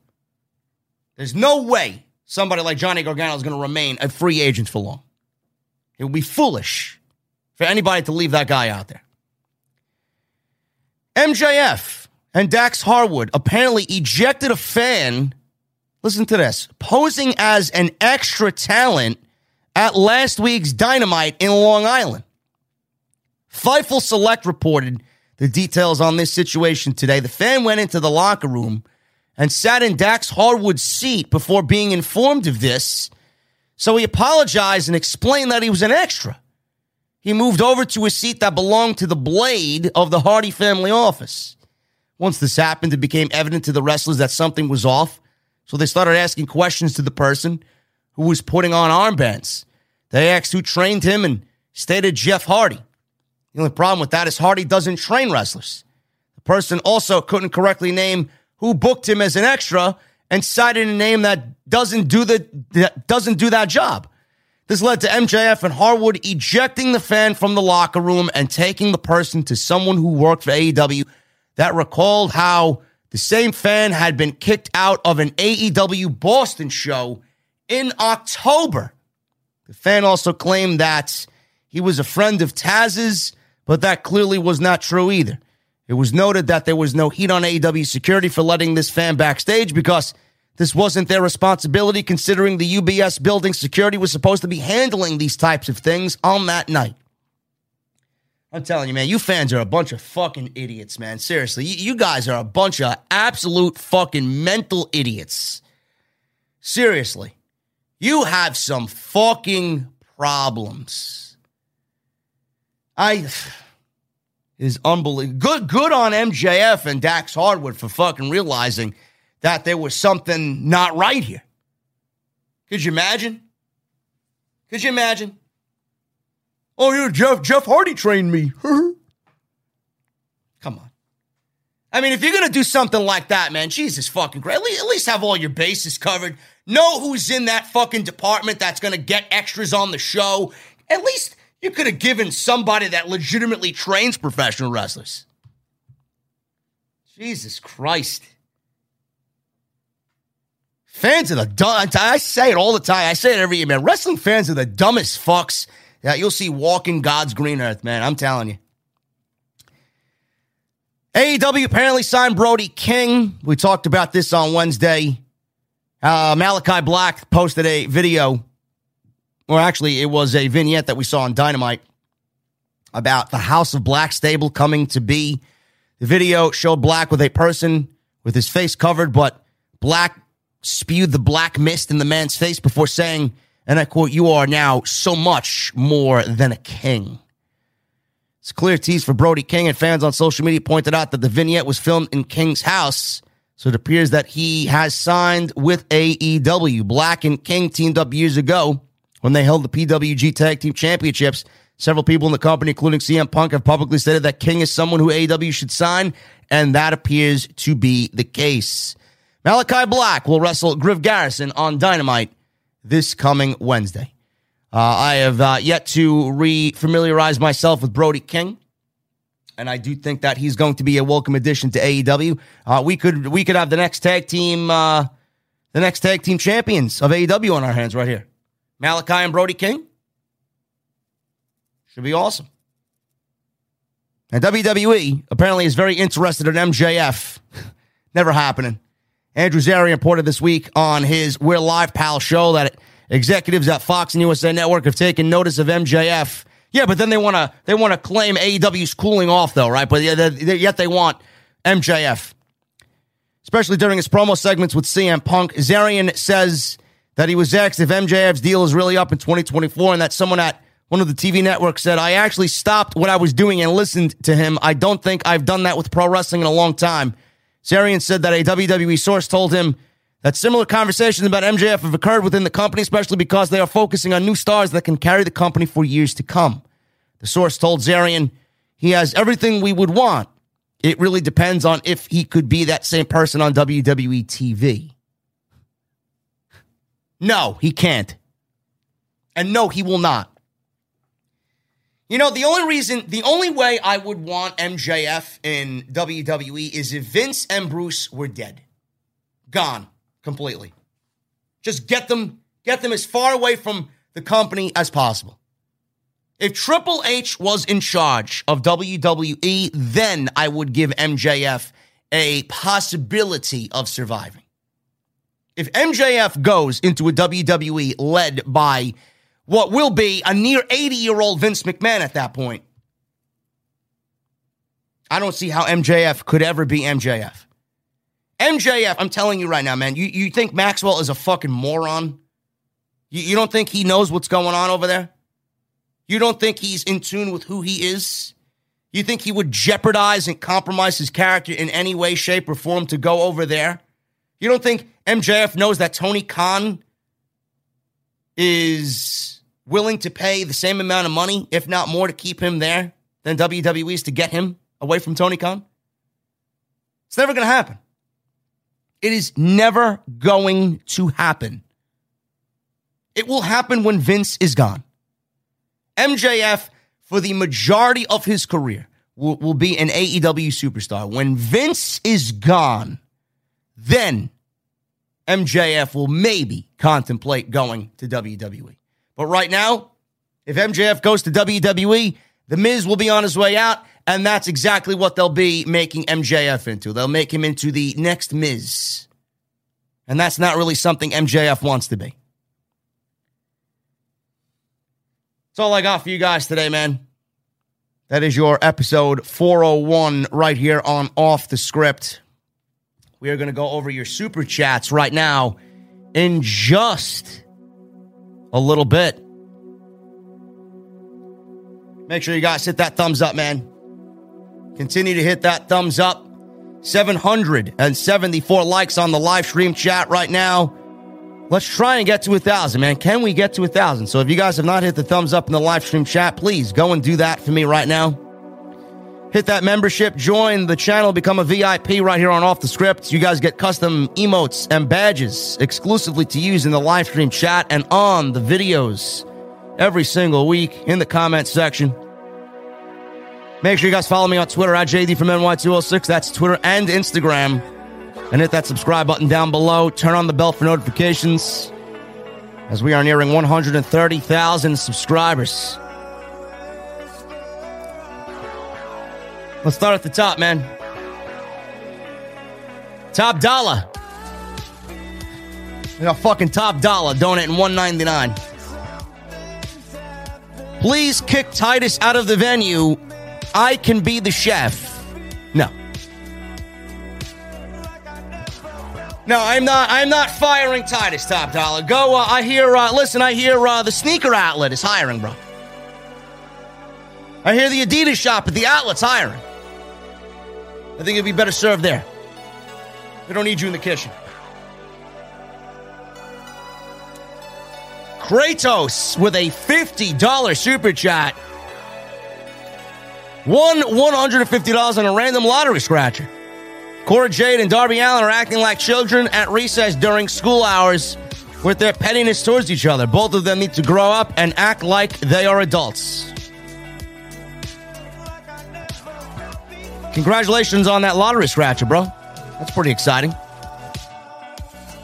There's no way somebody like Johnny Gargano is going to remain a free agent for long. It would be foolish for anybody to leave that guy out there. MJF and Dax Harwood apparently ejected a fan, listen to this, posing as an extra talent at last week's Dynamite in Long Island. Fightful Select reported the details on this situation today. The fan went into the locker room and sat in Dax Harwood's seat before being informed of this. So he apologized and explained that he was an extra. He moved over to a seat that belonged to the blade of the Hardy family office. Once this happened, it became evident to the wrestlers that something was off. So they started asking questions to the person who was putting on armbands. They asked who trained him and stated Jeff Hardy. The only problem with that is Hardy doesn't train wrestlers. The person also couldn't correctly name who booked him as an extra and cited a name that doesn't do the that doesn't do that job. This led to MJF and Harwood ejecting the fan from the locker room and taking the person to someone who worked for AEW that recalled how the same fan had been kicked out of an AEW Boston show in October. The fan also claimed that he was a friend of Taz's, but that clearly was not true either. It was noted that there was no heat on AEW security for letting this fan backstage because this wasn't their responsibility, considering the UBS building security was supposed to be handling these types of things on that night. I'm telling you, man, you fans are a bunch of fucking idiots, man. Seriously, you, you guys are a bunch of absolute fucking mental idiots. Seriously, you have some fucking problems. I is unbelievable. Good, good on MJF and Dax Harwood for fucking realizing that there was something not right here. Could you imagine? Could you imagine? Oh, yeah, Jeff Jeff Hardy trained me. Come on. I mean, if you're gonna do something like that, man, Jesus fucking great. At least, at least have all your bases covered. Know who's in that fucking department that's gonna get extras on the show. At least you could have given somebody that legitimately trains professional wrestlers. Jesus Christ. Fans are the dumb. I say it all the time. I say it every year, man. Wrestling fans are the dumbest fucks that you'll see walking God's green earth, man. I'm telling you. AEW apparently signed Brody King. We talked about this on Wednesday. Uh, Malachi Black posted a video or actually, it was a vignette that we saw on Dynamite about the House of Black stable coming to be. The video showed Black with a person with his face covered, but Black spewed the black mist in the man's face before saying, and I quote, You are now so much more than a king. It's a clear tease for Brody King, and fans on social media pointed out that the vignette was filmed in King's house. So it appears that he has signed with AEW. Black and King teamed up years ago when they held the PWG Tag Team Championships. Several people in the company, including CM Punk, have publicly stated that King is someone who AEW should sign, and that appears to be the case. Malachi Black will wrestle Griff Garrison on Dynamite this coming Wednesday. Uh, I have uh, yet to re-familiarize myself with Brody King, and I do think that he's going to be a welcome addition to AEW. Uh, we could we could have the next tag team, uh, the next tag team champions of AEW on our hands right here. Malachi and Brody King. Should be awesome. And WWE apparently is very interested in MJF. Never happening. Andrew Zarian reported this week on his We're Live Pal show that executives at Fox and USA Network have taken notice of MJF. Yeah, but then they want to they want to claim AEW's cooling off though, right? But yet they want MJF, especially during his promo segments with CM Punk. Zarian says that he was asked if MJF's deal is really up in 2024 and that someone at one of the TV networks said, I actually stopped what I was doing and listened to him. I don't think I've done that with pro wrestling in a long time. Zarian said that a WWE source told him that similar conversations about MJF have occurred within the company, especially because they are focusing on new stars that can carry the company for years to come. The source told Zarian he has everything we would want. It really depends on if he could be that same person on WWE TV. No, he can't. And no, he will not. You know, the only reason, the only way I would want MJF in WWE is if Vince and Bruce were dead. Gone completely. Just get them, get them as far away from the company as possible. If Triple H was in charge of WWE, then I would give MJF a possibility of surviving. If MJF goes into a WWE led by what will be a near 80 year old Vince McMahon at that point, I don't see how MJF could ever be MJF. MJF, I'm telling you right now, man, you, you think Maxwell is a fucking moron? You, you don't think he knows what's going on over there? You don't think he's in tune with who he is? You think he would jeopardize and compromise his character in any way, shape, or form to go over there? You don't think MJF knows that Tony Khan is willing to pay the same amount of money, if not more, to keep him there than WWE's to get him away from Tony Khan? It's never going to happen. It is never going to happen. It will happen when Vince is gone. MJF, for the majority of his career, will, will be an AEW superstar. When Vince is gone, then MJF will maybe contemplate going to WWE. But right now, if MJF goes to WWE, The Miz will be on his way out, and that's exactly what they'll be making MJF into. They'll make him into the next Miz. And that's not really something MJF wants to be. That's all I got for you guys today, man. That is your episode 401 right here on Off the Script. We are going to go over your super chats right now in just a little bit. Make sure you guys hit that thumbs up, man. Continue to hit that thumbs up. 774 likes on the live stream chat right now. Let's try and get to a thousand, man. Can we get to a thousand? So if you guys have not hit the thumbs up in the live stream chat, please go and do that for me right now. Hit that membership, join the channel, become a VIP right here on Off the Script. You guys get custom emotes and badges exclusively to use in the live stream chat and on the videos every single week in the comment section. Make sure you guys follow me on Twitter at JD from NY206. That's Twitter and Instagram and hit that subscribe button down below. Turn on the bell for notifications as we are nearing 130,000 subscribers. Let's start at the top, man. Top dollar. We got fucking top dollar donating 199. Please kick Titus out of the venue. I can be the chef. No. No, I'm not. I'm not firing Titus Top Dollar. Go. Uh, I hear. Uh, listen, I hear uh, the sneaker outlet is hiring, bro. I hear the Adidas shop at the outlet's hiring. I think it'd be better served there. We don't need you in the kitchen. Kratos with a $50 super chat. Won $150 on a random lottery scratcher. Cora Jade and Darby Allin are acting like children at recess during school hours with their pettiness towards each other. Both of them need to grow up and act like they are adults. Congratulations on that lottery scratcher, bro. That's pretty exciting.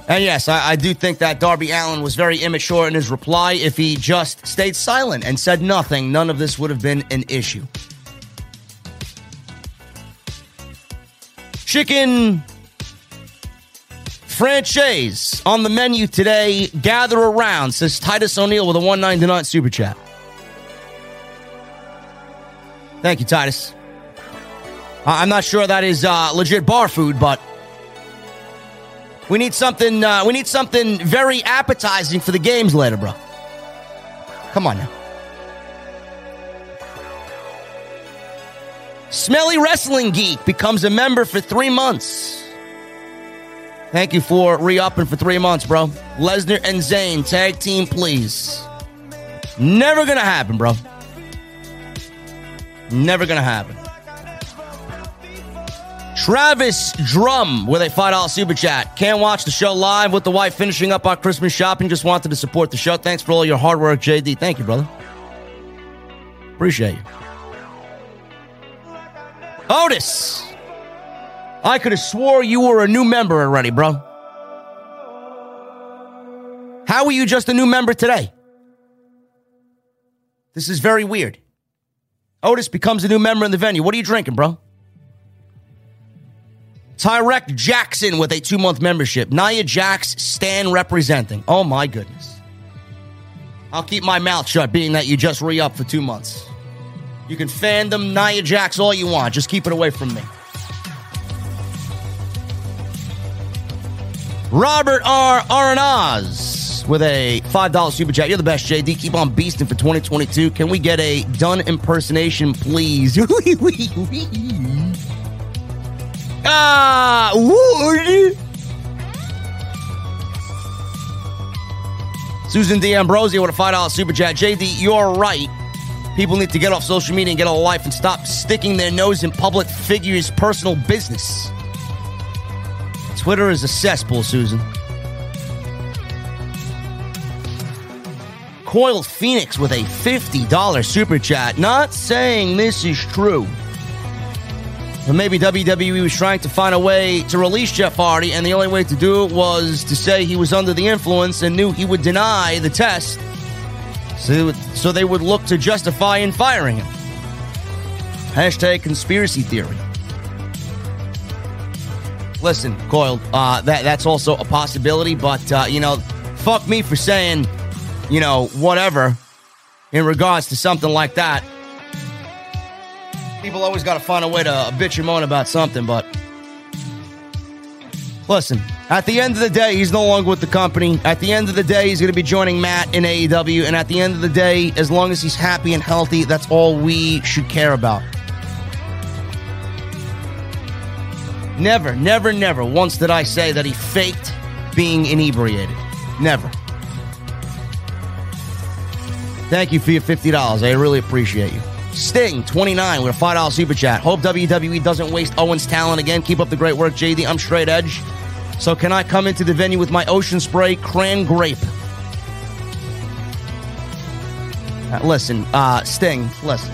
And yes, I, I, do think that Darby Allin was very immature in his reply. If he just stayed silent and said nothing, none of this would have been an issue. Chicken francaise on the menu today. Gather around, says Titus O'Neil with a 199 super chat. Thank you, Titus. I'm not sure that is uh, legit bar food, but we need something. Uh, we need something very appetizing for the games later, bro. Come on now. Smelly Wrestling Geek becomes a member for three months. Thank you for re upping for three months, bro. Lesnar and Zayn, tag team, please. Never gonna happen, bro. Never gonna happen. Travis Drum with a $5 super chat. Can't watch the show live with the wife finishing up our Christmas shopping. Just wanted to support the show. Thanks for all your hard work, JD. Thank you, brother. Appreciate you. Otis, I could have swore you were a new member already, bro. How are you just a new member today? This is very weird. Otis becomes a new member in the venue. What are you drinking, bro? Tyrek Jackson with a two month membership. Nia Jax, Stan representing. Oh my goodness. I'll keep my mouth shut, being that you just re up for two months. You can fandom Nia Jax all you want. Just keep it away from me. Robert R. Phoenix with a $5 super chat. You're the best, JD. Keep on beasting for 2022. Can we get a done impersonation, please? ah, would. Susan D. Ambrosio with a $5 super chat. JD, you're right. People need to get off social media and get a life and stop sticking their nose in public figures' personal business. Twitter is a cesspool, Susan. Coiled Phoenix with a $50 super chat. Not saying this is true. But maybe WWE was trying to find a way to release Jeff Hardy, and the only way to do it was to say he was under the influence and knew he would deny the test. So they would, so they would look to justify in firing him. Hashtag conspiracy theory. Listen, Coiled, uh, that, that's also a possibility, but, uh, you know, fuck me for saying, you know, whatever in regards to something like that. People always got to find a way to bitch and moan about something, but listen, at the end of the day, he's no longer with the company. At the end of the day, he's going to be joining Matt in AEW. And at the end of the day, as long as he's happy and healthy, that's all we should care about. Never, never, never once did I say that he faked being inebriated. Never. Thank you for your $50. I really appreciate you. Sting, 29 with a $5 super chat. Hope WWE doesn't waste Owen's talent again. Keep up the great work, JD. I'm straight edge. So can I come into the venue with my ocean spray cran grape? Uh, listen, uh, Sting, listen.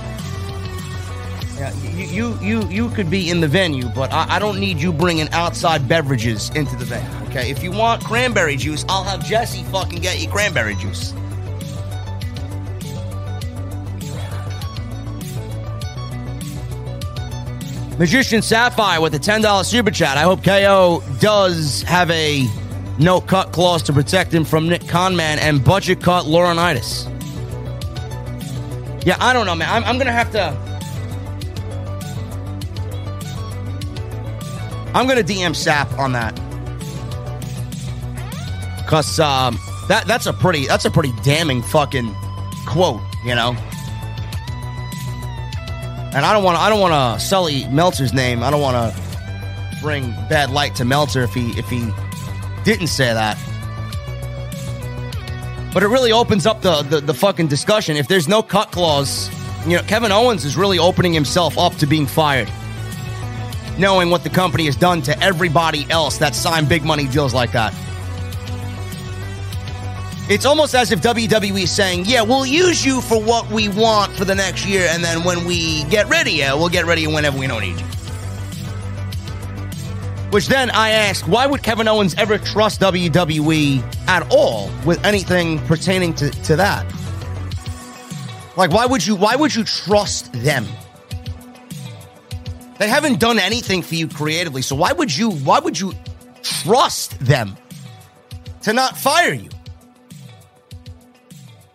Yeah, you, you, you, you could be in the venue, but I, I don't need you bringing outside beverages into the venue. Okay, if you want cranberry juice, I'll have Jesse fucking get you cranberry juice. Magician Sapphire with a $10 super chat. I hope KO does have a no cut clause to protect him from Nick Conman and budget cut Laurinaitis. Yeah, I don't know, man. I'm, I'm going to have to. I'm to DM Sap on that. Cause um, that that's a pretty that's a pretty damning fucking quote, you know. And I don't want I don't want to sully Meltzer's name. I don't want to bring bad light to Meltzer if he if he didn't say that. But it really opens up the, the, the fucking discussion. If there's no cut clause, you know, Kevin Owens is really opening himself up to being fired. Knowing what the company has done to everybody else that signed big money deals like that. It's almost as if WWE is saying, yeah, we'll use you for what we want for the next year, and then when we get ready, yeah, we'll get ready whenever we don't need you. Which then I ask, why would Kevin Owens ever trust WWE at all with anything pertaining to, to that? Like, why would you why would you trust them? They haven't done anything for you creatively, so why would you why would you trust them to not fire you?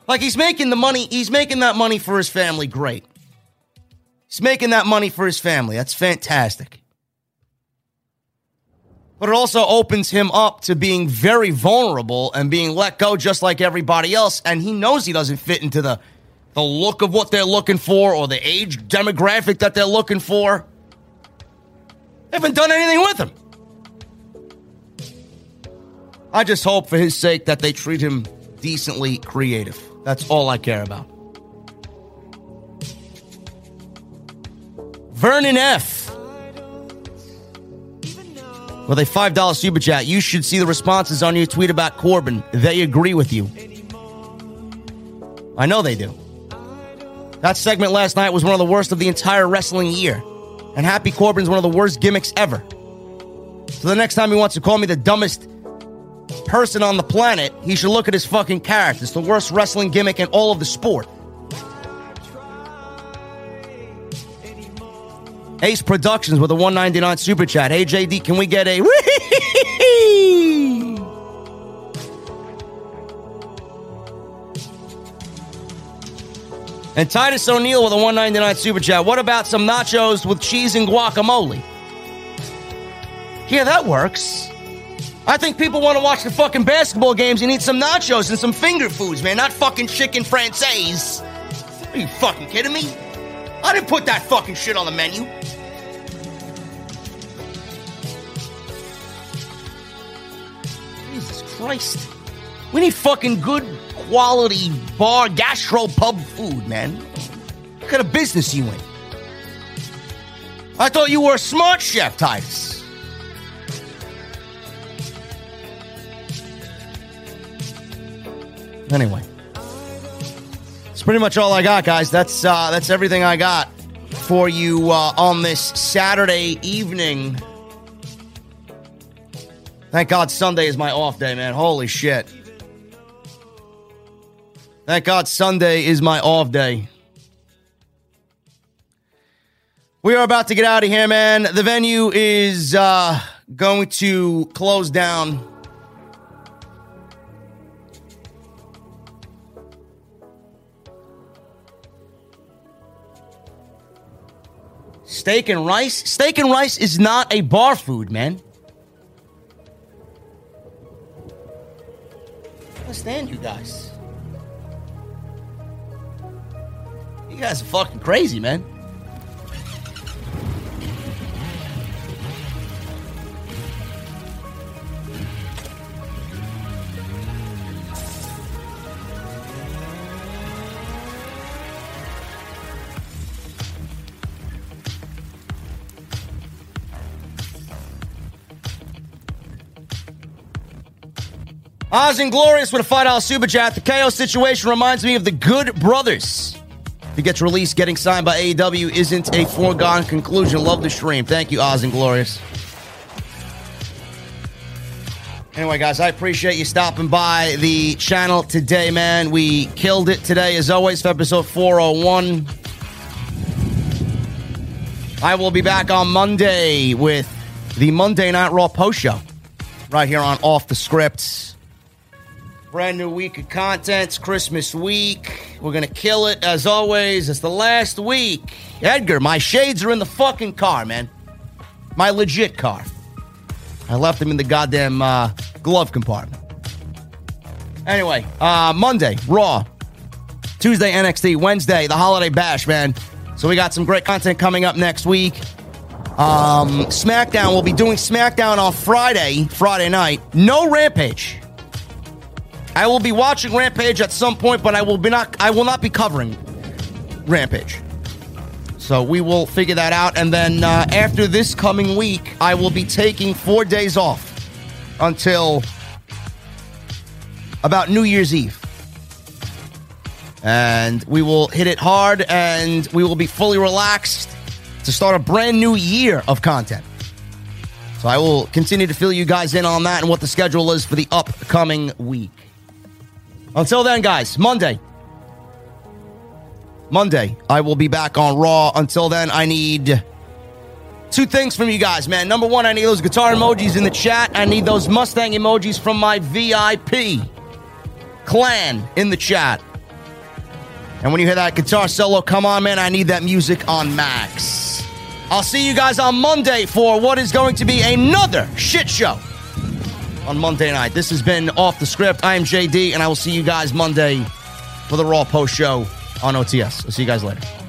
Like he's making the money, he's making that money for his family. Great. He's making that money for his family. That's fantastic. But it also opens him up to being very vulnerable and being let go just like everybody else. And he knows he doesn't fit into the, the look of what they're looking for or the age demographic that they're looking for. They haven't done anything with him. I just hope for his sake that they treat him decently creative. That's all I care about. Vernon F. With a $5 super chat, you should see the responses on your tweet about Corbin. They agree with you. I know they do. That segment last night was one of the worst of the entire wrestling year. And Happy Corbin's one of the worst gimmicks ever. So the next time he wants to call me the dumbest person on the planet, he should look at his fucking character. It's the worst wrestling gimmick in all of the sport. Ace Productions with a 199 super chat. Hey JD, can we get a And Titus O'Neil with a 199 super chat. What about some nachos with cheese and guacamole? Yeah, that works. I think people want to watch the fucking basketball games and eat some nachos and some finger foods, man, not fucking chicken francaise. Are you fucking kidding me? I didn't put that fucking shit on the menu. Jesus Christ. We need fucking good quality bar gastro pub food, man. What kind of business you in? I thought you were a smart chef, Titus. Anyway, that's pretty much all I got, guys. That's uh, that's everything I got for you uh, on this Saturday evening. Thank God Sunday is my off day, man. Holy shit. Thank God Sunday is my off day. We are about to get out of here, man. The venue is uh, going to close down. Steak and rice? Steak and rice is not a bar food, man. I understand you guys. You guys are fucking crazy, man. Oz and Glorious with a $5 super chat. The KO situation reminds me of the Good Brothers. If he gets released, getting signed by AEW isn't a foregone conclusion. Love the stream. Thank you, Oz and Glorious. Anyway, guys, I appreciate you stopping by the channel today, man. We killed it today, as always, for episode 401. I will be back on Monday with the Monday Night Raw post show right here on Off the Scripts. Brand new week of content. It's Christmas week. We're going to kill it as always. It's the last week. Edgar, my shades are in the fucking car, man. My legit car. I left them in the goddamn uh, glove compartment. Anyway, uh, Monday, Raw. Tuesday, NXT. Wednesday, the Holiday Bash, man. So we got some great content coming up next week. Um, SmackDown, we'll be doing SmackDown on Friday, Friday night. No Rampage. I will be watching Rampage at some point, but I will be not. I will not be covering Rampage. So we will figure that out, and then uh, after this coming week, I will be taking four days off until about New Year's Eve, and we will hit it hard, and we will be fully relaxed to start a brand new year of content. So I will continue to fill you guys in on that and what the schedule is for the upcoming week. Until then, guys, Monday. Monday, I will be back on Raw. Until then, I need two things from you guys, man. Number one, I need those guitar emojis in the chat. I need those Mustang emojis from my VIP clan in the chat. And when you hear that guitar solo, come on, man, I need that music on max. I'll see you guys on Monday for what is going to be another shit show on Monday night. This has been Off the Script. I am JD, and I will see you guys Monday for the Raw post show on OTS. I'll see you guys later.